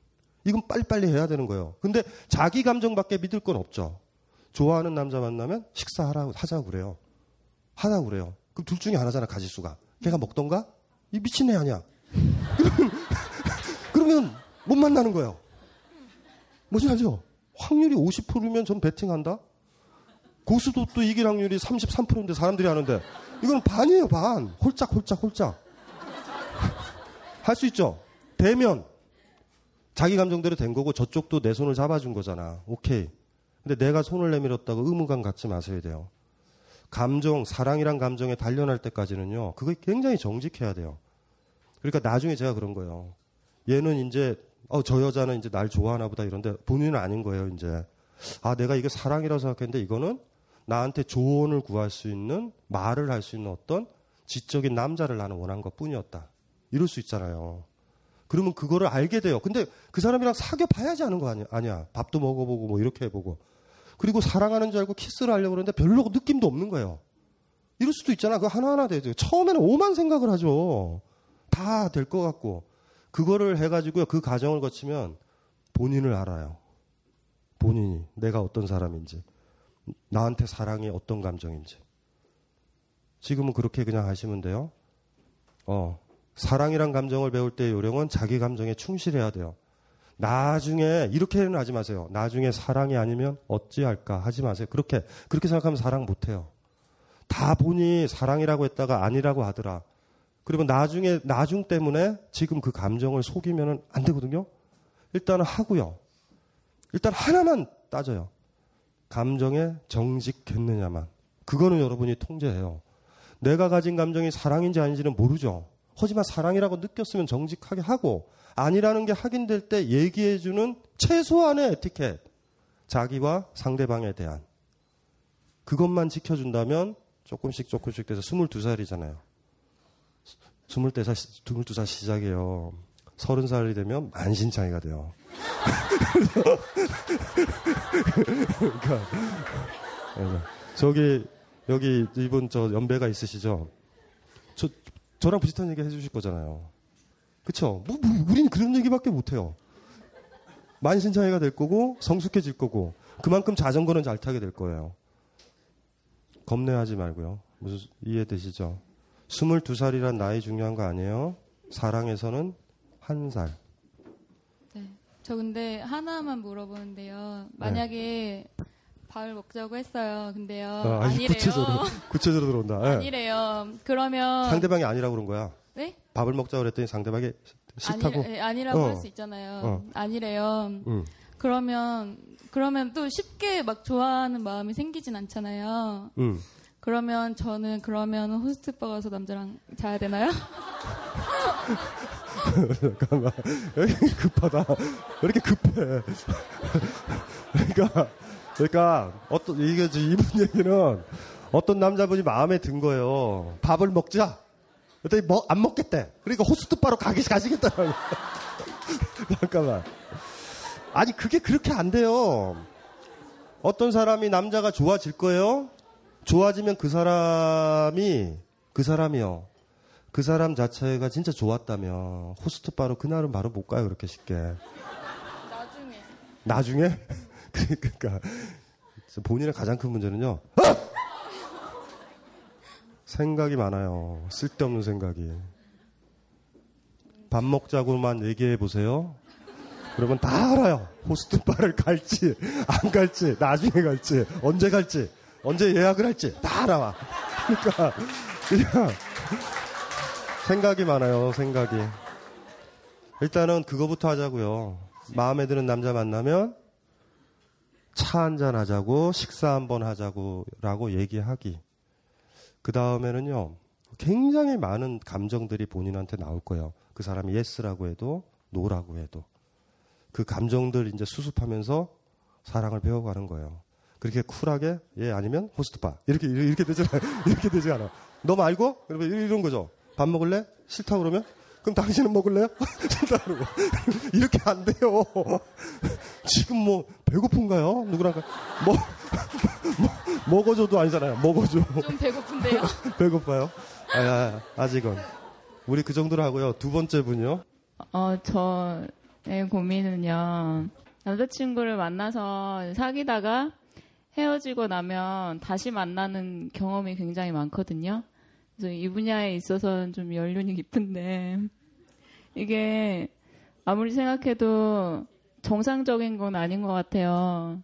이건 빨리빨리 해야 되는 거예요. 근데 자기 감정밖에 믿을 건 없죠. 좋아하는 남자 만나면 식사하라고 하자고 그래요. 하자고 그래요. 그럼 둘 중에 하나잖아, 가지수가. 걔가 먹던가? 이 미친 애 아니야. *laughs* 그러면 못 만나는 거예요. 뭔지 알죠? 확률이 50%면 전 베팅한다? 고수도 또 이길 확률이 33%인데 사람들이 하는데 이건 반이에요, 반. 홀짝, 홀짝, 홀짝. *laughs* 할 수 있죠? 되면 자기 감정대로 된 거고 저쪽도 내 손을 잡아준 거잖아. 오케이. 근데 내가 손을 내밀었다고 의무감 갖지 마셔야 돼요. 감정, 사랑이란 감정에 단련할 때까지는요, 그거 굉장히 정직해야 돼요. 그러니까 나중에 제가 그런 거예요. 얘는 이제, 어, 저 여자는 이제 날 좋아하나 보다 이런데 본인은 아닌 거예요, 이제. 아, 내가 이게 사랑이라고 생각했는데 이거는 나한테 조언을 구할 수 있는, 말을 할 수 있는 어떤 지적인 남자를 나는 원한 것 뿐이었다. 이럴 수 있잖아요. 그러면 그거를 알게 돼요. 근데 그 사람이랑 사귀어 봐야지 하는 거 아니야. 아니야. 밥도 먹어보고 뭐 이렇게 해보고. 그리고 사랑하는 줄 알고 키스를 하려고 그러는데 별로 느낌도 없는 거예요. 이럴 수도 있잖아. 그거 하나하나 되죠. 처음에는 오만 생각을 하죠. 다 될 것 같고. 그거를 해가지고요. 그 과정을 거치면 본인을 알아요. 본인이. 내가 어떤 사람인지. 나한테 사랑이 어떤 감정인지. 지금은 그렇게 그냥 하시면 돼요. 어. 사랑이란 감정을 배울 때의 요령은 자기 감정에 충실해야 돼요. 나중에 이렇게는 하지 마세요. 나중에 사랑이 아니면 어찌할까 하지 마세요. 그렇게 그렇게 생각하면 사랑 못 해요. 다 보니 사랑이라고 했다가 아니라고 하더라. 그리고 나중에 나중 때문에 지금 그 감정을 속이면은 안 되거든요. 일단은 하고요. 일단 하나만 따져요. 감정에 정직했느냐만. 그거는 여러분이 통제해요. 내가 가진 감정이 사랑인지 아닌지는 모르죠. 하지만 사랑이라고 느꼈으면 정직하게 하고 아니라는 게 확인될 때 얘기해주는 최소한의 에티켓. 자기와 상대방에 대한. 그것만 지켜준다면 조금씩 조금씩 돼서 22살이잖아요. 22살, 22살 시작이에요. 30살이 되면 만신창이가 돼요. 그러니까 저기 여기 이분 저 연배가 있으시죠? 저 저랑 비슷한 얘기 해주실 거잖아요. 그쵸? 뭐, 뭐, 우리는 그런 얘기밖에 못해요. 만신창이가 될 거고 성숙해질 거고 그만큼 자전거는 잘 타게 될 거예요. 겁내하지 말고요. 무슨 이해되시죠? 22살이란 나이 중요한 거 아니에요? 사랑에서는 한 살. 네. 저 근데 하나만 물어보는데요. 만약에 밥을 먹자고 했어요. 근데요. 아, 아니, 아니래요. 구체적으로, 구체적으로 들어온다. 예. 아니래요. 그러면 상대방이 아니라고 그런 거야. 네? 밥을 먹자고 그랬더니 상대방이 싫다고. 아니, 아니 라고 어. 할수 있잖아요. 어. 아니래요. 응. 그러면 그러면 또 쉽게 막 좋아하는 마음이 생기진 않잖아요. 응. 그러면 저는 그러면 호스트 바 가서 남자랑 자야 되나요? 잠깐만. 왜 이렇게 급하다. 왜 이렇게 급해. 그러니까, 그러니까, 어떤, 이게, 이분 얘기는 어떤 남자분이 마음에 든 거예요. 밥을 먹자. 그랬더니 뭐, 안 먹겠대. 그러니까 호스트바로 가기, 가시겠다는 *laughs* 잠깐만. 아니, 그게 그렇게 안 돼요. 어떤 사람이 남자가 좋아질 거예요? 좋아지면 그 사람이, 그 사람이요. 그 사람 자체가 진짜 좋았다면 호스트바로 그날은 바로 못 가요 그렇게 쉽게 나중에. 나중에 *laughs* 그러니까 본인의 가장 큰 문제는요 생각이 많아요 쓸데없는 생각이 밥 먹자고만 얘기해 보세요 그러면 다 알아요 호스트바를 갈지 안 갈지 나중에 갈지 언제 갈지 언제 예약을 할지 다 알아와 그러니까 그냥 생각이 많아요, 생각이. 일단은 그거부터 하자고요. 마음에 드는 남자 만나면 차 한잔 하자고, 식사 한번 하자고 라고 얘기하기. 그 다음에는요, 굉장히 많은 감정들이 본인한테 나올 거예요. 그 사람이 yes라고 해도, no라고 해도. 그 감정들 이제 수습하면서 사랑을 배워가는 거예요. 그렇게 쿨하게, 예, 아니면 호스트바. 이렇게, 이렇게 되지 않아. *laughs* 이렇게 되지 않아. 너 말고? 이런 거죠. 밥 먹을래? 싫다 그러면? 그럼 당신은 먹을래요? *laughs* *laughs* 이렇게 안 돼요. *laughs* 지금 뭐, 배고픈가요? 누구랑, 가- 뭐, 뭐, 먹어줘도 아니잖아요. 먹어줘. 좀 배고픈데요. 배고파요? 아, 아, 아직은. 우리 그 정도로 하고요. 두 번째 분이요. 어, 저의 고민은요. 남자친구를 만나서 사귀다가 헤어지고 나면 다시 만나는 경험이 굉장히 많거든요. 그래서 이 분야에 있어서는 좀 연륜이 깊은데 *laughs* 이게 아무리 생각해도 정상적인 건 아닌 것 같아요.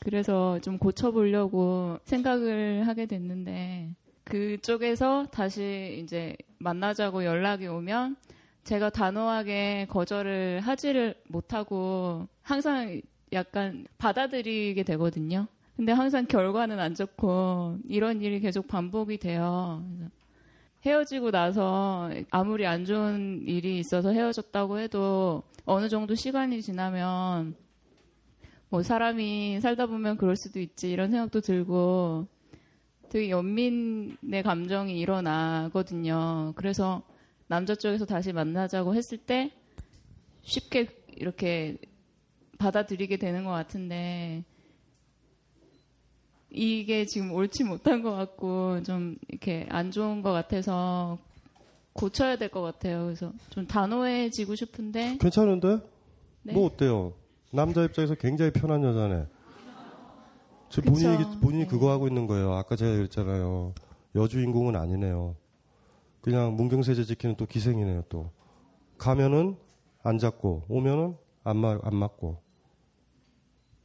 그래서 좀 고쳐보려고 생각을 하게 됐는데 그쪽에서 다시 이제 만나자고 연락이 오면 제가 단호하게 거절을 하지를 못하고 항상 약간 받아들이게 되거든요. 근데 항상 결과는 안 좋고 이런 일이 계속 반복이 돼요. 헤어지고 나서 아무리 안 좋은 일이 있어서 헤어졌다고 해도 어느 정도 시간이 지나면 뭐 사람이 살다 보면 그럴 수도 있지 이런 생각도 들고 되게 연민의 감정이 일어나거든요. 그래서 남자 쪽에서 다시 만나자고 했을 때 쉽게 이렇게 받아들이게 되는 것 같은데 이게 지금 옳지 못한 것 같고 좀 이렇게 안 좋은 것 같아서 고쳐야 될 것 같아요. 그래서 좀 단호해지고 싶은데 괜찮은데? 네. 뭐 어때요? 남자 입장에서 굉장히 편한 여자네. 저 그쵸. 본인이, 얘기- 본인이 네. 그거 하고 있는 거예요. 아까 제가 그랬잖아요. 여주인공은 아니네요. 그냥 문경세제 지키는 또 기생이네요, 또. 가면은 안 잡고 오면은 안, 마, 안 맞고.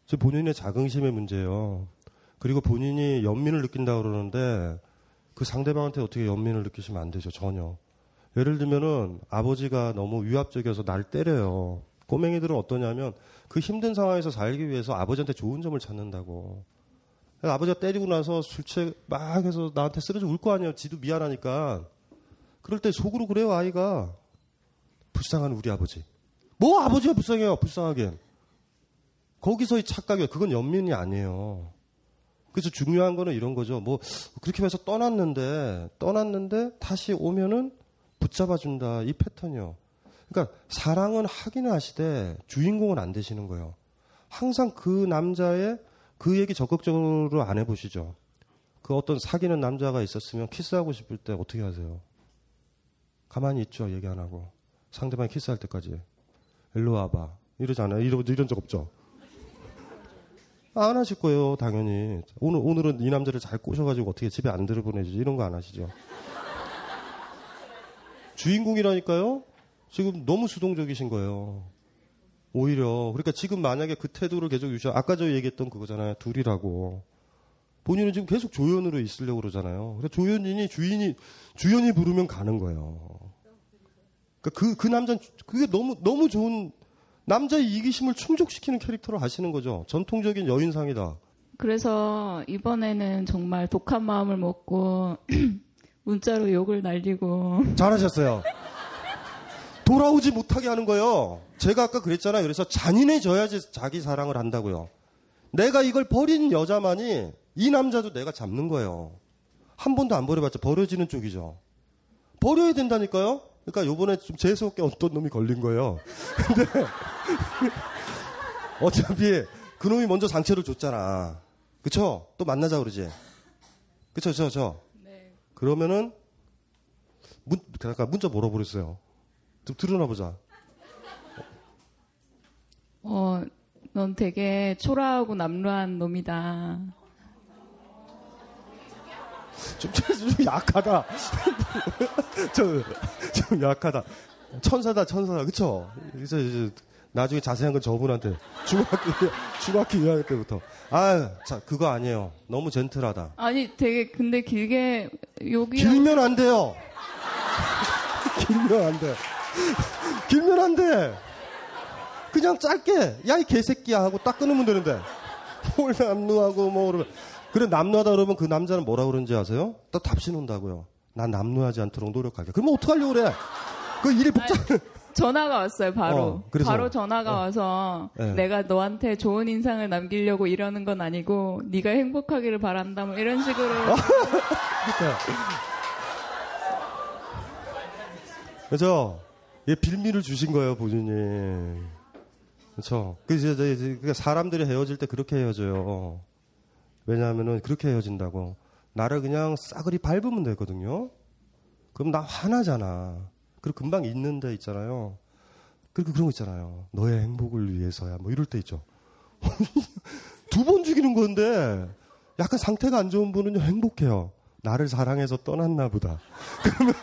저 본인의 자긍심의 문제예요. 그리고 본인이 연민을 느낀다 그러는데 그 상대방한테 어떻게 연민을 느끼시면 안 되죠 전혀. 예를 들면은 아버지가 너무 위압적이어서 날 때려요. 꼬맹이들은 어떠냐면 그 힘든 상황에서 살기 위해서 아버지한테 좋은 점을 찾는다고. 아버지가 때리고 나서 술 취해 막 해서 나한테 쓰러져 울 거 아니에요. 지도 미안하니까. 그럴 때 속으로 그래요, 아이가. 불쌍한 우리 아버지. 뭐 아버지가 불쌍해요, 불쌍하게. 거기서의 착각이에요. 그건 연민이 아니에요. 그래서 중요한 거는 이런 거죠. 뭐, 그렇게 해서 떠났는데, 떠났는데 다시 오면은 붙잡아 준다. 이 패턴이요. 그러니까 사랑은 하기는 하시되 주인공은 안 되시는 거예요. 항상 그 남자의 그 얘기 적극적으로 안 해보시죠. 그 어떤 사귀는 남자가 있었으면 키스하고 싶을 때 어떻게 하세요? 가만히 있죠. 얘기 안 하고. 상대방이 키스할 때까지. 일로 와봐. 이러지 않아요? 이런, 이런 적 없죠? 안 하실 거예요, 당연히. 오늘, 오늘은 이 남자를 잘 꼬셔가지고 어떻게 집에 안 들어보내지. 이런 거 안 하시죠? 주인공이라니까요? 지금 너무 수동적이신 거예요. 오히려. 그러니까 지금 만약에 그 태도를 계속 유지, 아까 저 얘기했던 그거잖아요. 둘이라고. 본인은 지금 계속 조연으로 있으려고 그러잖아요. 그래서 조연인이 주인이, 주연이 부르면 가는 거예요. 그러니까 그, 그 남자는, 그게 너무, 너무 좋은, 남자의 이기심을 충족시키는 캐릭터를 하시는 거죠. 전통적인 여인상이다. 그래서 이번에는 정말 독한 마음을 먹고 *clears throat* 문자로 욕을 날리고 잘하셨어요. 돌아오지 못하게 하는 거예요. 제가 아까 그랬잖아요. 그래서 잔인해져야지 자기 사랑을 한다고요. 내가 이걸 버린 여자만이 이 남자도 내가 잡는 거예요. 한 번도 안 버려봤자 버려지는 쪽이죠. 버려야 된다니까요. 그러니까 요번에 좀 재수없게 어떤 놈이 걸린 거예요. *laughs* 근데 *laughs* 어차피 그 놈이 먼저 상처를 줬잖아. 그쵸? 또 만나자 그러지. 그쵸, 저, 저. 네. 그러면은 문, 잠깐 문자 물어버렸어요. 좀 들으나 보자. 어, 넌 되게 초라하고 남루한 놈이다. 좀, 좀, *laughs* 좀 약하다. *laughs* 좀, 좀 약하다. 천사다, 천사다. 그쵸? 그래서 이제 나중에 자세한 건 저분한테 *laughs* 중학교, 중학교 2학년 때부터. 아, 자, 그거 아니에요. 너무 젠틀하다. 아니 되게 근데 길게 욕이 길면 안 돼요. 길면 안 돼. 길면 안 돼. 그냥 짧게, 야, 이 개새끼야 하고 딱 끊으면 되는데. 뭘 남루하고 뭐, 그러면. 그래, 남루하다 그러면 그 남자는 뭐라 그러는지 아세요? 또 답시 논다고요. 난 남루하지 않도록 노력할게. 그러면 어떡하려고 그래? 그 일이 복잡해. 전화가 왔어요 바로 어? 바로 전화가 어. 와서 네. 내가 너한테 좋은 인상을 남기려고 이러는 건 아니고 네가 행복하기를 바란다 뭐 이런 식으로. *laughs* 그죠? 얘 빌미를 주신 거예요, 본인이. 그렇죠. 그래서 이제 이제 사람들이 헤어질 때 그렇게 헤어져요. 왜냐하면은 그렇게 헤어진다고. 나를 그냥 싸그리 밟으면 되거든요. 그럼 나 화나잖아. 그리고 금방 잊는 데 있잖아요. 그리고 그런 거 있잖아요. 너의 행복을 위해서야. 뭐 이럴 때 있죠. *laughs* 두 번 죽이는 건데 약간 상태가 안 좋은 분은 행복해요. 나를 사랑해서 떠났나 보다. *laughs* 그러면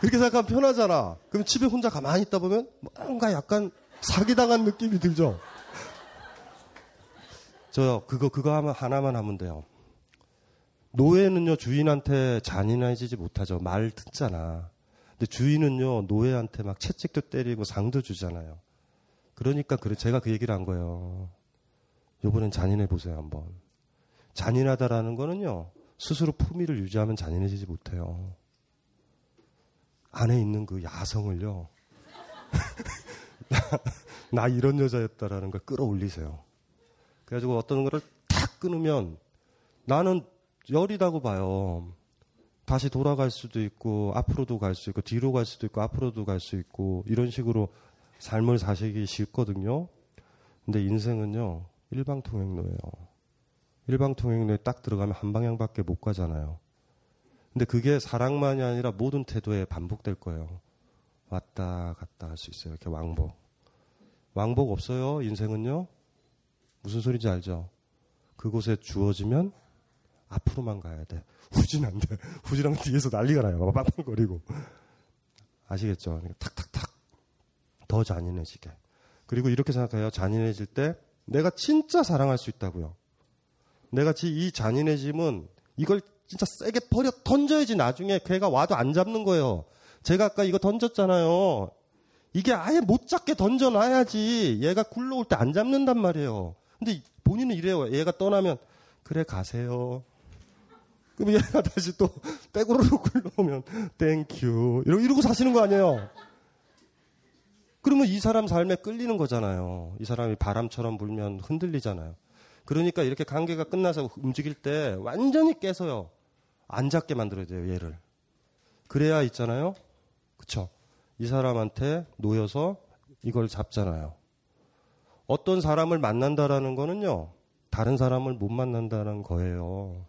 그렇게 생각하면 편하잖아. 그럼 집에 혼자 가만히 있다 보면 뭔가 약간 사기당한 느낌이 들죠. 저 그거 그거 하나만 하면 돼요. 노예는요 주인한테 잔인해지지 못하죠. 말 듣잖아. 근데 주인은요 노예한테 막 채찍도 때리고 상도 주잖아요. 그러니까 그래 제가 그 얘기를 한 거예요. 요번엔 잔인해 보세요 한번. 잔인하다라는 거는요 스스로 품위를 유지하면 잔인해지지 못해요. 안에 있는 그 야성을요. *laughs* 나, 나 이런 여자였다라는 걸 끌어올리세요. 그래가지고 어떤 거를 탁 끊으면 나는 열이다고 봐요. 다시 돌아갈 수도 있고 앞으로도 갈 수 있고 뒤로 갈 수도 있고 앞으로도 갈 수 있고 이런 식으로 삶을 사시기 쉽거든요. 근데 인생은요 일방통행로예요. 일방통행로에 딱 들어가면 한 방향밖에 못 가잖아요. 근데 그게 사랑만이 아니라 모든 태도에 반복될 거예요. 왔다 갔다 할 수 있어요. 이렇게 왕복. 왕복 없어요. 인생은요. 무슨 소리인지 알죠? 그곳에 주어지면 앞으로만 가야 돼. 후진 안 돼. 후진하면 뒤에서 난리가 나요. 빵빵거리고. 아시겠죠? 그러니까 탁탁탁. 더 잔인해지게. 그리고 이렇게 생각해요. 잔인해질 때 내가 진짜 사랑할 수 있다고요. 내가 지- 이 잔인해짐은 이걸 진짜 세게 버려 던져야지 나중에 걔가 와도 안 잡는 거예요. 제가 아까 이거 던졌잖아요. 이게 아예 못 잡게 던져놔야지 얘가 굴러올 때 안 잡는단 말이에요. 근데 본인은 이래요. 얘가 떠나면 그래 가세요. 그럼 얘가 다시 또 *laughs* 떼구르르 굴러오면 thank you 이러고, 이러고 사시는 거 아니에요. 그러면 이 사람 삶에 끌리는 거잖아요. 이 사람이 바람처럼 불면 흔들리잖아요. 그러니까 이렇게 관계가 끝나서 움직일 때 완전히 깨서요. 안 잡게 만들어야 돼요, 얘를. 그래야 있잖아요. 그쵸? 이 사람한테 놓여서 이걸 잡잖아요. 어떤 사람을 만난다라는 거는요, 다른 사람을 못 만난다는 거예요.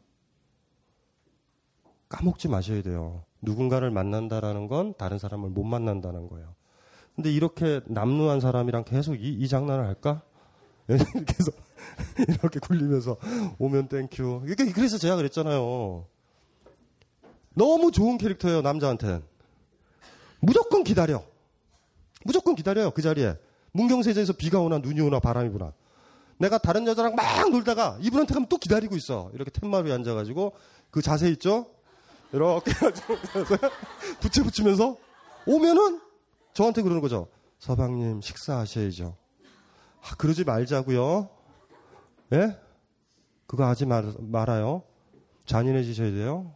까먹지 마셔야 돼요. 누군가를 만난다라는 건 다른 사람을 못 만난다는 거예요. 근데 이렇게 남루한 사람이랑 계속 이, 이 장난을 할까? *laughs* 해서 *laughs* 이렇게 굴리면서 오면 thank you. 그래서 제가 그랬잖아요. 너무 좋은 캐릭터예요, 남자한테는. 무조건 기다려. 무조건 기다려요, 그 자리에. 문경새재에서 비가 오나 눈이 오나 바람이 부나. 내가 다른 여자랑 막 놀다가 이분한테 가면 또 기다리고 있어. 이렇게 툇마루 위에 앉아가지고 그 자세 있죠? 이렇게 *laughs* 부채 부치면서 오면은 저한테 그러는 거죠. 서방님 식사하셔야죠. 아, 그러지 말자고요. 예? 그거 하지 말, 말아요. 잔인해지셔야 돼요.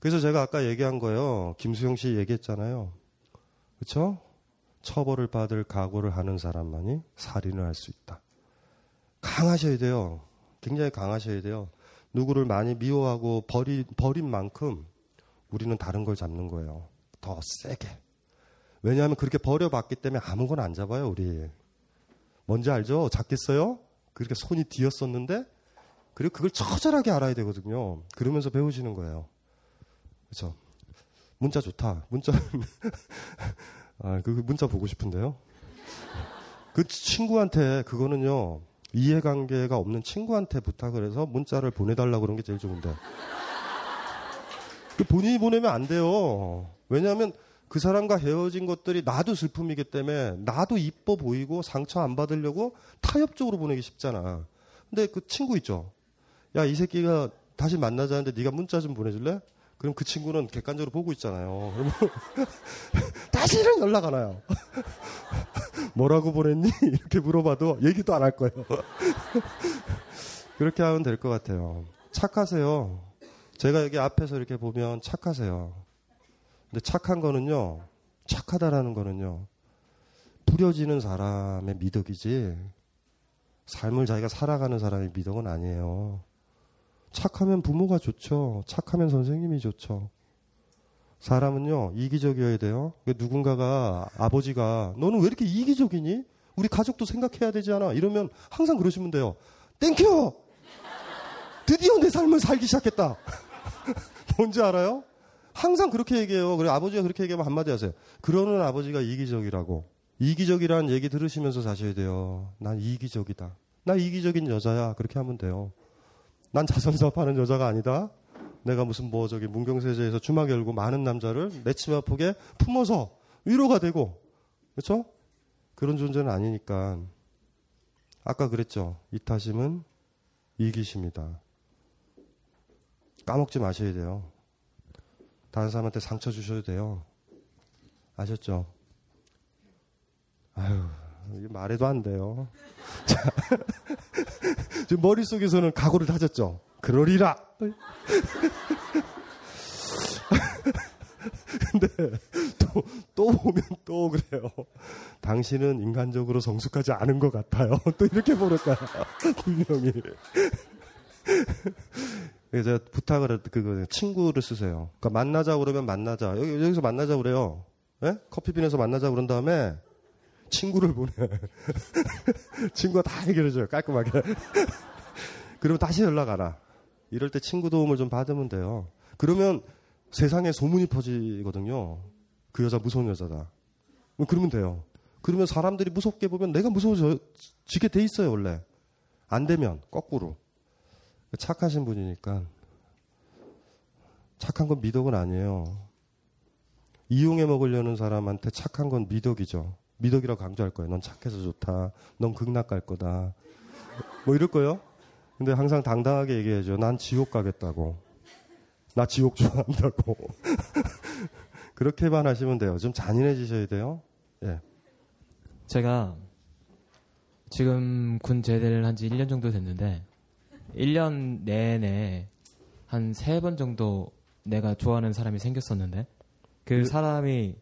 그래서 제가 아까 얘기한 거예요. 김수영 씨 얘기했잖아요. 그렇죠? 처벌을 받을 각오를 하는 사람만이 살인을 할 수 있다. 강하셔야 돼요. 굉장히 강하셔야 돼요. 누구를 많이 미워하고 버리, 버린 만큼 우리는 다른 걸 잡는 거예요. 더 세게. 왜냐하면 그렇게 버려봤기 때문에 아무거나 안 잡아요, 우리. 뭔지 알죠? 잡겠어요? 그렇게 손이 뒤었었는데, 그리고 그걸 처절하게 알아야 되거든요. 그러면서 배우시는 거예요. 그렇죠? 문자 좋다. 문자, 아, 그 문자 보고 싶은데요. 그 친구한테 그거는요, 이해관계가 없는 친구한테 부탁을 해서 문자를 보내달라고 그런 게 제일 좋은데. 그 본인이 보내면 안 돼요. 왜냐하면 그 사람과 헤어진 것들이 나도 슬픔이기 때문에 나도 이뻐 보이고 상처 안 받으려고 타협적으로 보내기 쉽잖아. 근데 그 친구 있죠. 야, 이 새끼가 다시 만나자는데 네가 문자 좀 보내줄래? 그럼 그 친구는 객관적으로 보고 있잖아요. 그러면 *laughs* 다시는 연락 안 와요. *laughs* 뭐라고 보냈니? 이렇게 물어봐도 얘기도 안 할 거예요. *laughs* 그렇게 하면 될 것 같아요. 착하세요. 제가 여기 앞에서 이렇게 보면 착하세요. 근데 착한 거는요, 착하다라는 거는요, 부려지는 사람의 미덕이지, 삶을 자기가 살아가는 사람의 미덕은 아니에요. 착하면 부모가 좋죠. 착하면 선생님이 좋죠. 사람은요, 이기적이어야 돼요. 누군가가, 아버지가, 너는 왜 이렇게 이기적이니? 우리 가족도 생각해야 되지 않아? 이러면 항상 그러시면 돼요. Thank you! 드디어 내 삶을 살기 시작했다. *laughs* 뭔지 알아요? 항상 그렇게 얘기해요. 그래 아버지가 그렇게 얘기하면 한마디 하세요. 그러는 아버지가 이기적이라고. 이기적이라는 얘기 들으시면서 사셔야 돼요. 난 이기적이다. 나 이기적인 여자야. 그렇게 하면 돼요. 난 자선 사업하는 여자가 아니다. 내가 무슨 뭐 저기 문경새재에서 주막 열고 많은 남자를 내 치마 폭에 품어서 위로가 되고 그렇죠? 그런 존재는 아니니까 아까 그랬죠. 이타심은 이기심이다. 까먹지 마셔야 돼요. 다른 사람한테 상처 주셔도 돼요. 아셨죠? 이게 말해도 안 돼요. *laughs* 자, *laughs* 지금 머릿속에서는 각오를 다졌죠? 그러리라! *laughs* 근데 또, 또 보면 또 그래요. 당신은 인간적으로 성숙하지 않은 것 같아요. 또 이렇게 거야. 분명히. 제가 부탁을 했, 그, 친구를 쓰세요. 그러니까 만나자 그러면 만나자. 여기, 여기서 만나자 그래요. 예? 커피빈에서 만나자 그런 다음에 친구를 보내. *laughs* 친구가 다 해결해줘요. 깔끔하게. *laughs* 그러면 다시 연락 안 와. 이럴 때 친구 도움을 좀 받으면 돼요. 그러면 세상에 소문이 퍼지거든요. 그 여자 무서운 여자다. 그러면 돼요. 그러면 사람들이 무섭게 보면 내가 무서워지게 돼 있어요, 원래. 안 되면, 거꾸로. 착하신 분이니까. 착한 건 미덕은 아니에요. 이용해 먹으려는 사람한테 착한 건 미덕이죠. 미덕이라고 강조할 거예요. 넌 착해서 좋다. 넌 극락 갈 거다. 뭐 이럴 거예요. 근데 항상 당당하게 얘기해줘. 난 지옥 가겠다고. 나 지옥 좋아한다고. *laughs* 그렇게만 하시면 돼요. 좀 잔인해지셔야 돼요. 예. 제가 지금 군 제대를 한 지 1년 정도 됐는데 1년 내내 한세번 정도 내가 좋아하는 사람이 생겼었는데 그 사람이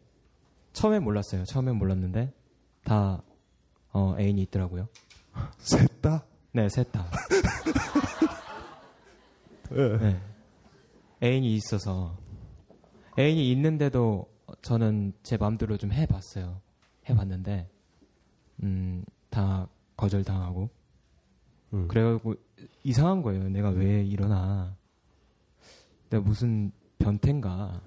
처음엔 몰랐어요. 처음엔 몰랐는데 다 어, 애인이 있더라고요. 셋 다? 네, 셋 다. 예. 네. 애인이 있어서 애인이 있는데도 저는 제 마음대로 좀 해봤어요. 해봤는데 음, 다 거절당하고 음. 그래가지고 이상한 거예요. 내가 왜 이러나. 내가 무슨 변태인가.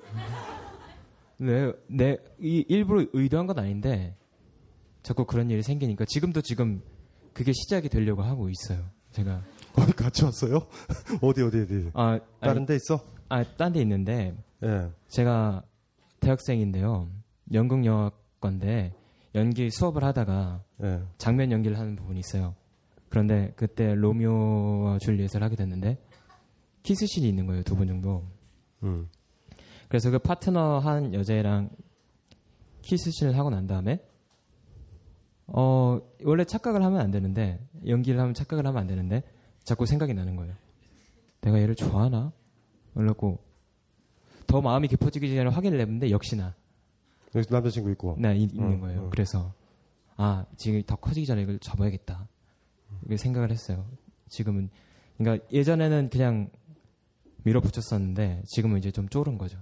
내, 내, 이, 일부러 의도한 건 아닌데, 자꾸 그런 일이 생기니까 지금도 지금 그게 시작이 되려고 하고 있어요. 제가. 어디 같이 왔어요? *laughs* 어디, 어디, 어디? 아, 다른 아니, 데 있어? 아, 딴 데 있는데, 예. 제가 대학생인데요. 연극영화과인데, 연기 수업을 하다가 예. 장면 연기를 하는 부분이 있어요. 그런데 그때 로미오와 줄리엣을 하게 됐는데 키스씬이 있는 거예요 두번 정도. 음. 그래서 그 파트너 한 여자애랑 키스씬을 하고 난 다음에 어 원래 착각을 하면 안 되는데 연기를 하면 착각을 하면 안 되는데 자꾸 생각이 나는 거예요. 내가 얘를 좋아하나? 그래갖고 더 마음이 깊어지기 전에 확인을 해봤는데 역시나 여기 남자친구 있고. 네, 이- 있는 어, 거예요. 어. 그래서 아 지금 더 커지기 전에 이걸 접어야겠다. 이렇게 생각을 했어요. 지금은 그러니까 예전에는 그냥 밀어붙였었는데 지금은 이제 좀 쫄은 거죠.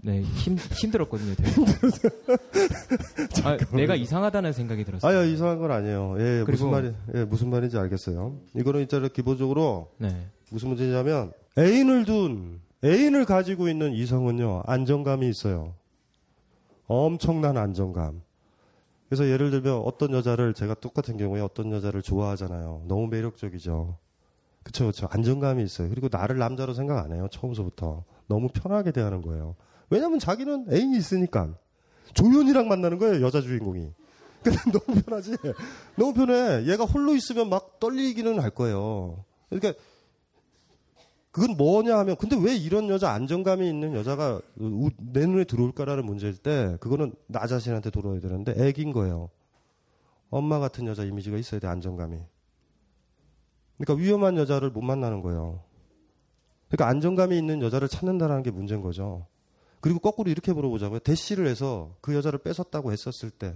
네, 힘 힘들었거든요. 되게. *laughs* 아, 내가 이상하다는 생각이 들었어요. 아야 이상한 건 아니에요. 예, 무슨 말이 예, 무슨 말인지 알겠어요. 이거는 일단 기본적으로 네, 무슨 문제냐면 애인을 둔 애인을 가지고 있는 이성은요 안정감이 있어요. 엄청난 안정감. 그래서 예를 들면 어떤 여자를 제가 똑같은 경우에 어떤 여자를 좋아하잖아요. 너무 매력적이죠. 그쵸, 그쵸. 안정감이 있어요. 그리고 나를 남자로 생각 안 해요. 처음서부터. 너무 편하게 대하는 거예요. 왜냐면 자기는 애인이 있으니까. 조연이랑 만나는 거예요, 여자 주인공이. *laughs* 근데 너무 편하지? 너무 편해. 얘가 홀로 있으면 막 떨리기는 할 거예요. 그러니까, 그건 뭐냐 하면, 근데 왜 이런 여자, 안정감이 있는 여자가 우- 내 눈에 들어올까라는 문제일 때, 그거는 나 자신한테 돌아야 되는데, 애긴 거예요. 엄마 같은 여자 이미지가 있어야 돼, 안정감이. 그러니까 위험한 여자를 못 만나는 거예요. 그러니까 안정감이 있는 여자를 찾는다라는 게 문제인 거죠. 그리고 거꾸로 이렇게 물어보자고요. 대시를 해서 그 여자를 뺏었다고 했었을 때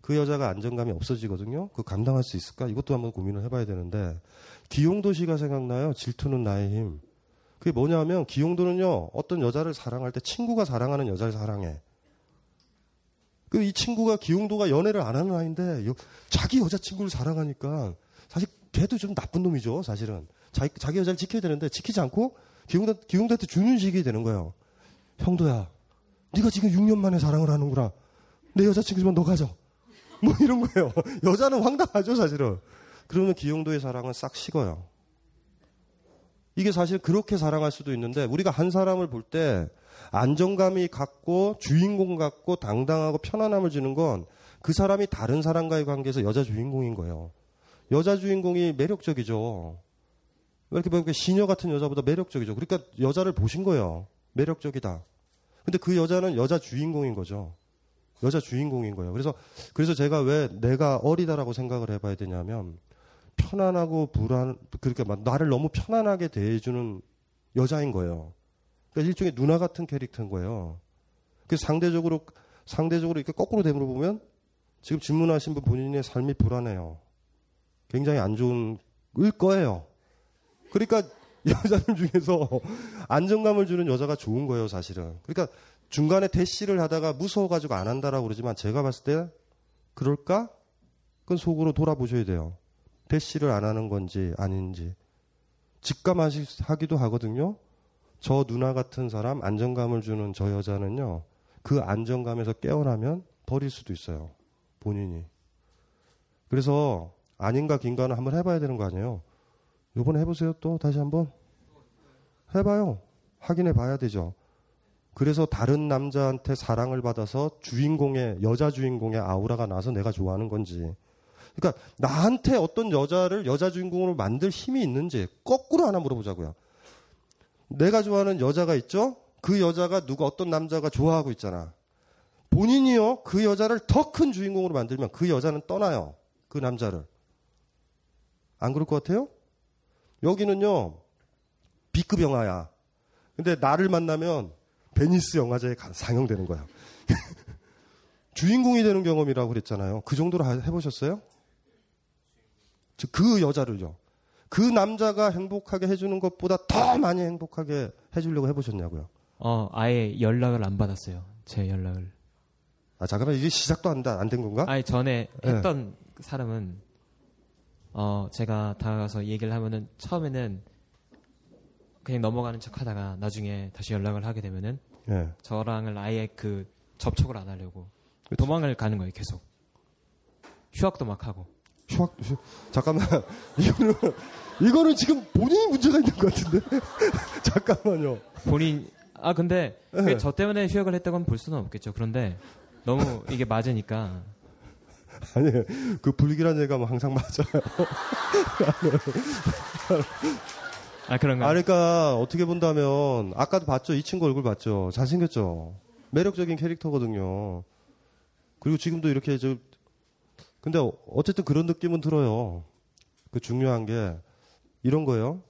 그 여자가 안정감이 없어지거든요. 그 감당할 수 있을까? 이것도 한번 고민을 해봐야 되는데 기용도 씨가 생각나요. 질투는 나의 힘. 그게 뭐냐면 기용도는요. 어떤 여자를 사랑할 때 친구가 사랑하는 여자를 사랑해. 그 이 친구가 기용도가 연애를 안 하는 아이인데 여- 자기 여자친구를 사랑하니까 사실 걔도 좀 나쁜 놈이죠. 사실은 자기, 자기 여자를 지켜야 되는데 지키지 않고 기용도, 기용도한테 주는 식이 되는 거예요. 형도야, 네가 지금 6년 만에 사랑을 하는구나. 내 여자친구지만 너 가져. 뭐 이런 거예요. *laughs* 여자는 황당하죠, 사실은. 그러면 기용도의 사랑은 싹 식어요. 이게 사실 그렇게 사랑할 수도 있는데 우리가 한 사람을 볼 때 안정감이 갖고 주인공 같고 당당하고 편안함을 주는 건 그 사람이 다른 사람과의 관계에서 여자 주인공인 거예요. 여자 주인공이 매력적이죠. 왜 이렇게 보면 시녀 같은 여자보다 매력적이죠. 그러니까 여자를 보신 거예요. 매력적이다. 근데 그 여자는 여자 주인공인 거죠. 여자 주인공인 거예요. 그래서 그래서 제가 왜 내가 어리다라고 생각을 해봐야 되냐면 편안하고 불안 그렇게 막 나를 너무 편안하게 대해주는 여자인 거예요. 그러니까 일종의 누나 같은 캐릭터인 거예요. 그래서 상대적으로 상대적으로 이렇게 거꾸로 되물어 보면 지금 질문하신 분 본인의 삶이 불안해요. 굉장히 안 좋은 을 거예요. 그러니까 *laughs* 여자들 중에서 안정감을 주는 여자가 좋은 거예요, 사실은. 그러니까 중간에 대시를 하다가 무서워가지고 안 한다라고 그러지만 제가 봤을 때 그럴까? 그건 속으로 돌아보셔야 돼요. 대시를 안 하는 건지 아닌지. 직감하기도 하거든요. 저 누나 같은 사람, 안정감을 주는 저 여자는요, 그 안정감에서 깨어나면 버릴 수도 있어요. 본인이. 그래서 아닌가 긴가는 한번 해봐야 되는 거 아니에요. 요번에 해보세요. 또 다시 한번 해봐요. 확인해 봐야 되죠. 그래서 다른 남자한테 사랑을 받아서 주인공의 여자 주인공의 아우라가 나서 내가 좋아하는 건지. 그러니까 나한테 어떤 여자를 여자 주인공으로 만들 힘이 있는지 거꾸로 하나 물어보자고요. 내가 좋아하는 여자가 있죠? 그 여자가 누가 어떤 남자가 좋아하고 있잖아. 본인이요 그 여자를 더 큰 주인공으로 만들면 그 여자는 떠나요. 그 남자를. 안 그럴 것 같아요? 여기는요 B급 영화야. 근데 나를 만나면 베니스 영화제에 가- 상영되는 거야. *laughs* 주인공이 되는 경험이라고 그랬잖아요. 그 정도로 하- 해보셨어요? 즉, 그 여자를요. 그 남자가 행복하게 해주는 것보다 더 많이 행복하게 해주려고 해보셨냐고요. 어, 아예 연락을 안 받았어요. 제 연락을. 아, 잠깐만, 이게 시작도 안된 건가? 아니, 전에 네. 했던 사람은, 어, 제가 다가가서 얘기를 하면은, 처음에는 그냥 넘어가는 척 하다가, 나중에 다시 연락을 하게 되면은, 예. 저랑을 아예 그 접촉을 안 하려고. 도망을 가는 거예요, 계속. 휴학도 막 하고. 휴학, 휴, 잠깐만. *laughs* 이거는, 이거는 지금 본인이 문제가 있는 것 같은데? *laughs* 잠깐만요. 본인, 아, 근데, 네. 저 때문에 휴학을 했다고는 볼 수는 없겠죠. 그런데, 너무 이게 맞으니까, *laughs* 아니, 그 불길한 예감은 항상 맞아요. *laughs* 아, 그런가? 아, 그러니까 어떻게 본다면 아까도 봤죠? 이 친구 얼굴 봤죠? 잘생겼죠? 매력적인 캐릭터거든요. 그리고 지금도 이렇게 저 근데 어쨌든 그런 느낌은 들어요. 그 중요한 게 이런 거예요.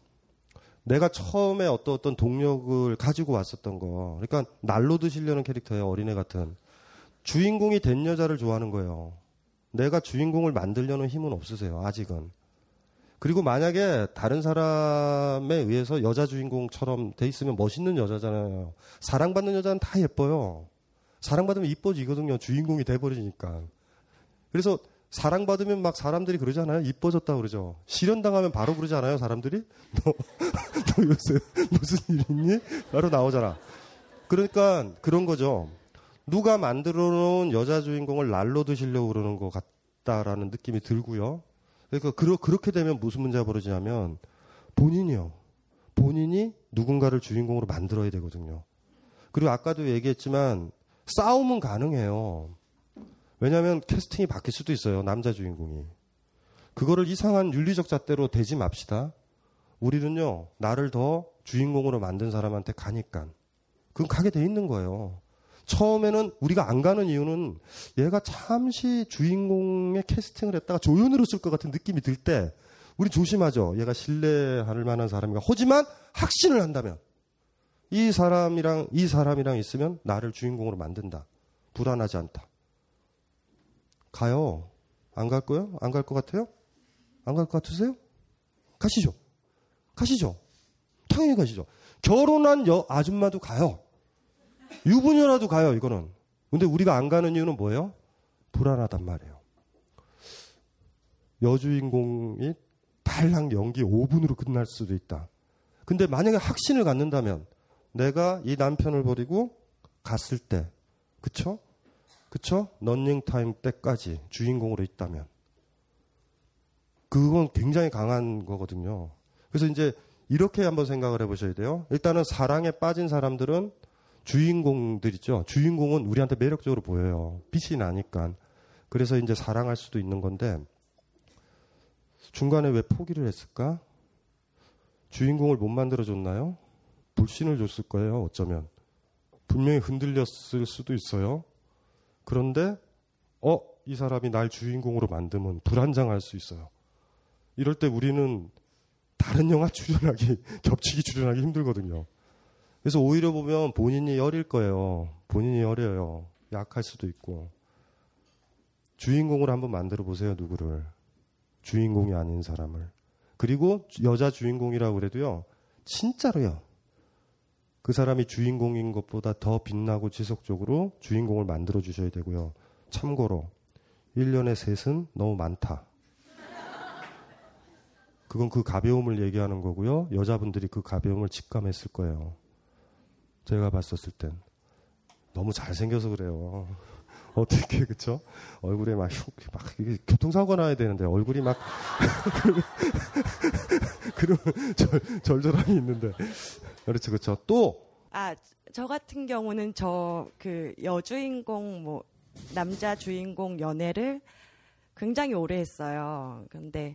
내가 처음에 어떤 어떤 동력을 가지고 왔었던 거. 그러니까 날로 드시려는 캐릭터예요. 어린애 같은. 주인공이 된 여자를 좋아하는 거예요. 내가 주인공을 만들려는 힘은 없으세요. 아직은. 그리고 만약에 다른 사람에 의해서 여자 주인공처럼 돼 있으면 멋있는 여자잖아요. 사랑받는 여자는 다 예뻐요. 사랑받으면 이뻐지거든요. 주인공이 돼버리니까. 그래서 사랑받으면 막 사람들이 그러잖아요. 이뻐졌다 그러죠. 실현당하면 바로 그러지 않아요. 사람들이? *laughs* 너, 너 요새 무슨 일 있니? 바로 나오잖아. 그러니까 그런 거죠. 누가 만들어 놓은 여자 주인공을 날로 드시려고 그러는 것 같다라는 느낌이 들고요. 그러니까 그러, 그렇게 되면 무슨 문제가 벌어지냐면 본인이요. 본인이 누군가를 주인공으로 만들어야 되거든요. 그리고 아까도 얘기했지만 싸움은 가능해요. 왜냐하면 캐스팅이 바뀔 수도 있어요. 남자 주인공이. 그거를 이상한 윤리적 잣대로 대지 맙시다. 우리는요, 나를 더 주인공으로 만든 사람한테 가니까. 그건 가게 돼 있는 거예요. 처음에는 우리가 안 가는 이유는 얘가 잠시 주인공의 캐스팅을 했다가 조연으로 쓸 것 같은 느낌이 들 때 우리 조심하죠. 얘가 신뢰할 만한 사람인가. 하지만 확신을 한다면 이 사람이랑 이 사람이랑 있으면 나를 주인공으로 만든다. 불안하지 않다. 가요. 안 갈 거요? 안 갈 것 같아요? 안 갈 것 같으세요? 가시죠. 가시죠. 당연히 가시죠. 결혼한 여 아줌마도 가요. 유부녀라도 가요, 이거는. 근데 우리가 안 가는 이유는 뭐예요? 불안하단 말이에요. 여주인공이 달랑 연기 5분으로 끝날 수도 있다. 근데 만약에 확신을 갖는다면 내가 이 남편을 버리고 갔을 때, 그쵸? 그쵸? 런닝 타임 때까지 주인공으로 있다면. 그건 굉장히 강한 거거든요. 그래서 이제 이렇게 한번 생각을 해보셔야 돼요. 일단은 사랑에 빠진 사람들은 주인공들 있죠. 주인공은 우리한테 매력적으로 보여요. 빛이 나니까. 그래서 이제 사랑할 수도 있는 건데 중간에 왜 포기를 했을까? 주인공을 못 만들어줬나요? 불신을 줬을 거예요. 어쩌면 분명히 흔들렸을 수도 있어요. 그런데 어 이 사람이 날 주인공으로 만들면 불안장할 수 있어요. 이럴 때 우리는 다른 영화 출연하기 *laughs* 겹치기 출연하기 힘들거든요. 그래서 오히려 보면 본인이 여릴 거예요. 본인이 여려요. 약할 수도 있고. 주인공을 한번 만들어 보세요, 누구를. 주인공이 아닌 사람을. 그리고 여자 주인공이라고 그래도요, 진짜로요. 그 사람이 주인공인 것보다 더 빛나고 지속적으로 주인공을 만들어 주셔야 되고요. 참고로, 1년에 셋은 너무 많다. 그건 그 가벼움을 얘기하는 거고요. 여자분들이 그 가벼움을 직감했을 거예요. 제가 봤었을 땐 너무 잘생겨서 그래요. *laughs* 어떻게 그쵸? 얼굴에 막, 흉, 막 이게 교통사고 나야 되는데 얼굴이 막 *laughs* 그런 절, 절절함이 있는데 그렇죠 그렇죠 또 아, 저 같은 경우는 저 그 여주인공 뭐 남자 주인공 연애를 굉장히 오래 했어요. 근데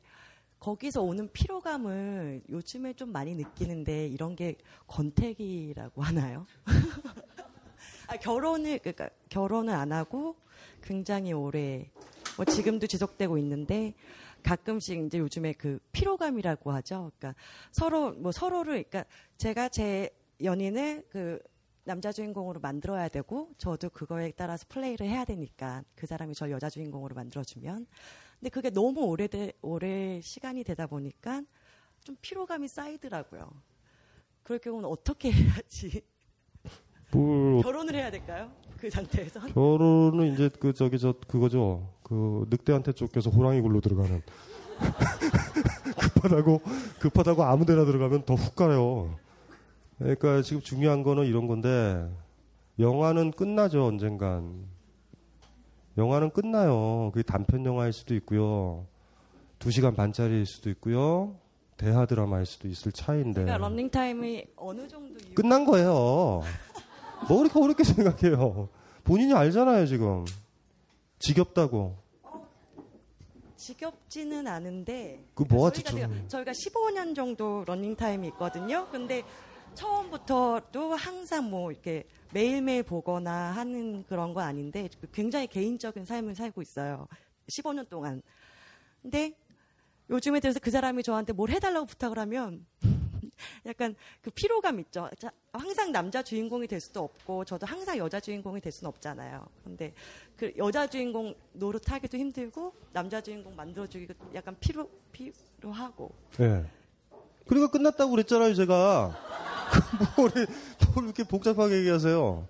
거기서 오는 피로감을 요즘에 좀 많이 느끼는데 이런 게 권태기라고 하나요? *laughs* 아, 결혼을 그러니까 결혼을 안 하고 굉장히 오래 뭐 지금도 지속되고 있는데 가끔씩 이제 요즘에 그 피로감이라고 하죠. 그러니까 서로 뭐 서로를 그러니까 제가 제 연인을 그 남자 주인공으로 만들어야 되고 저도 그거에 따라서 플레이를 해야 되니까 그 사람이 저 여자 주인공으로 만들어주면 근데 그게 너무 오래돼 오래 시간이 되다 보니까 좀 피로감이 쌓이더라고요. 그럴 경우는 어떻게 해야지 뭘 결혼을 해야 될까요? 그 상태에서 결혼은 이제 그 저기 저 그거죠. 그 늑대한테 쫓겨서 호랑이 굴로 들어가는 *laughs* 급하다고 급하다고 아무데나 들어가면 더 훅 가요. 그러니까 지금 중요한 거는 이런 건데 영화는 끝나죠 언젠간. 영화는 끝나요. 그게 단편 영화일 수도 있고요. 두 시간 반짜리일 수도 있고요. 대하 드라마일 수도 있을 차이인데. 그러니까 런닝 타임이 어느 정도 이유 끝난 거예요. 뭐 그렇게 어렵게 *laughs* 생각해요. 본인이 알잖아요, 지금. 지겹다고. 지겹지는 않은데 그 뭐가 저희가, 저희가 15년 정도 러닝 타임이 있거든요. 근데 처음부터도 항상 뭐 이렇게 매일매일 보거나 하는 그런 건 아닌데 굉장히 개인적인 삶을 살고 있어요. 15년 동안. 근데 요즘에 들어서 그 사람이 저한테 뭘 해달라고 부탁을 하면 *laughs* 약간 그 피로감 있죠. 자, 항상 남자 주인공이 될 수도 없고 저도 항상 여자 주인공이 될 수는 없잖아요. 근데 그 여자 주인공 노릇하기도 힘들고 남자 주인공 만들어주기도 약간 피로 피로하고 예. 그러니까 끝났다고 그랬잖아요, 제가. *laughs* 뭘, 뭘 이렇게 복잡하게 얘기하세요.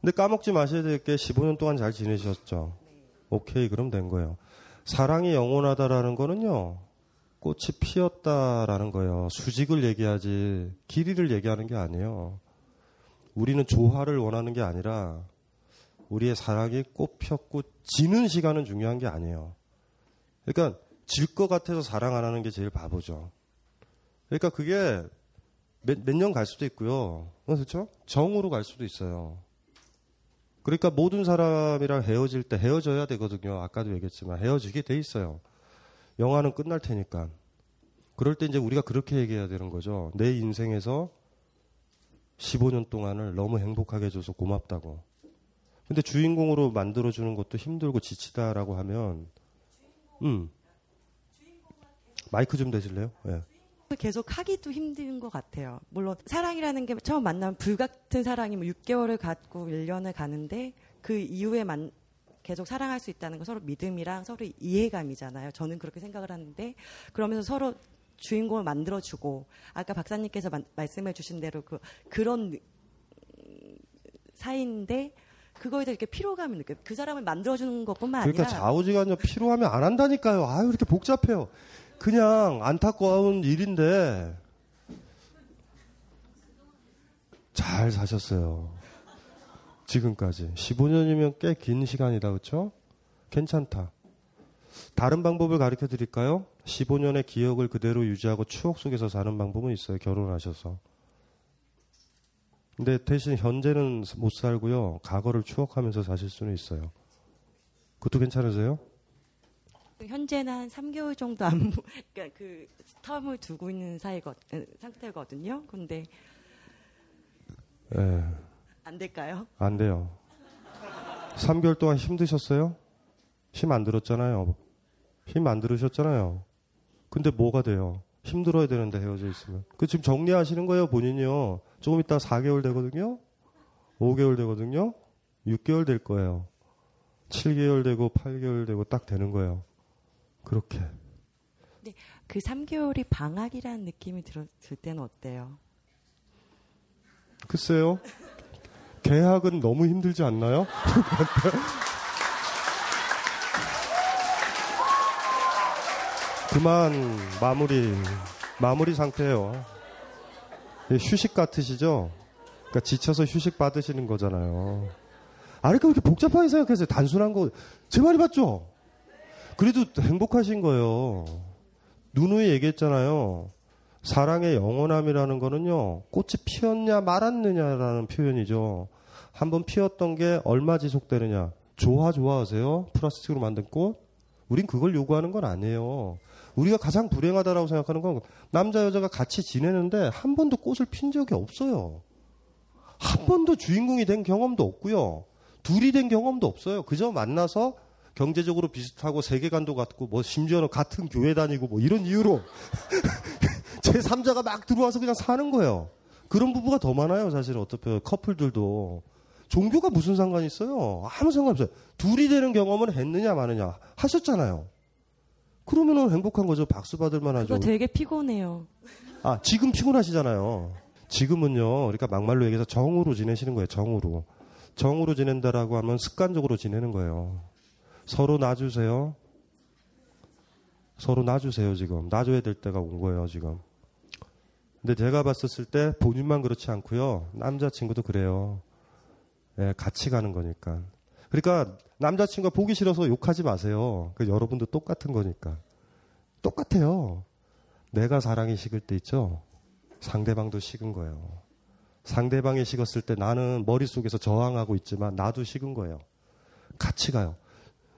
근데 까먹지 마셔야 될 게 15년 동안 잘 지내셨죠. 오케이, 그럼 된 거예요. 사랑이 영원하다라는 거는요, 꽃이 피었다라는 거예요. 수직을 얘기하지, 길이를 얘기하는 게 아니에요. 우리는 조화를 원하는 게 아니라, 우리의 사랑이 꽃 폈고, 지는 시간은 중요한 게 아니에요. 그러니까, 질 것 같아서 사랑 안 하는 게 제일 바보죠. 그러니까 그게 몇 년 갈 수도 있고요. 어, 그렇죠? 정으로 갈 수도 있어요. 그러니까 모든 사람이랑 헤어질 때 헤어져야 되거든요. 아까도 얘기했지만 헤어지게 돼 있어요. 영화는 끝날 테니까. 그럴 때 이제 우리가 그렇게 얘기해야 되는 거죠. 내 인생에서 15년 동안을 너무 행복하게 해줘서 고맙다고. 근데 주인공으로 만들어주는 것도 힘들고 지치다라고 하면, 음. 마이크 좀 대실래요? 예. 계속 하기도 힘든 것 같아요. 물론 사랑이라는 게 처음 만나면 불 같은 사랑이 뭐 6개월을 갖고 1년을 가는데 그 이후에 만, 계속 사랑할 수 있다는 건 서로 믿음이랑 서로 이해감이잖아요. 저는 그렇게 생각을 하는데 그러면서 서로 주인공을 만들어주고 아까 박사님께서 만- 말씀해 주신 대로 그 그런 사이인데 그거에 대해 이렇게 피로감을 느껴요. 그 사람을 만들어주는 것뿐만 아니라 그러니까 좌우지간에 필요하면 안 한다니까요. 아유 이렇게 복잡해요. 그냥 안타까운 일인데 잘 사셨어요. 지금까지 15년이면 꽤 긴 시간이다, 그렇죠? 괜찮다. 다른 방법을 가르쳐 드릴까요? 15년의 기억을 그대로 유지하고 추억 속에서 사는 방법은 있어요. 결혼하셔서. 근데 대신 현재는 못 살고요. 과거를 추억하면서 사실 수는 있어요. 그것도 괜찮으세요? 현재는 한 3개월 정도 안, 보- *laughs* 그러니까 그 텀을 두고 있는 사이거, 에, 상태거든요. 근데 예, 안 될까요? 안 돼요. 3개월 동안 힘드셨어요? 힘 안 들었잖아요. 힘 안 들으셨잖아요. 근데 뭐가 돼요? 힘들어야 되는데 헤어져 있으면. 그 지금 정리하시는 거예요, 본인이요. 조금 있다 4개월 되거든요? 5개월 되거든요? 6개월 될 거예요. 7개월 되고 8개월 되고 딱 되는 거예요. 그렇게. 그 3개월이 방학이라는 느낌이 들었을 때는 어때요? 글쎄요. 계약은 너무 힘들지 않나요? *laughs* 그만 마무리 마무리 상태예요. 예, 휴식 같으시죠? 그러니까 지쳐서 휴식 받으시는 거잖아요. 아니 그렇게 복잡하게 생각해서 단순한 거 제 말이 맞죠? 그래도 행복하신 거예요. 누누이 얘기했잖아요. 사랑의 영원함이라는 거는요, 꽃이 피었냐 말았느냐라는 표현이죠. 한번 피었던 게 얼마 지속되느냐. 좋아, 좋아하세요? 플라스틱으로 만든 꽃? 우린 그걸 요구하는 건 아니에요. 우리가 가장 불행하다라고 생각하는 건 남자, 여자가 같이 지내는데 한 번도 꽃을 핀 적이 없어요. 한 번도 주인공이 된 경험도 없고요. 둘이 된 경험도 없어요. 그저 만나서 경제적으로 비슷하고 세계관도 같고 뭐 심지어는 같은 교회 다니고 뭐 이런 이유로 *laughs* 제 3자가 막 들어와서 그냥 사는 거예요. 그런 부부가 더 많아요. 사실은 어떻게 커플들도 종교가 무슨 상관이 있어요? 아무 상관 없어요. 둘이 되는 경험은 했느냐 마느냐 하셨잖아요. 그러면은 행복한 거죠. 박수 받을 만하죠. 되게 피곤해요. 아, 지금 피곤하시잖아요. 지금은요, 그러니까 막말로 얘기해서 정으로 지내시는 거예요, 정으로. 정으로 지낸다라고 하면 습관적으로 지내는 거예요. 서로 놔주세요. 서로 놔주세요, 지금. 놔줘야 될 때가 온 거예요, 지금. 근데 제가 봤었을 때 본인만 그렇지 않고요. 남자친구도 그래요. 예, 같이 가는 거니까. 그러니까 남자친구가 보기 싫어서 욕하지 마세요. 그 여러분도 똑같은 거니까. 똑같아요. 내가 사랑이 식을 때 있죠. 상대방도 식은 거예요. 상대방이 식었을 때 나는 머릿속에서 저항하고 있지만 나도 식은 거예요. 같이 가요.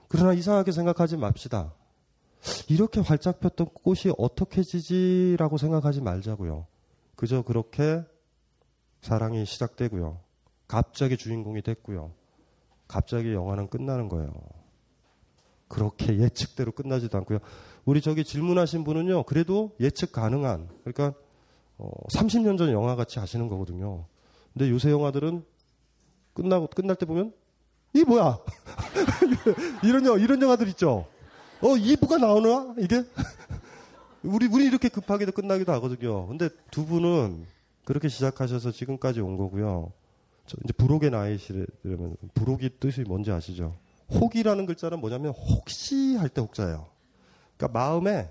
그러나 이상하게 생각하지 맙시다. 이렇게 활짝 폈던 꽃이 어떻게 지지라고 생각하지 말자고요. 그저 그렇게 사랑이 시작되고요. 갑자기 주인공이 됐고요. 갑자기 영화는 끝나는 거예요. 그렇게 예측대로 끝나지도 않고요. 우리 저기 질문하신 분은요, 그래도 예측 가능한, 그러니까 어, 30년 전 영화 같이 하시는 거거든요. 근데 요새 영화들은 끝나고 끝날 때 보면 이 뭐야? *laughs* 이런 영화 이런 영화들 있죠. 어 2부가 나오나 이게? *laughs* 우리 우리 이렇게 급하게도 끝나기도 하거든요. 근데 두 분은 그렇게 시작하셔서 지금까지 온 거고요. 저 이제 부록의 나이시려면 부록이 뜻이 뭔지 아시죠? 혹이라는 글자는 뭐냐면 혹시 할 때 혹자예요. 그러니까 마음에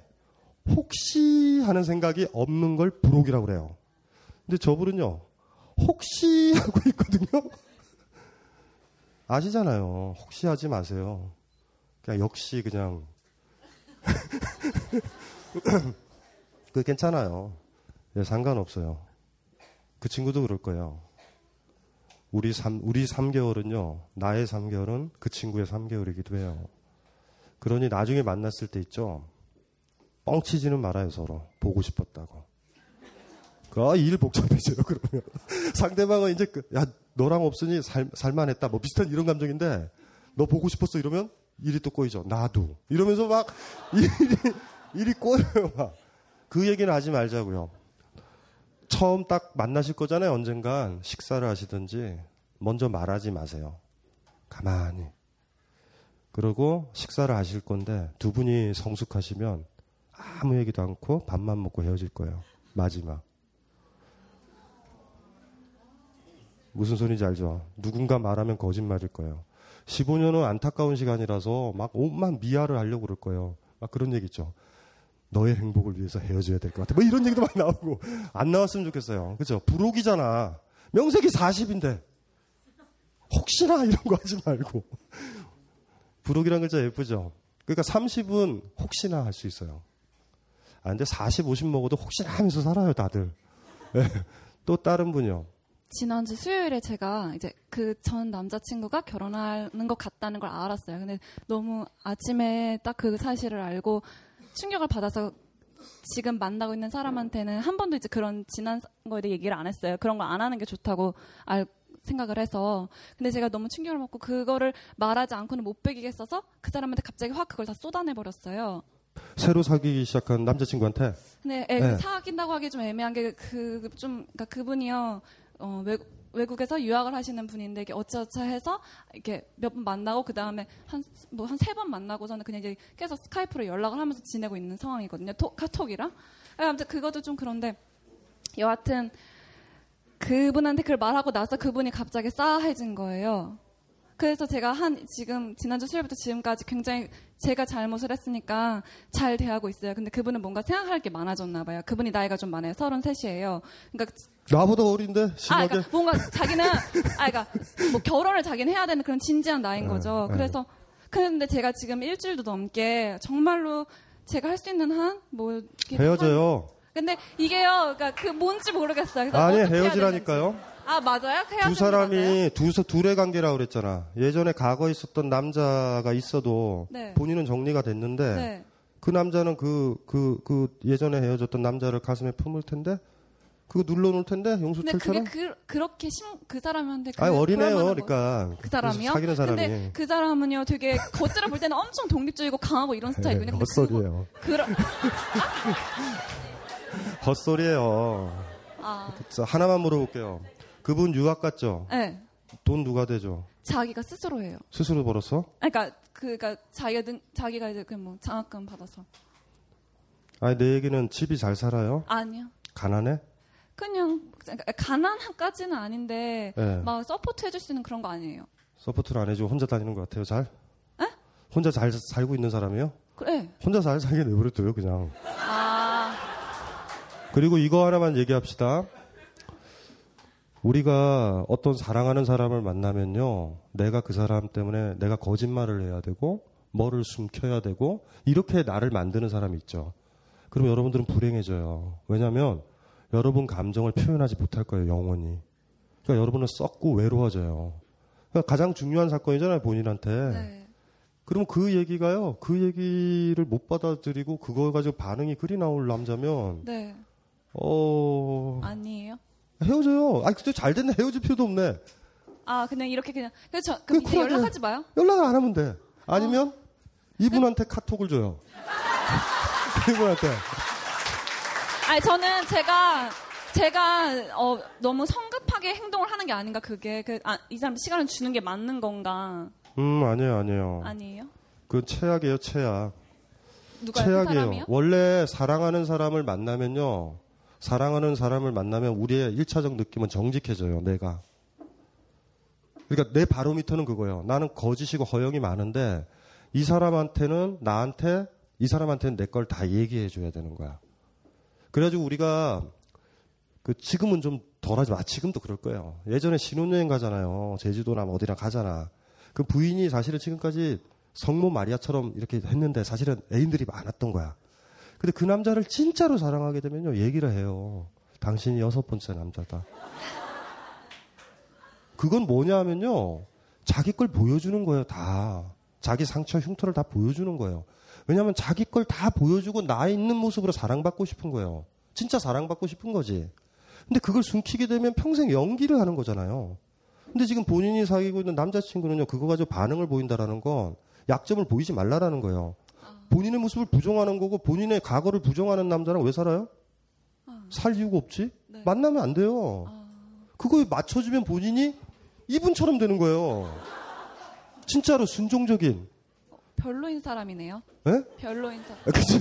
혹시 하는 생각이 없는 걸 부록이라고 그래요. 근데 저분은요, 혹시 하고 있거든요. *laughs* 아시잖아요. 혹시 하지 마세요. 그냥 역시 그냥 *laughs* 그 괜찮아요. 예, 상관없어요. 그 친구도 그럴 거예요. 우리 3, 우리 3개월은요, 나의 3개월은 그 친구의 3개월이기도 해요. 그러니 나중에 만났을 때 있죠. 뻥치지는 말아요, 서로. 보고 싶었다고. 그, 아, 일 복잡해져요, 그러면. *laughs* 상대방은 이제, 그, 야, 너랑 없으니 살, 살만했다. 뭐 비슷한 이런 감정인데, 너 보고 싶었어, 이러면 일이 또 꼬이죠. 나도. 이러면서 막, *laughs* 일이, 일이 꼬여요, 막. 그 얘기는 하지 말자고요. 처음 딱 만나실 거잖아요, 언젠간. 식사를 하시든지. 먼저 말하지 마세요. 가만히. 그리고 식사를 하실 건데, 두 분이 성숙하시면, 아무 얘기도 않고 밥만 먹고 헤어질 거예요. 마지막. 무슨 소리인지 알죠? 누군가 말하면 거짓말일 거예요. 15년은 안타까운 시간이라서 막 온만 미아를 하려고 그럴 거예요. 막 그런 얘기 있죠. 너의 행복을 위해서 헤어져야 될 것 같아. 뭐 이런 얘기도 막 나오고. 안 나왔으면 좋겠어요. 그죠? 부록이잖아. 명색이 40인데. 혹시나 이런 거 하지 말고. 부록이란 글자 예쁘죠? 그러니까 30은 혹시나 할 수 있어요. 아, 근데 40, 50 먹어도 혹시나 하면서 살아요, 다들. 네. 또 다른 분이요. 지난주 수요일에 제가 이제 그 전 남자친구가 결혼하는 것 같다는 걸 알았어요. 근데 너무 아침에 딱 그 사실을 알고 충격을 받아서 지금 만나고 있는 사람한테는 한 번도 이제 그런 지난 거에 대해 얘기를 안 했어요. 그런 거안 하는 게 좋다고 알, 생각을 해서. 근데 제가 너무 충격을 먹고 그거를 말하지 않고는 못 베기겠어서 그 사람한테 갑자기 확 그걸 다 쏟아내 버렸어요. 새로 사귀기 시작한 남자친구한테 근데 애, 네. 사귄다고 하기 좀 애매한 게 그 좀 그러니까 그분이요 어, 외국 외국 에서 유학을 하시는 분인데 이게 어쩌어쩌 해서 이렇게 몇 번 만나고 그 다음에 한 뭐 한 세 번 만나고서는 그냥 이제 계속 스카이프로 연락을 하면서 지내고 있는 상황이거든요. 토, 카톡이랑. 아, 아무튼 그것도 좀 그런데 여하튼 그분한테 그걸 말하고 나서 그분이 갑자기 싸해진 거예요. 그래서 제가 한 지금 지난주 수요일부터 지금까지 굉장히 제가 잘못을 했으니까 잘 대하고 있어요. 근데 그분은 뭔가 생각할 게 많아졌나 봐요. 그분이 나이가 좀 많아요. 33이에요. 그러니까 나보다 어린데 아, 심하게 그러니까 뭔가 자기는 아, 그러니까 뭐 결혼을 자기는 해야 되는 그런 진지한 나이인 네, 거죠. 네. 그래서 근데 제가 지금 일주일도 넘게 정말로 제가 할 수 있는 한 뭐 헤어져요. 근데 이게요, 그러니까 그 뭔지 모르겠어요. 그래서 아니 헤어지라니까요. 아 맞아요? 헤어지는 두게 사람이 맞아요? 두 둘의 관계라고 그랬잖아. 예전에 과거에 있었던 남자가 있어도 네. 본인은 정리가 됐는데 네. 그 남자는 그, 그, 그 예전에 헤어졌던 남자를 가슴에 품을 텐데 그거 눌러놓을 텐데 근데 용수철처럼. 그게 그, 그렇게 심, 그 사람한테 그, 아니 어리네요. 그러니까 그 사람이요? 사귀는 사람이 근데 그 사람은요, 되게 겉으로 볼 때는 엄청 독립적이고 강하고 이런 스타일이거든요. 근데 헛소리예요. 그거- 그러, *laughs* 헛소리예요. 아, 자, 하나만 물어볼게요. 그분 유학 갔죠? 네. 돈 누가 대죠? 자기가 스스로 해요. 스스로 벌었어? 아니, 그러니까 그니까 자기가 능, 자기가 이제 그뭐 장학금 받아서 아니 내 얘기는 집이 잘 살아요? 아니요. 가난해? 그냥 그러니까 가난까지는 아닌데 네. 막 support 해줄 수 있는 그런 거 아니에요. support를 안 해주고 혼자 다니는 것 같아요. 잘? 혼자 잘 살고 있는 사람이요? 그래. 혼자 잘 살게 내버려둬요 그냥. 아, 그리고 이거 하나만 얘기합시다. 우리가 어떤 사랑하는 사람을 만나면요, 내가 그 사람 때문에 내가 거짓말을 해야 되고, 뭐를 숨겨야 되고, 이렇게 나를 만드는 사람이 있죠. 그럼 여러분들은 불행해져요. 왜냐면, 여러분 감정을 표현하지 못할 거예요, 영원히. 그러니까 여러분은 썩고 외로워져요. 그러니까 가장 중요한 사건이잖아요, 본인한테. 네. 그럼 그 얘기가요, 그 얘기를 못 받아들이고, 그걸 가지고 반응이 그리 나올 남자면, 네. 어, 아니에요. 헤어져요. 아니, 근데 잘 됐네. 헤어질 필요도 없네. 아, 그냥 이렇게 그냥 저, 그럼 그 이제 쿨하게- 연락하지 마요. 연락을 안 하면 돼. 아니면 이분한테 카톡을 줘요. *laughs* 이분한테. 아니 저는 제가 제가 어, 너무 성급하게 행동을 하는 게 아닌가 그게 그, 아, 이 사람 시간을 주는 게 맞는 건가 음, 아니에요, 아니에요. 아니에요? 그건 최악이에요, 최악. 누가 그 최악이에요. 사람이요? 원래 사랑하는 사람을 만나면요. 사랑하는 사람을 만나면 우리의 1차적 느낌은 정직해져요, 내가. 그러니까 내 바로미터는 그거예요. 나는 거짓이고 허영이 많은데 이 사람한테는 나한테 이 사람한테는 내 걸 다 얘기해 줘야 되는 거야. 그래가지고 우리가 그 지금은 좀 덜하지 마. 지금도 그럴 거예요. 예전에 신혼여행 가잖아요. 제주도나 뭐 어디나 가잖아. 그 부인이 사실은 지금까지 성모 마리아처럼 이렇게 했는데 사실은 애인들이 많았던 거야. 근데 그 남자를 진짜로 사랑하게 되면요. 얘기를 해요. 당신이 여섯 번째 남자다. 그건 뭐냐 하면요. 자기 걸 보여주는 거예요, 다. 자기 상처, 흉터를 다 보여주는 거예요. 왜냐하면 자기 걸 다 보여주고 나 있는 모습으로 사랑받고 싶은 거예요. 진짜 사랑받고 싶은 거지. 근데 그걸 숨기게 되면 평생 연기를 하는 거잖아요. 근데 지금 본인이 사귀고 있는 남자친구는요, 그거 가지고 반응을 보인다라는 건 약점을 보이지 말라라는 거예요. 본인의 모습을 부정하는 거고 본인의 과거를 부정하는 남자랑 왜 살아요? 살 이유가 없지? 만나면 안 돼요. 그거에 맞춰주면 본인이 이분처럼 되는 거예요. 진짜로 순종적인. 별로인 사람이네요. 예? 별로인 사람. 아, 그치?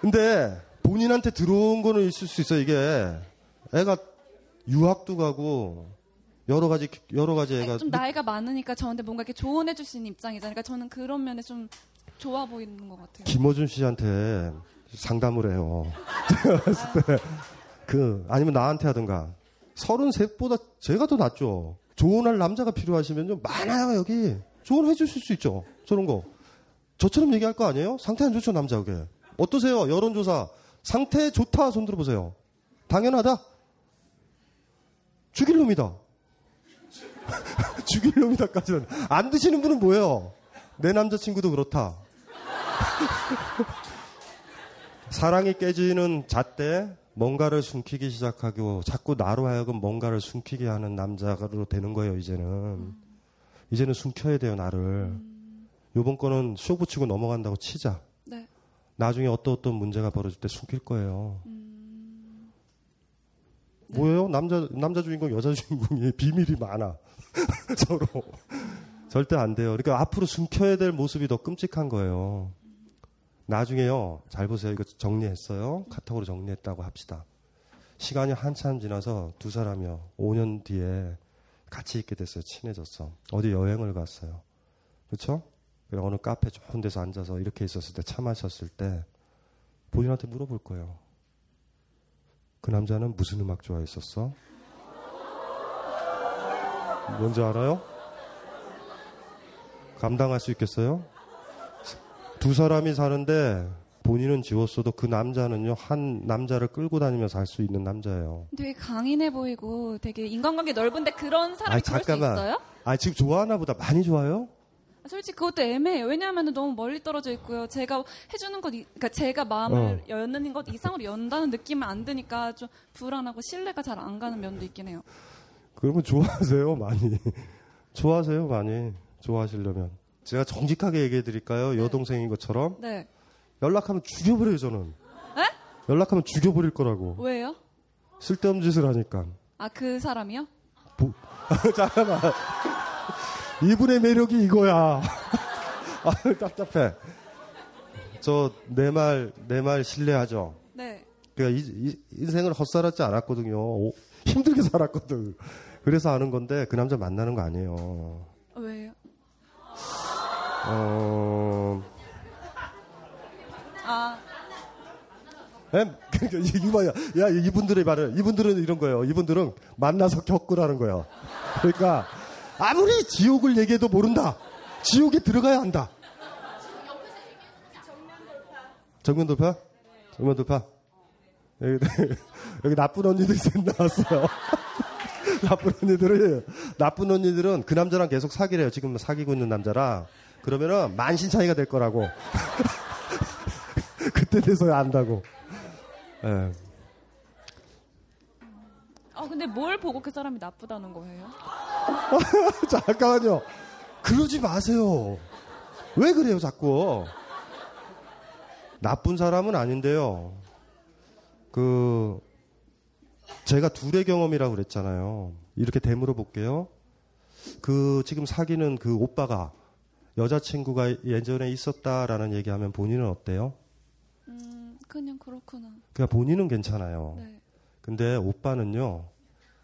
근데 본인한테 들어온 거는 있을 수 있어, 이게. 애가 유학도 가고, 여러 가지, 여러 가지 애가. 좀 나이가 많으니까 저한테 뭔가 이렇게 조언해 있는 입장이잖아요. 그러니까 저는 그런 면에 좀 좋아 보이는 것 같아요. 김어준 씨한테 상담을 해요. 제가 봤을 때. 그, 아니면 나한테 하든가. 서른셋보다 제가 더 낫죠. 조언할 남자가 필요하시면요. 많아요, 여기. 조언해 주실 수 있죠. 저런 거. 저처럼 얘기할 거 아니에요? 상태 안 좋죠, 남자, 그게. 어떠세요? 여론조사. 상태 좋다, 손 들어보세요. 당연하다? 죽일 놈이다. *laughs* 죽일 놈이다까지는. 안 드시는 분은 뭐예요? 내 남자친구도 그렇다. *laughs* 사랑이 깨지는 잣대 뭔가를 숨기기 시작하고 자꾸 나로 하여금 뭔가를 숨기게 하는 남자로 되는 거예요 이제는. 이제는 숨겨야 돼요 나를. 요번 거는 쇼 붙이고 넘어간다고 치자. 네. 나중에 어떤 어떤 문제가 벌어질 때 숨길 거예요. 뭐예요? 남자 남자 주인공 여자 주인공이 *laughs* 비밀이 많아. *laughs* 서로. 절대 안 돼요. 그러니까 앞으로 숨겨야 될 모습이 더 끔찍한 거예요 나중에요. 잘 보세요. 이거 정리했어요. 카톡으로 정리했다고 합시다. 시간이 한참 지나서 두 사람이요. 5년 뒤에 같이 있게 됐어요. 친해졌어. 어디 여행을 갔어요. 그렇죠? 어느 카페 좋은 데서 앉아서 이렇게 있었을 때 차 마셨을 때 본인한테 물어볼 거예요. 그 남자는 무슨 음악 좋아했었어? 뭔지 알아요? 감당할 수 있겠어요? 두 사람이 사는데 본인은 지웠어도 그 남자는요 한 남자를 끌고 다니면서 할수 있는 남자예요. 되게 강인해 보이고 되게 인간관계 넓은데 그런 사람이 아니, 잠깐만. 수 있어요? 아 지금 좋아하나 보다 많이 좋아요? 솔직히 그것도 애매해요. 왜냐하면 너무 멀리 떨어져 있고요. 제가 해주는 것, 이- 그러니까 제가 마음을 어. 여는 것 이상으로 연다는 느낌은 안 드니까 좀 불안하고 신뢰가 잘 안 가는 면도 있긴 해요. 그러면 좋아하세요 많이 *laughs* 좋아하세요 많이 좋아하시려면 제가 정직하게 얘기해 드릴까요? 여동생인 것처럼? 네. 연락하면 죽여버려요 저는. 에? 연락하면 죽여버릴 거라고. 왜요? 쓸데없는 짓을 하니까. 아, 그 사람이요? *laughs* 잠깐만. 이분의 매력이 이거야. *laughs* 아 답답해. 저 내 말 내 말 신뢰하죠? 네. 그러니까 이, 이- 인생을 헛살았지 않았거든요. 오, 힘들게 살았거든. 그래서 아는 건데 그 남자 만나는 거 아니에요. 왜요? 어 아, 에? 그러니까 이거 야, 야 이분들의 말은 이분들은 이런 거예요. 이분들은 만나서 겪으라는 거예요. 그러니까 아무리 지옥을 얘기해도 모른다. 지옥에 들어가야 한다. 정면 돌파? 정면 돌파? 여기, *laughs* 여기 나쁜 언니들이 셋 나왔어요. *laughs* 나쁜 언니들은 나쁜 언니들은 그 남자랑 계속 사귀래요. 지금 사귀고 있는 남자랑 그러면은 만신 차이가 될 거라고. *laughs* 그때 돼서야 안다고. 예. 아, 근데 뭘 보고 그 사람이 나쁘다는 거예요? *laughs* 잠깐만요. 그러지 마세요. 왜 그래요, 자꾸? 나쁜 사람은 아닌데요. 그, 제가 둘의 경험이라고 그랬잖아요. 이렇게 되물어 볼게요. 그, 지금 사귀는 그 오빠가 여자친구가 예전에 있었다라는 얘기하면 본인은 어때요? 음, 그냥 그렇구나. 그러니까 본인은 괜찮아요. 네. 근데 오빠는요,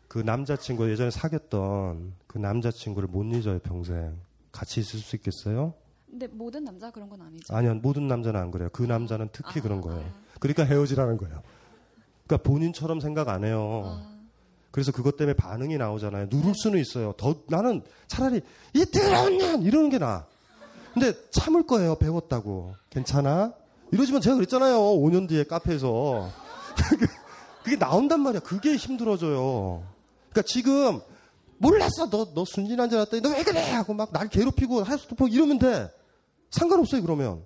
그 남자친구 예전에 사귀었던 그 남자친구를 못 잊어요, 평생. 같이 있을 수 있겠어요? 근데 모든 남자 그런 건 아니죠. 아니요, 모든 남자는 안 그래요. 그 남자는 특히 그런 거예요. 그러니까 헤어지라는 거예요. 그러니까 본인처럼 생각 안 해요. 그래서 그것 때문에 반응이 나오잖아요. 누를 수는 있어요. 더, 나는 차라리, 이 더러운 년! 이러는 게 나아. 근데 참을 거예요, 배웠다고. 괜찮아? 이러지만 제가 그랬잖아요. 5년 뒤에 카페에서. *laughs* 그게 나온단 말이야. 그게 힘들어져요. 그러니까 지금, 몰랐어. 너, 너 순진한 줄 알았더니 너 왜 그래? 하고 막 날 괴롭히고 하수도폭 이러면 돼. 상관없어요, 그러면.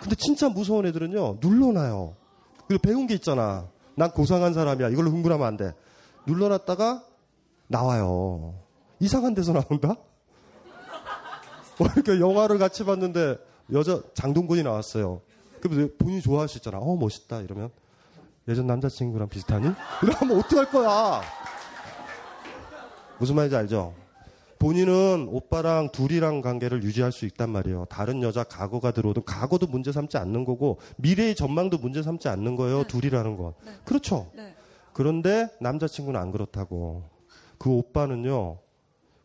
근데 진짜 무서운 애들은요, 눌러놔요. 그리고 배운 게 있잖아. 난 고상한 사람이야. 이걸로 흥분하면 안 돼. 눌러놨다가 나와요. 이상한 데서 나온다? 그러니까 영화를 같이 봤는데 여자 장동건이 나왔어요. 그럼 본인이 좋아할 수 있잖아. 어, 멋있다. 이러면 예전 남자친구랑 비슷하니? 이러면 어떡할 거야? 무슨 말인지 알죠? 본인은 오빠랑 둘이랑 관계를 유지할 수 있단 말이에요. 다른 여자 과거가 들어오든 과거도 문제 삼지 않는 거고 미래의 전망도 문제 삼지 않는 거예요. 둘이라는 건. 그렇죠. 네. 그런데 남자친구는 안 그렇다고. 그 오빠는요.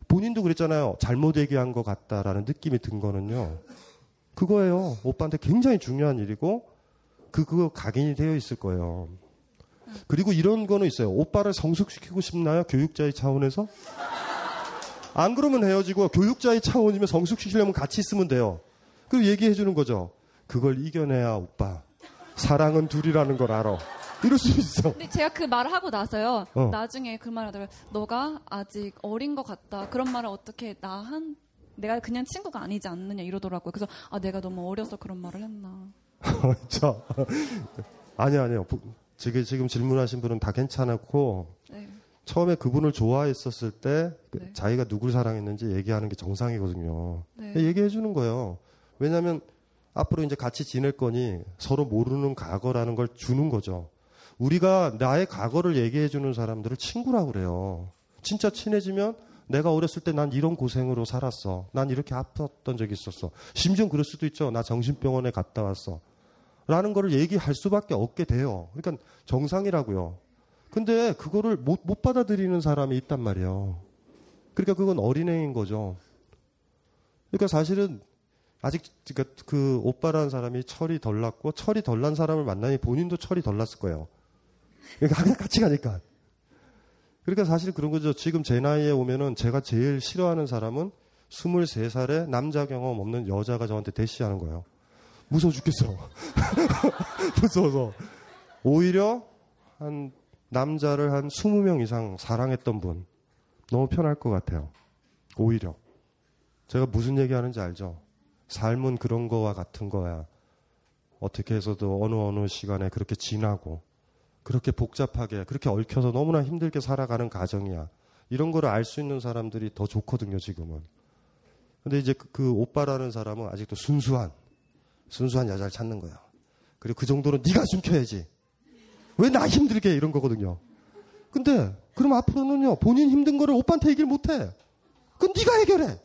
본인도 그랬잖아요. 잘못 얘기한 것 같다라는 느낌이 든 거는요. 그거예요. 오빠한테 굉장히 중요한 일이고 그 그거 각인이 되어 있을 거예요. 그리고 이런 거는 있어요. 오빠를 성숙시키고 싶나요? 교육자의 차원에서? 안 그러면 헤어지고 교육자의 차원이면 성숙시키려면 같이 있으면 돼요. 그리고 얘기해 주는 거죠. 그걸 이겨내야 오빠. 사랑은 둘이라는 걸 알아. 이럴 수 있어. 근데 제가 그 말을 하고 나서요. 어. 나중에 그 말을 하더라고요. 너가 아직 어린 것 같다. 그런 말을 어떻게 나한 내가 그냥 친구가 아니지 않느냐 이러더라고요. 그래서 아 내가 너무 어려서 그런 말을 했나. *laughs* 자, 아니요, 아니요. 부- 지금, 지금 질문하신 분은 다 괜찮았고, 네. 처음에 그분을 좋아했었을 때, 그 네. 자기가 누굴 사랑했는지 얘기하는 게 정상이거든요. 네. 얘기해 주는 거예요. 왜냐면, 앞으로 이제 같이 지낼 거니 서로 모르는 과거라는 걸 주는 거죠. 우리가 나의 과거를 얘기해 주는 사람들을 친구라고 그래요. 진짜 친해지면 내가 어렸을 때 난 이런 고생으로 살았어. 난 이렇게 아팠던 적이 있었어. 심지어 그럴 수도 있죠. 나 정신병원에 갔다 왔어. 라는 거를 얘기할 수밖에 없게 돼요. 그러니까 정상이라고요. 근데 그거를 못, 못 받아들이는 사람이 있단 말이에요. 그러니까 그건 어린애인 거죠. 그러니까 사실은 아직 그러니까 그 오빠라는 사람이 철이 덜 났고 철이 덜 난 사람을 만나니 본인도 철이 덜 났을 거예요. 그러니까 그냥 같이 가니까. 그러니까 사실 그런 거죠. 지금 제 나이에 오면은 제가 제일 싫어하는 사람은 23살에 남자 경험 없는 여자가 저한테 대시하는 거예요. 무서워 죽겠어. *laughs* 무서워서. 오히려 한 남자를 한 20명 이상 사랑했던 분. 너무 편할 것 같아요. 오히려. 제가 무슨 얘기 하는지 알죠? 삶은 그런 거와 같은 거야. 어떻게 해서도 어느 어느 시간에 그렇게 지나고, 그렇게 복잡하게, 그렇게 얽혀서 너무나 힘들게 살아가는 가정이야. 이런 거를 알 수 있는 사람들이 더 좋거든요, 지금은. 근데 이제 그, 그 오빠라는 사람은 아직도 순수한, 순수한 여자를 찾는 거야. 그리고 그 정도는 네가 숨겨야지. 왜 나 힘들게 해? 이런 거거든요. 근데 그럼 앞으로는요 본인 힘든 거를 오빠한테 얘기를 못해. 그럼 네가 해결해.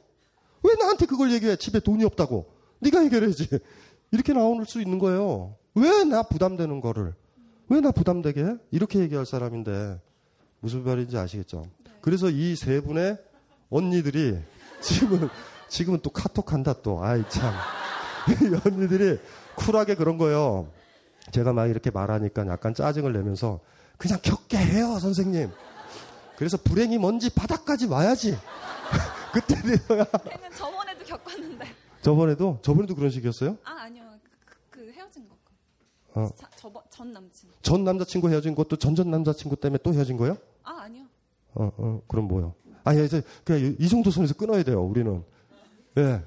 왜 나한테 그걸 얘기해? 집에 돈이 없다고. 네가 해결해야지. 이렇게 나올 수 있는 거예요. 왜 나 부담되는 거를? 왜 나 부담되게 해? 이렇게 얘기할 사람인데 무슨 말인지 아시겠죠? 그래서 이 세 분의 언니들이 지금은 지금은 또 카톡한다 또. 아이 참. *laughs* 이 언니들이 쿨하게 그런 거예요. 제가 막 이렇게 말하니까 약간 짜증을 내면서 그냥 겪게 해요, 선생님. 그래서 불행이 뭔지 바닥까지 와야지. *laughs* 그때. 걔는 저번에도 겪었는데. 저번에도 저번에도 그런 식이었어요? 아 아니요. 어. 자, 저번 전 남친. 전 남자친구 헤어진 것도 전전 남자친구 때문에 또 헤어진 거예요? 아 아니요. 어, 어, 그럼 뭐요? 아니, 이제 그냥 이- 이 정도 선에서 끊어야 돼요, 우리는. 예.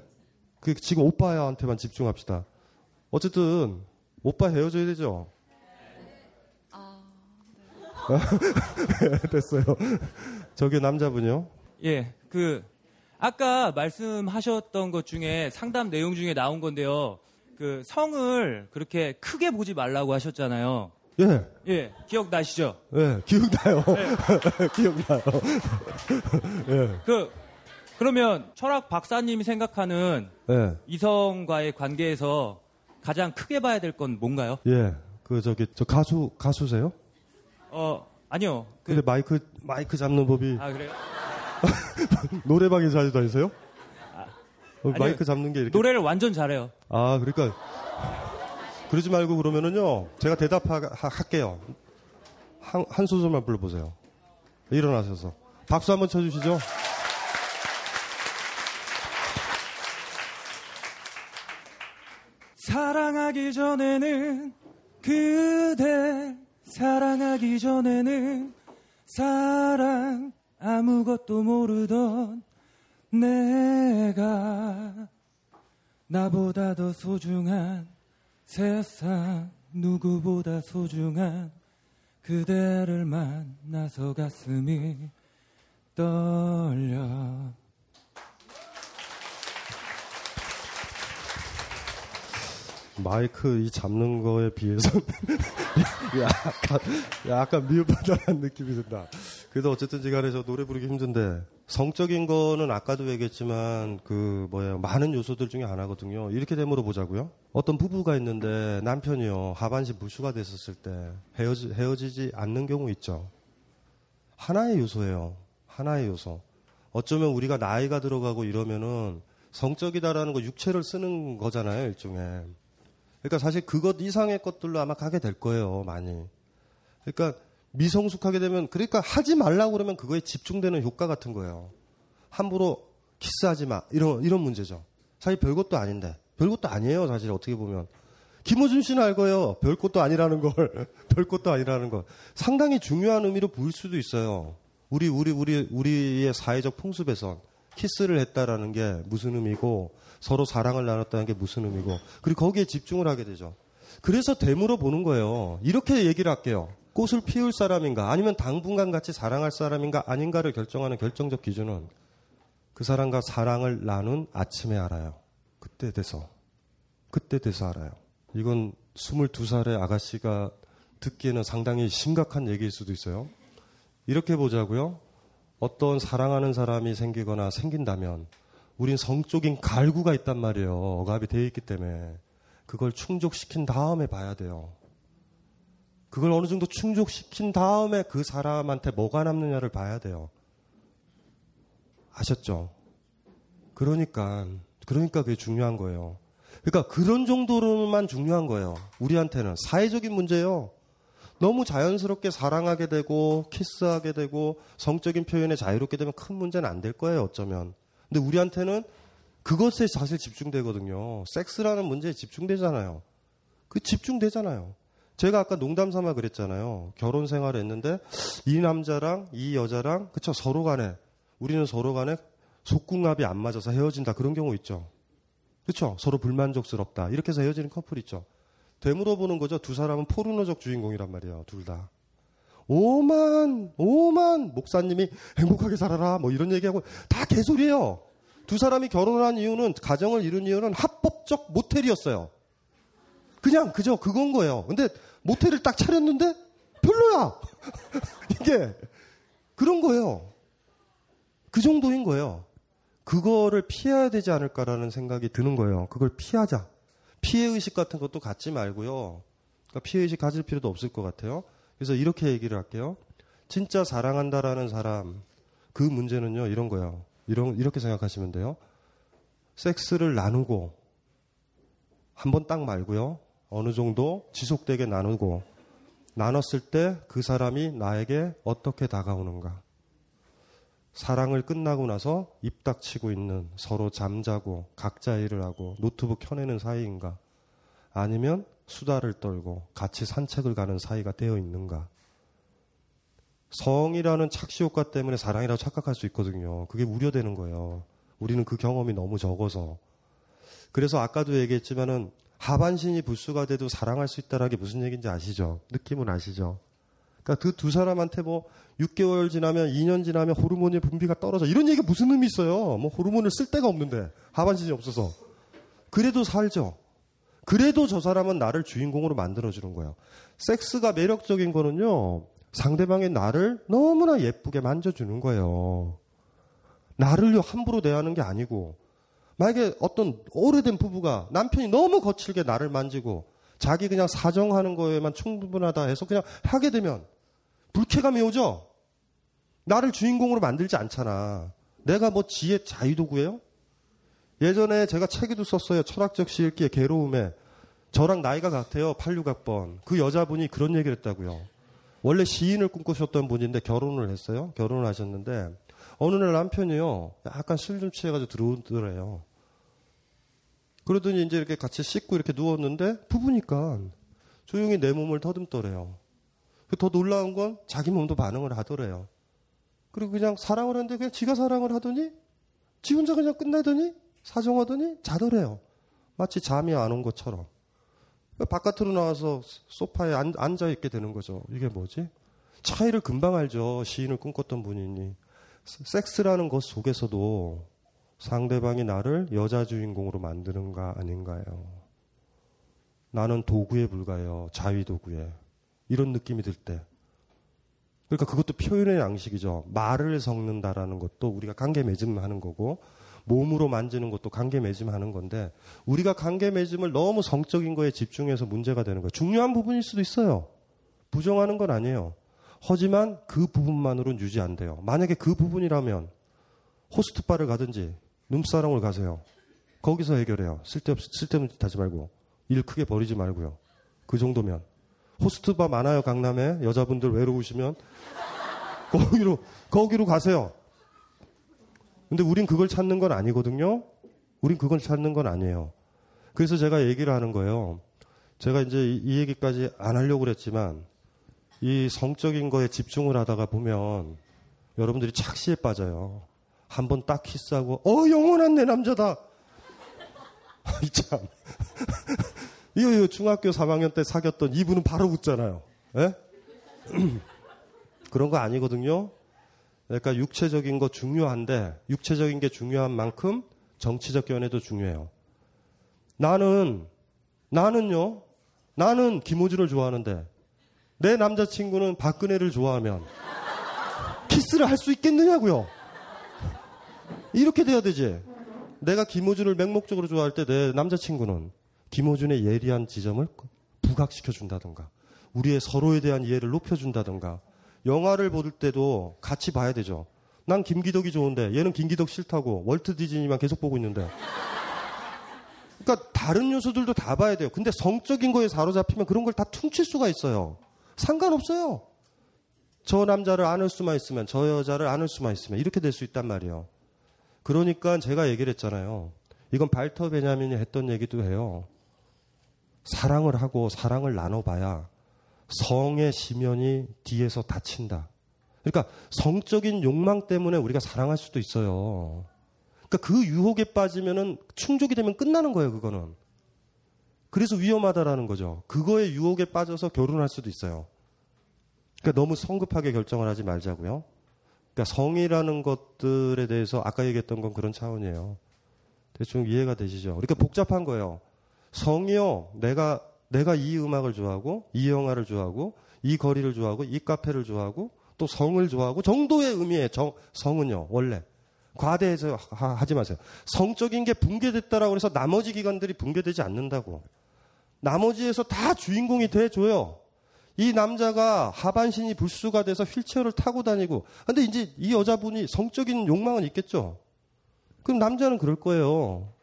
그 지금 오빠한테만 집중합시다. 어쨌든 오빠 헤어져야 되죠. 아 *laughs* 됐어요. 저기 남자분요? 예, 그 아까 말씀하셨던 것 중에 상담 내용 중에 나온 건데요. 그 성을 그렇게 크게 보지 말라고 하셨잖아요. 예, 예, 기억나시죠? 예, 기억나요. *laughs* 기억나요. *laughs* 예, 그 그러면 철학 박사님이 생각하는 예, 이성과의 관계에서 가장 크게 봐야 될 건 뭔가요? 예. 그 저기 저 가수 가수세요? 어, 아니요. 그, 근데 마이크 마이크 잡는 법이 아 그래요? 노래방에 자주 다니세요? 어, 아니요. 마이크 잡는 게 이렇게 노래를 완전 잘해요. 아, 그러니까 그러지 말고 그러면은요. 제가 대답할게요. 한, 한 소절만 불러보세요. 일어나셔서 박수 한번 쳐주시죠. 사랑하기 전에는 그대 사랑하기 전에는 사랑 아무것도 모르던 내가 나보다 더 소중한 세상 누구보다 소중한 그대를 만나서 가슴이 떨려 마이크 이 잡는 거에 비해서 *laughs* 약간 약간 미흡하다는 느낌이 든다. 그래도 어쨌든 지간에 저 노래 부르기 힘든데 성적인 거는 아까도 얘기했지만 그 뭐야 많은 요소들 중에 하나거든요. 이렇게 되물어 보자고요. 어떤 부부가 있는데 남편이요 하반신 불수가 됐었을 때 헤어지, 헤어지지 않는 경우 있죠. 하나의 요소예요. 하나의 요소. 어쩌면 우리가 나이가 들어가고 이러면은 성적이다라는 거 육체를 쓰는 거잖아요, 일종의. 그러니까 사실 그것 이상의 것들로 아마 가게 될 거예요, 많이. 그러니까 미성숙하게 되면 그러니까 하지 말라고 그러면 그거에 집중되는 효과 같은 거예요. 함부로 키스하지 마. 이런 이런 문제죠. 사실 별것도 아닌데. 별것도 아니에요, 사실 어떻게 보면. 김호준 씨는 알 거예요. 별것도 아니라는 걸. *laughs* 별것도 아니라는 걸. 상당히 중요한 의미로 보일 수도 있어요. 우리 우리 우리 우리의 사회적 풍습에선 키스를 했다라는 게 무슨 의미고 서로 사랑을 나눴다는 게 무슨 의미고 그리고 거기에 집중을 하게 되죠. 그래서 되물어 보는 거예요. 이렇게 얘기를 할게요. 꽃을 피울 사람인가 아니면 당분간 같이 사랑할 사람인가 아닌가를 결정하는 결정적 기준은 그 사람과 사랑을 나눈 아침에 알아요. 그때 돼서 그때 돼서 알아요. 이건 22살의 아가씨가 듣기에는 상당히 심각한 얘기일 수도 있어요. 이렇게 보자고요. 어떤 사랑하는 사람이 생기거나 생긴다면 우린 성적인 갈구가 있단 말이에요. 억압이 되어 있기 때문에 그걸 충족시킨 다음에 봐야 돼요. 그걸 어느 정도 충족시킨 다음에 그 사람한테 뭐가 남느냐를 봐야 돼요. 아셨죠? 그러니까 그러니까 그게 중요한 거예요. 그러니까 그런 정도로만 중요한 거예요. 우리한테는 사회적인 문제예요. 너무 자연스럽게 사랑하게 되고 키스하게 되고 성적인 표현에 자유롭게 되면 큰 문제는 안 될 거예요. 어쩌면. 근데 우리한테는 그것에 사실 집중되거든요. 섹스라는 문제에 집중되잖아요. 그 집중되잖아요. 제가 아까 농담 삼아 그랬잖아요. 결혼 생활을 했는데 이 남자랑 이 여자랑 그쵸 서로 간에 우리는 서로 간에 속궁합이 안 맞아서 헤어진다 그런 경우 있죠. 그렇죠? 서로 불만족스럽다. 이렇게 해서 헤어지는 커플 있죠. 되물어 보는 거죠. 두 사람은 포르노적 주인공이란 말이에요. 둘 다. 오만, 오만 목사님이 행복하게 살아라. 뭐 이런 얘기하고 다 개소리예요. 두 사람이 결혼한 이유는 가정을 이룬 이유는 합법적 모텔이었어요. 그냥 그저 그건 거예요. 근데 모텔을 딱 차렸는데 별로야. *laughs* 이게 그런 거예요. 그 정도인 거예요. 그거를 피해야 되지 않을까라는 생각이 드는 거예요. 그걸 피하자. 피해 의식 같은 것도 갖지 말고요. 그러니까 피해 의식 가질 필요도 없을 것 같아요. 그래서 이렇게 얘기를 할게요. 진짜 사랑한다라는 사람 그 문제는요 이런 거예요. 이런 이렇게 생각하시면 돼요. 섹스를 나누고 한 번 딱 말고요. 어느 정도 지속되게 나누고 나눴을 때 그 사람이 나에게 어떻게 다가오는가. 사랑을 끝나고 나서 입 닥치고 있는 서로 잠자고 각자 일을 하고 노트북 켜내는 사이인가 아니면 수다를 떨고 같이 산책을 가는 사이가 되어 있는가 성이라는 착시 효과 때문에 사랑이라고 착각할 수 있거든요. 그게 우려되는 거예요. 우리는 그 경험이 너무 적어서. 그래서 아까도 얘기했지만은 하반신이 불수가 돼도 사랑할 수 있다라는 게 무슨 얘기인지 아시죠? 느낌은 아시죠? 그러니까 그 두 사람한테 뭐 6개월 지나면 2년 지나면 호르몬의 분비가 떨어져 이런 얘기 무슨 의미 있어요? 뭐 호르몬을 쓸 데가 없는데 하반신이 없어서 그래도 살죠. 그래도 저 사람은 나를 주인공으로 만들어 주는 거예요. 섹스가 매력적인 거는요. 상대방의 나를 너무나 예쁘게 만져주는 거예요. 나를요 함부로 대하는 게 아니고 만약에 어떤 오래된 부부가 남편이 너무 거칠게 나를 만지고 자기 그냥 사정하는 거에만 충분하다 해서 그냥 하게 되면 불쾌감이 오죠? 나를 주인공으로 만들지 않잖아. 내가 뭐 지혜 자유도구예요? 예전에 제가 책에도 썼어요. 철학적 시읽기의 괴로움에. 저랑 나이가 같아요. 86학번. 그 여자분이 그런 얘기를 했다고요. 원래 시인을 꿈꾸셨던 분인데 결혼을 했어요. 결혼을 하셨는데 어느 날 남편이요. 약간 술 좀 취해가지고 들어오더래요. 그러더니 이제 이렇게 같이 씻고 이렇게 누웠는데 부부니까 조용히 내 몸을 더듬더래요. 더 놀라운 건 자기 몸도 반응을 하더래요. 그리고 그냥 사랑을 하는데 그냥 지가 사랑을 하더니 지 혼자 그냥 끝내더니 사정하더니 자더래요. 마치 잠이 안 온 것처럼. 바깥으로 나와서 소파에 앉 아 있게 되는 거죠. 이게 뭐지? 차이를 금방 알죠. 시인을 꿈꿨던 분이니. 섹스라는 것 속에서도 상대방이 나를 여자 주인공으로 만드는가 아닌가요? 나는 도구에 불과해요. 자위 도구에. 이런 느낌이 들 때. 그러니까 그것도 표현의 양식이죠. 말을 섞는다라는 것도 우리가 관계 맺음하는 거고 몸으로 만지는 것도 관계 맺음하는 건데 우리가 관계 맺음을 너무 성적인 거에 집중해서 문제가 되는 거예요. 중요한 부분일 수도 있어요. 부정하는 건 아니에요. 하지만 그 부분만으로는 유지 안 돼요. 만약에 그 부분이라면 호스트바를 가든지 눈사롱을 가세요. 거기서 해결해요. 쓸데없, 쓸데없는 짓 하지 말고. 일 크게 버리지 말고요. 그 정도면. 호스트바 많아요, 강남에. 여자분들 외로우시면. 거기로, 거기로 가세요. 근데 우린 그걸 찾는 건 아니거든요. 우린 그걸 찾는 건 아니에요. 그래서 제가 얘기를 하는 거예요. 제가 이제 이, 이 얘기까지 안 하려고 그랬지만, 이 성적인 거에 집중을 하다가 보면, 여러분들이 착시에 빠져요. 한 번 딱 키스하고, 어, 영원한 내 남자다! 이 *laughs* 참. 이거, 중학교 3학년 때 사귀었던 이분은 바로 웃잖아요. 예? *clears throat* 그런 거 아니거든요. 그러니까 육체적인 거 중요한데 육체적인 게 중요한 만큼 정치적 연애도 중요해요. 나는 나는요. 나는 김호준을 좋아하는데 내 남자친구는 박근혜를 좋아하면 키스를 할 수 있겠느냐고요. 이렇게 돼야 되지. 내가 김호준을 맹목적으로 좋아할 때 내 남자친구는 김호준의 예리한 지점을 부각시켜 준다든가 우리의 서로에 대한 이해를 높여 준다든가 영화를 볼 때도 같이 봐야 되죠. 난 김기덕이 좋은데 얘는 김기덕 싫다고 월트 디즈니만 계속 보고 있는데. 그러니까 다른 요소들도 다 봐야 돼요. 근데 성적인 거에 사로잡히면 그런 걸 다 퉁칠 수가 있어요. 상관없어요. 저 남자를 안을 수만 있으면 저 여자를 안을 수만 있으면 이렇게 될 수 있단 말이에요. 그러니까 제가 얘기를 했잖아요. 이건 발터 베냐민이 했던 얘기도 해요. 사랑을 하고 사랑을 나눠봐야 성의 시면이 뒤에서 닫힌다. 그러니까 성적인 욕망 때문에 우리가 사랑할 수도 있어요. 그러니까 그 유혹에 빠지면은 충족이 되면 끝나는 거예요, 그거는. 그래서 위험하다라는 거죠. 그거에 유혹에 빠져서 결혼할 수도 있어요. 그러니까 너무 성급하게 결정을 하지 말자고요. 그러니까 성이라는 것들에 대해서 아까 얘기했던 건 그런 차원이에요. 대충 이해가 되시죠? 그러니까 복잡한 거예요. 성이요. 내가 내가 이 음악을 좋아하고 이 영화를 좋아하고 이 거리를 좋아하고 이 카페를 좋아하고 또 성을 좋아하고 정도의 의미의 정, 성은요. 원래 과대해서 하, 지 마세요. 성적인 게 붕괴됐다라고 해서 나머지 기관들이 붕괴되지 않는다고. 나머지에서 다 주인공이 돼줘요. 이 남자가 하반신이 불수가 돼서 휠체어를 타고 다니고. 근데 이제 이 여자분이 성적인 욕망은 있겠죠. 그럼 남자는 그럴 거예요.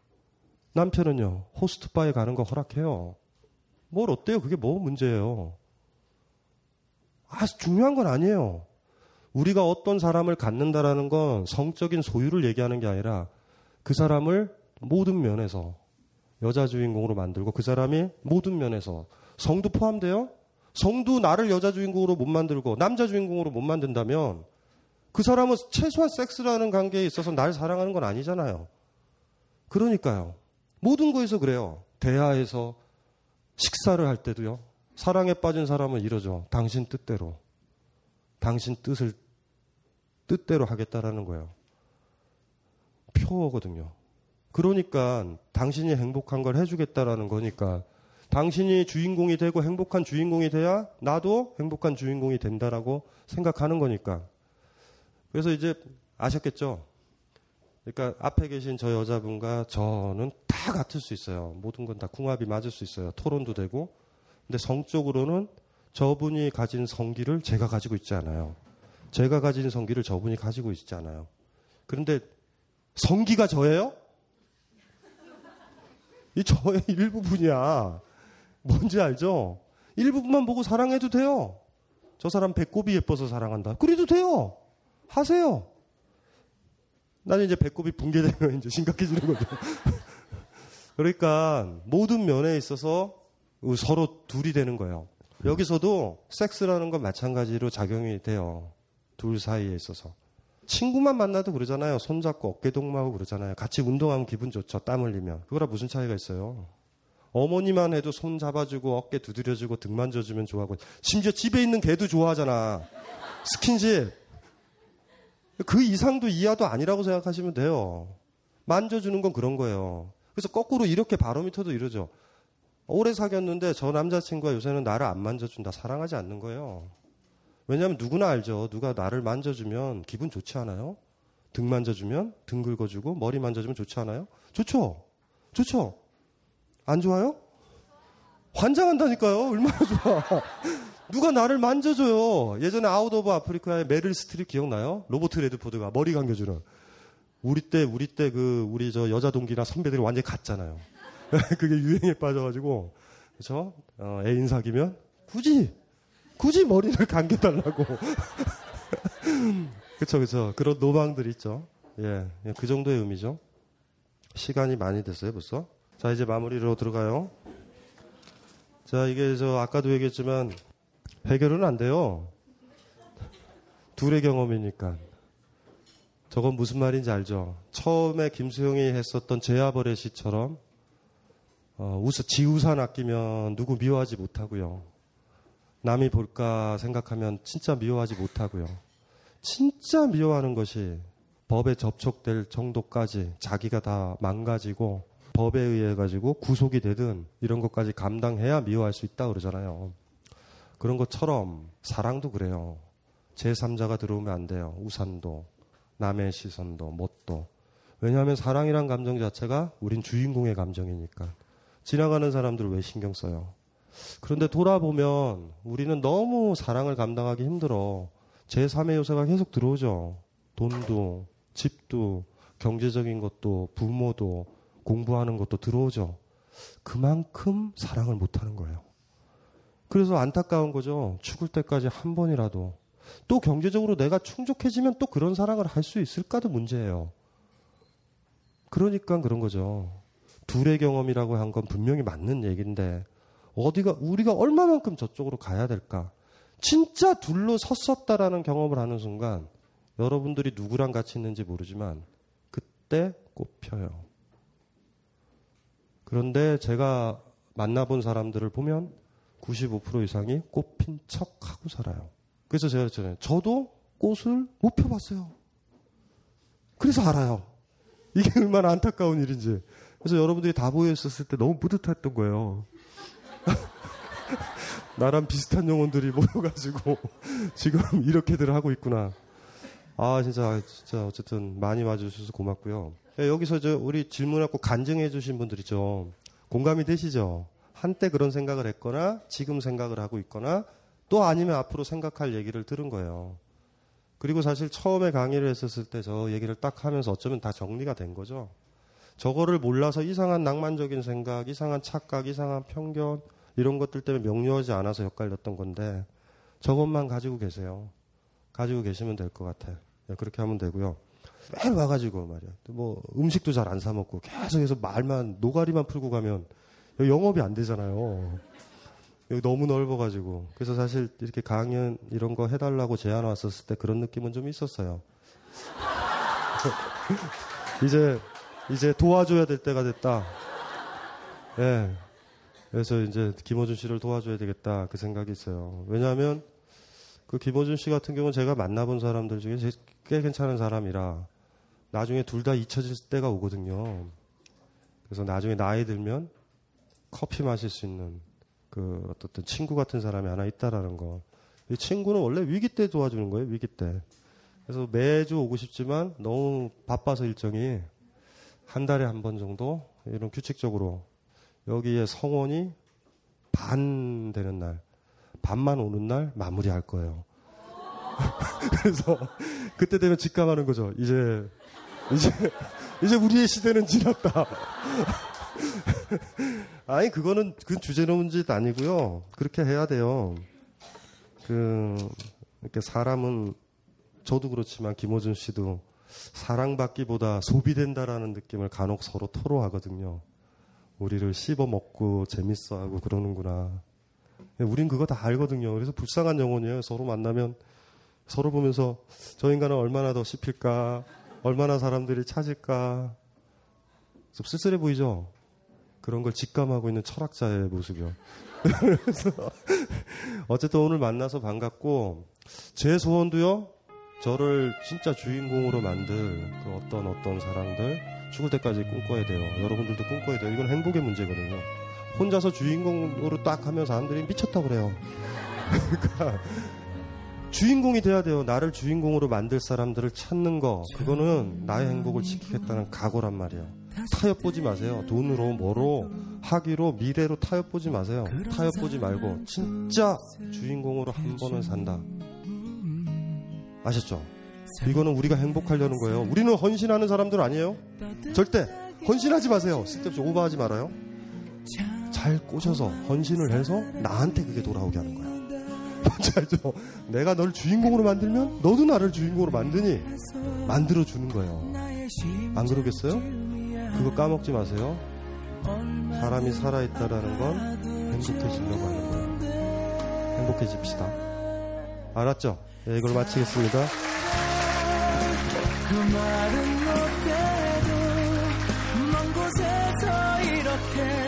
남편은요, 호스트바에 가는 거 허락해요. 뭘 어때요? 그게 뭐 문제예요? 아, 중요한 건 아니에요. 우리가 어떤 사람을 갖는다라는 건 성적인 소유를 얘기하는 게 아니라 그 사람을 모든 면에서 여자 주인공으로 만들고 그 사람이 모든 면에서 성도 포함돼요? 성도 나를 여자 주인공으로 못 만들고 남자 주인공으로 못 만든다면 그 사람은 최소한 섹스라는 관계에 있어서 날 사랑하는 건 아니잖아요. 그러니까요. 모든 거에서 그래요. 대화에서 식사를 할 때도요. 사랑에 빠진 사람은 이러죠. 당신 뜻대로. 당신 뜻을 뜻대로 하겠다라는 거예요. 표어거든요. 그러니까 당신이 행복한 걸 해주겠다라는 거니까 당신이 주인공이 되고 행복한 주인공이 돼야 나도 행복한 주인공이 된다라고 생각하는 거니까. 그래서 이제 아셨겠죠? 그러니까 앞에 계신 저 여자분과 저는 다 같을 수 있어요. 모든 건 다 궁합이 맞을 수 있어요. 토론도 되고. 근데 성적으로는 저분이 가진 성기를 제가 가지고 있지 않아요. 제가 가진 성기를 저분이 가지고 있지 않아요. 그런데 성기가 저예요? 이 저의 *laughs* 일부분이야. 뭔지 알죠? 일부분만 보고 사랑해도 돼요. 저 사람 배꼽이 예뻐서 사랑한다. 그래도 돼요. 하세요. 나는 이제 배꼽이 붕괴되면 이제 심각해지는 거죠. *laughs* 그러니까 모든 면에 있어서 서로 둘이 되는 거예요. 여기서도 섹스라는 건 마찬가지로 작용이 돼요. 둘 사이에 있어서. 친구만 만나도 그러잖아요. 손잡고 어깨 동무하고 그러잖아요. 같이 운동하면 기분 좋죠. 땀 흘리면. 그거랑 무슨 차이가 있어요? 어머니만 해도 손 잡아주고 어깨 두드려주고 등 만져주면 좋아하고 심지어 집에 있는 개도 좋아하잖아. 스킨십. 그 이상도 이하도 아니라고 생각하시면 돼요. 만져주는 건 그런 거예요. 그래서 거꾸로 이렇게 바로미터도 이러죠. 오래 사귀었는데 저 남자친구가 요새는 나를 안 만져준다. 사랑하지 않는 거예요. 왜냐하면 누구나 알죠. 누가 나를 만져주면 기분 좋지 않아요? 등 만져주면 등 긁어주고 머리 만져주면 좋지 않아요? 좋죠. 좋죠. 안 좋아요? 환장한다니까요. 얼마나 좋아. 누가 나를 만져줘요. 예전에 Out of Africa의 메릴 스트립 기억나요? 로버트 레드포드가 머리 감겨주는. 우리 때, 우리 때 그, 우리 저 여자 동기나 선배들이 완전히 갔잖아요. *laughs* 그게 유행에 빠져가지고, 그쵸? 어, 애인 사귀면 굳이, 굳이 머리를 감겨달라고. *laughs* 그쵸, 그쵸. 그런 노망들 있죠. 예, 예, 그 정도의 의미죠. 시간이 많이 됐어요, 벌써. 자, 이제 마무리로 들어가요. 자, 이게 저 아까도 얘기했지만 해결은 안 돼요. 둘의 경험이니까. 저건 무슨 말인지 알죠? 처음에 김수영이 했었던 제아버의 시처럼 어, 우스, 지우산 아끼면 누구 미워하지 못하고요. 남이 볼까 생각하면 진짜 미워하지 못하고요. 진짜 미워하는 것이 법에 접촉될 정도까지 자기가 다 망가지고 법에 의해 가지고 구속이 되든 이런 것까지 감당해야 미워할 수 있다 그러잖아요. 그런 것처럼 사랑도 그래요. 제3자가 들어오면 안 돼요. 우산도, 남의 시선도, 못도. 왜냐하면 사랑이란 감정 자체가 우린 주인공의 감정이니까. 지나가는 사람들 왜 신경 써요? 그런데 돌아보면 우리는 너무 사랑을 감당하기 힘들어. 제3의 요소가 계속 들어오죠. 돈도, 집도, 경제적인 것도, 부모도, 공부하는 것도 들어오죠. 그만큼 사랑을 못하는 거예요. 그래서 안타까운 거죠. 죽을 때까지 한 번이라도 또 경제적으로 내가 충족해지면 또 그런 사랑을 할 수 있을까도 문제예요. 그러니까 그런 거죠. 둘의 경험이라고 한 건 분명히 맞는 얘기인데 어디가 우리가 얼마만큼 저쪽으로 가야 될까? 진짜 둘로 섰었다라는 경험을 하는 순간 여러분들이 누구랑 같이 있는지 모르지만 그때 꼽혀요. 그런데 제가 만나본 사람들을 보면 95% 이상이 꽃핀 척 하고 살아요. 그래서 제가 그랬잖아요. 저도 꽃을 못 펴봤어요. 그래서 알아요. 이게 *laughs* 얼마나 안타까운 일인지. 그래서 여러분들이 다 모여있었을 때 너무 뿌듯했던 거예요. *laughs* 나랑 비슷한 영혼들이 모여가지고 *laughs* 지금 이렇게들 하고 있구나. 아 진짜 진짜 어쨌든 많이 와주셔서 고맙고요. 예, 여기서 저 우리 질문하고 간증해주신 분들 있죠. 공감이 되시죠? 한때 그런 생각을 했거나 지금 생각을 하고 있거나 또 아니면 앞으로 생각할 얘기를 들은 거예요. 그리고 사실 처음에 강의를 했었을 때 저 얘기를 딱 하면서 어쩌면 다 정리가 된 거죠. 저거를 몰라서 이상한 낭만적인 생각, 이상한 착각, 이상한 편견 이런 것들 때문에 명료하지 않아서 헷갈렸던 건데 저것만 가지고 계세요. 가지고 계시면 될 것 같아. 요 그렇게 하면 되고요. 매일 와가지고 말이야. 뭐 음식도 잘 안 사 먹고 계속해서 말만 노가리만 풀고 가면 영업이 안 되잖아요. 여기 너무 넓어가지고 그래서 사실 이렇게 강연 이런 거 해달라고 제안 왔었을 때 그런 느낌은 좀 있었어요. *laughs* 이제 이제 도와줘야 될 때가 됐다. 예. 네. 그래서 이제 김호준 씨를 도와줘야 되겠다 그 생각이 있어요. 왜냐하면 그 김호준 씨 같은 경우는 제가 만나본 사람들 중에 꽤 괜찮은 사람이라 나중에 둘 다 잊혀질 때가 오거든요. 그래서 나중에 나이 들면 커피 마실 수 있는 그 어떤 친구 같은 사람이 하나 있다라는 거. 이 친구는 원래 위기 때 도와주는 거예요, 위기 때. 그래서 매주 오고 싶지만 너무 바빠서 일정이 한 달에 한 번 정도 이런 규칙적으로 여기에 성원이 반 되는 날, 반만 오는 날 마무리할 거예요. *laughs* 그래서 그때 되면 직감하는 거죠. 이제 이제 이제 우리의 시대는 지났다. *laughs* 아니 그거는 그 주제 넘은 짓 아니고요. 그렇게 해야 돼요. 그 이렇게 사람은 저도 그렇지만 김호준 씨도 사랑받기보다 소비된다라는 느낌을 간혹 서로 토로하거든요. 우리를 씹어 먹고 재밌어하고 그러는구나. 우린 그거 다 알거든요. 그래서 불쌍한 영혼이에요. 서로 만나면 서로 보면서 저 인간은 얼마나 더 씹힐까, 얼마나 사람들이 찾을까. 좀 쓸쓸해 보이죠? 그런 걸 직감하고 있는 철학자의 모습이요. *laughs* 그래서 어쨌든 오늘 만나서 반갑고 제 소원도요. 저를 진짜 주인공으로 만들 그 어떤 어떤 사람들 죽을 때까지 꿈꿔야 돼요. 여러분들도 꿈꿔야 돼요. 이건 행복의 문제거든요. 혼자서 주인공으로 딱 하면 사람들이 미쳤다 그래요. *laughs* 그러니까 주인공이 돼야 돼요. 나를 주인공으로 만들 사람들을 찾는 거. 그거는 나의 행복을 지키겠다는 각오란 말이에요. 타협 보지 마세요. 돈으로, 뭐로, 학위로, 미래로 타협 보지 마세요. 타협 보지 말고, 진짜 주인공으로 한 번은 산다. 아셨죠? 이거는 우리가 행복하려는 거예요. 우리는 헌신하는 사람들 아니에요? 절대 헌신하지 마세요. 쓸데없이 오버하지 말아요. 잘 꼬셔서 헌신을 해서 나한테 그게 돌아오게 하는 거야. 뭔지 알죠? 내가 널 주인공으로 만들면 너도 나를 주인공으로 만드니 만들어 주는 거예요. 안 그러겠어요? 그거 까먹지 마세요. 사람이 살아있다라는 건 행복해지려고 하는 거예요. 행복해집시다. 알았죠? 네, 이걸 마치겠습니다. 그 말은 못해도 먼 곳에서 이렇게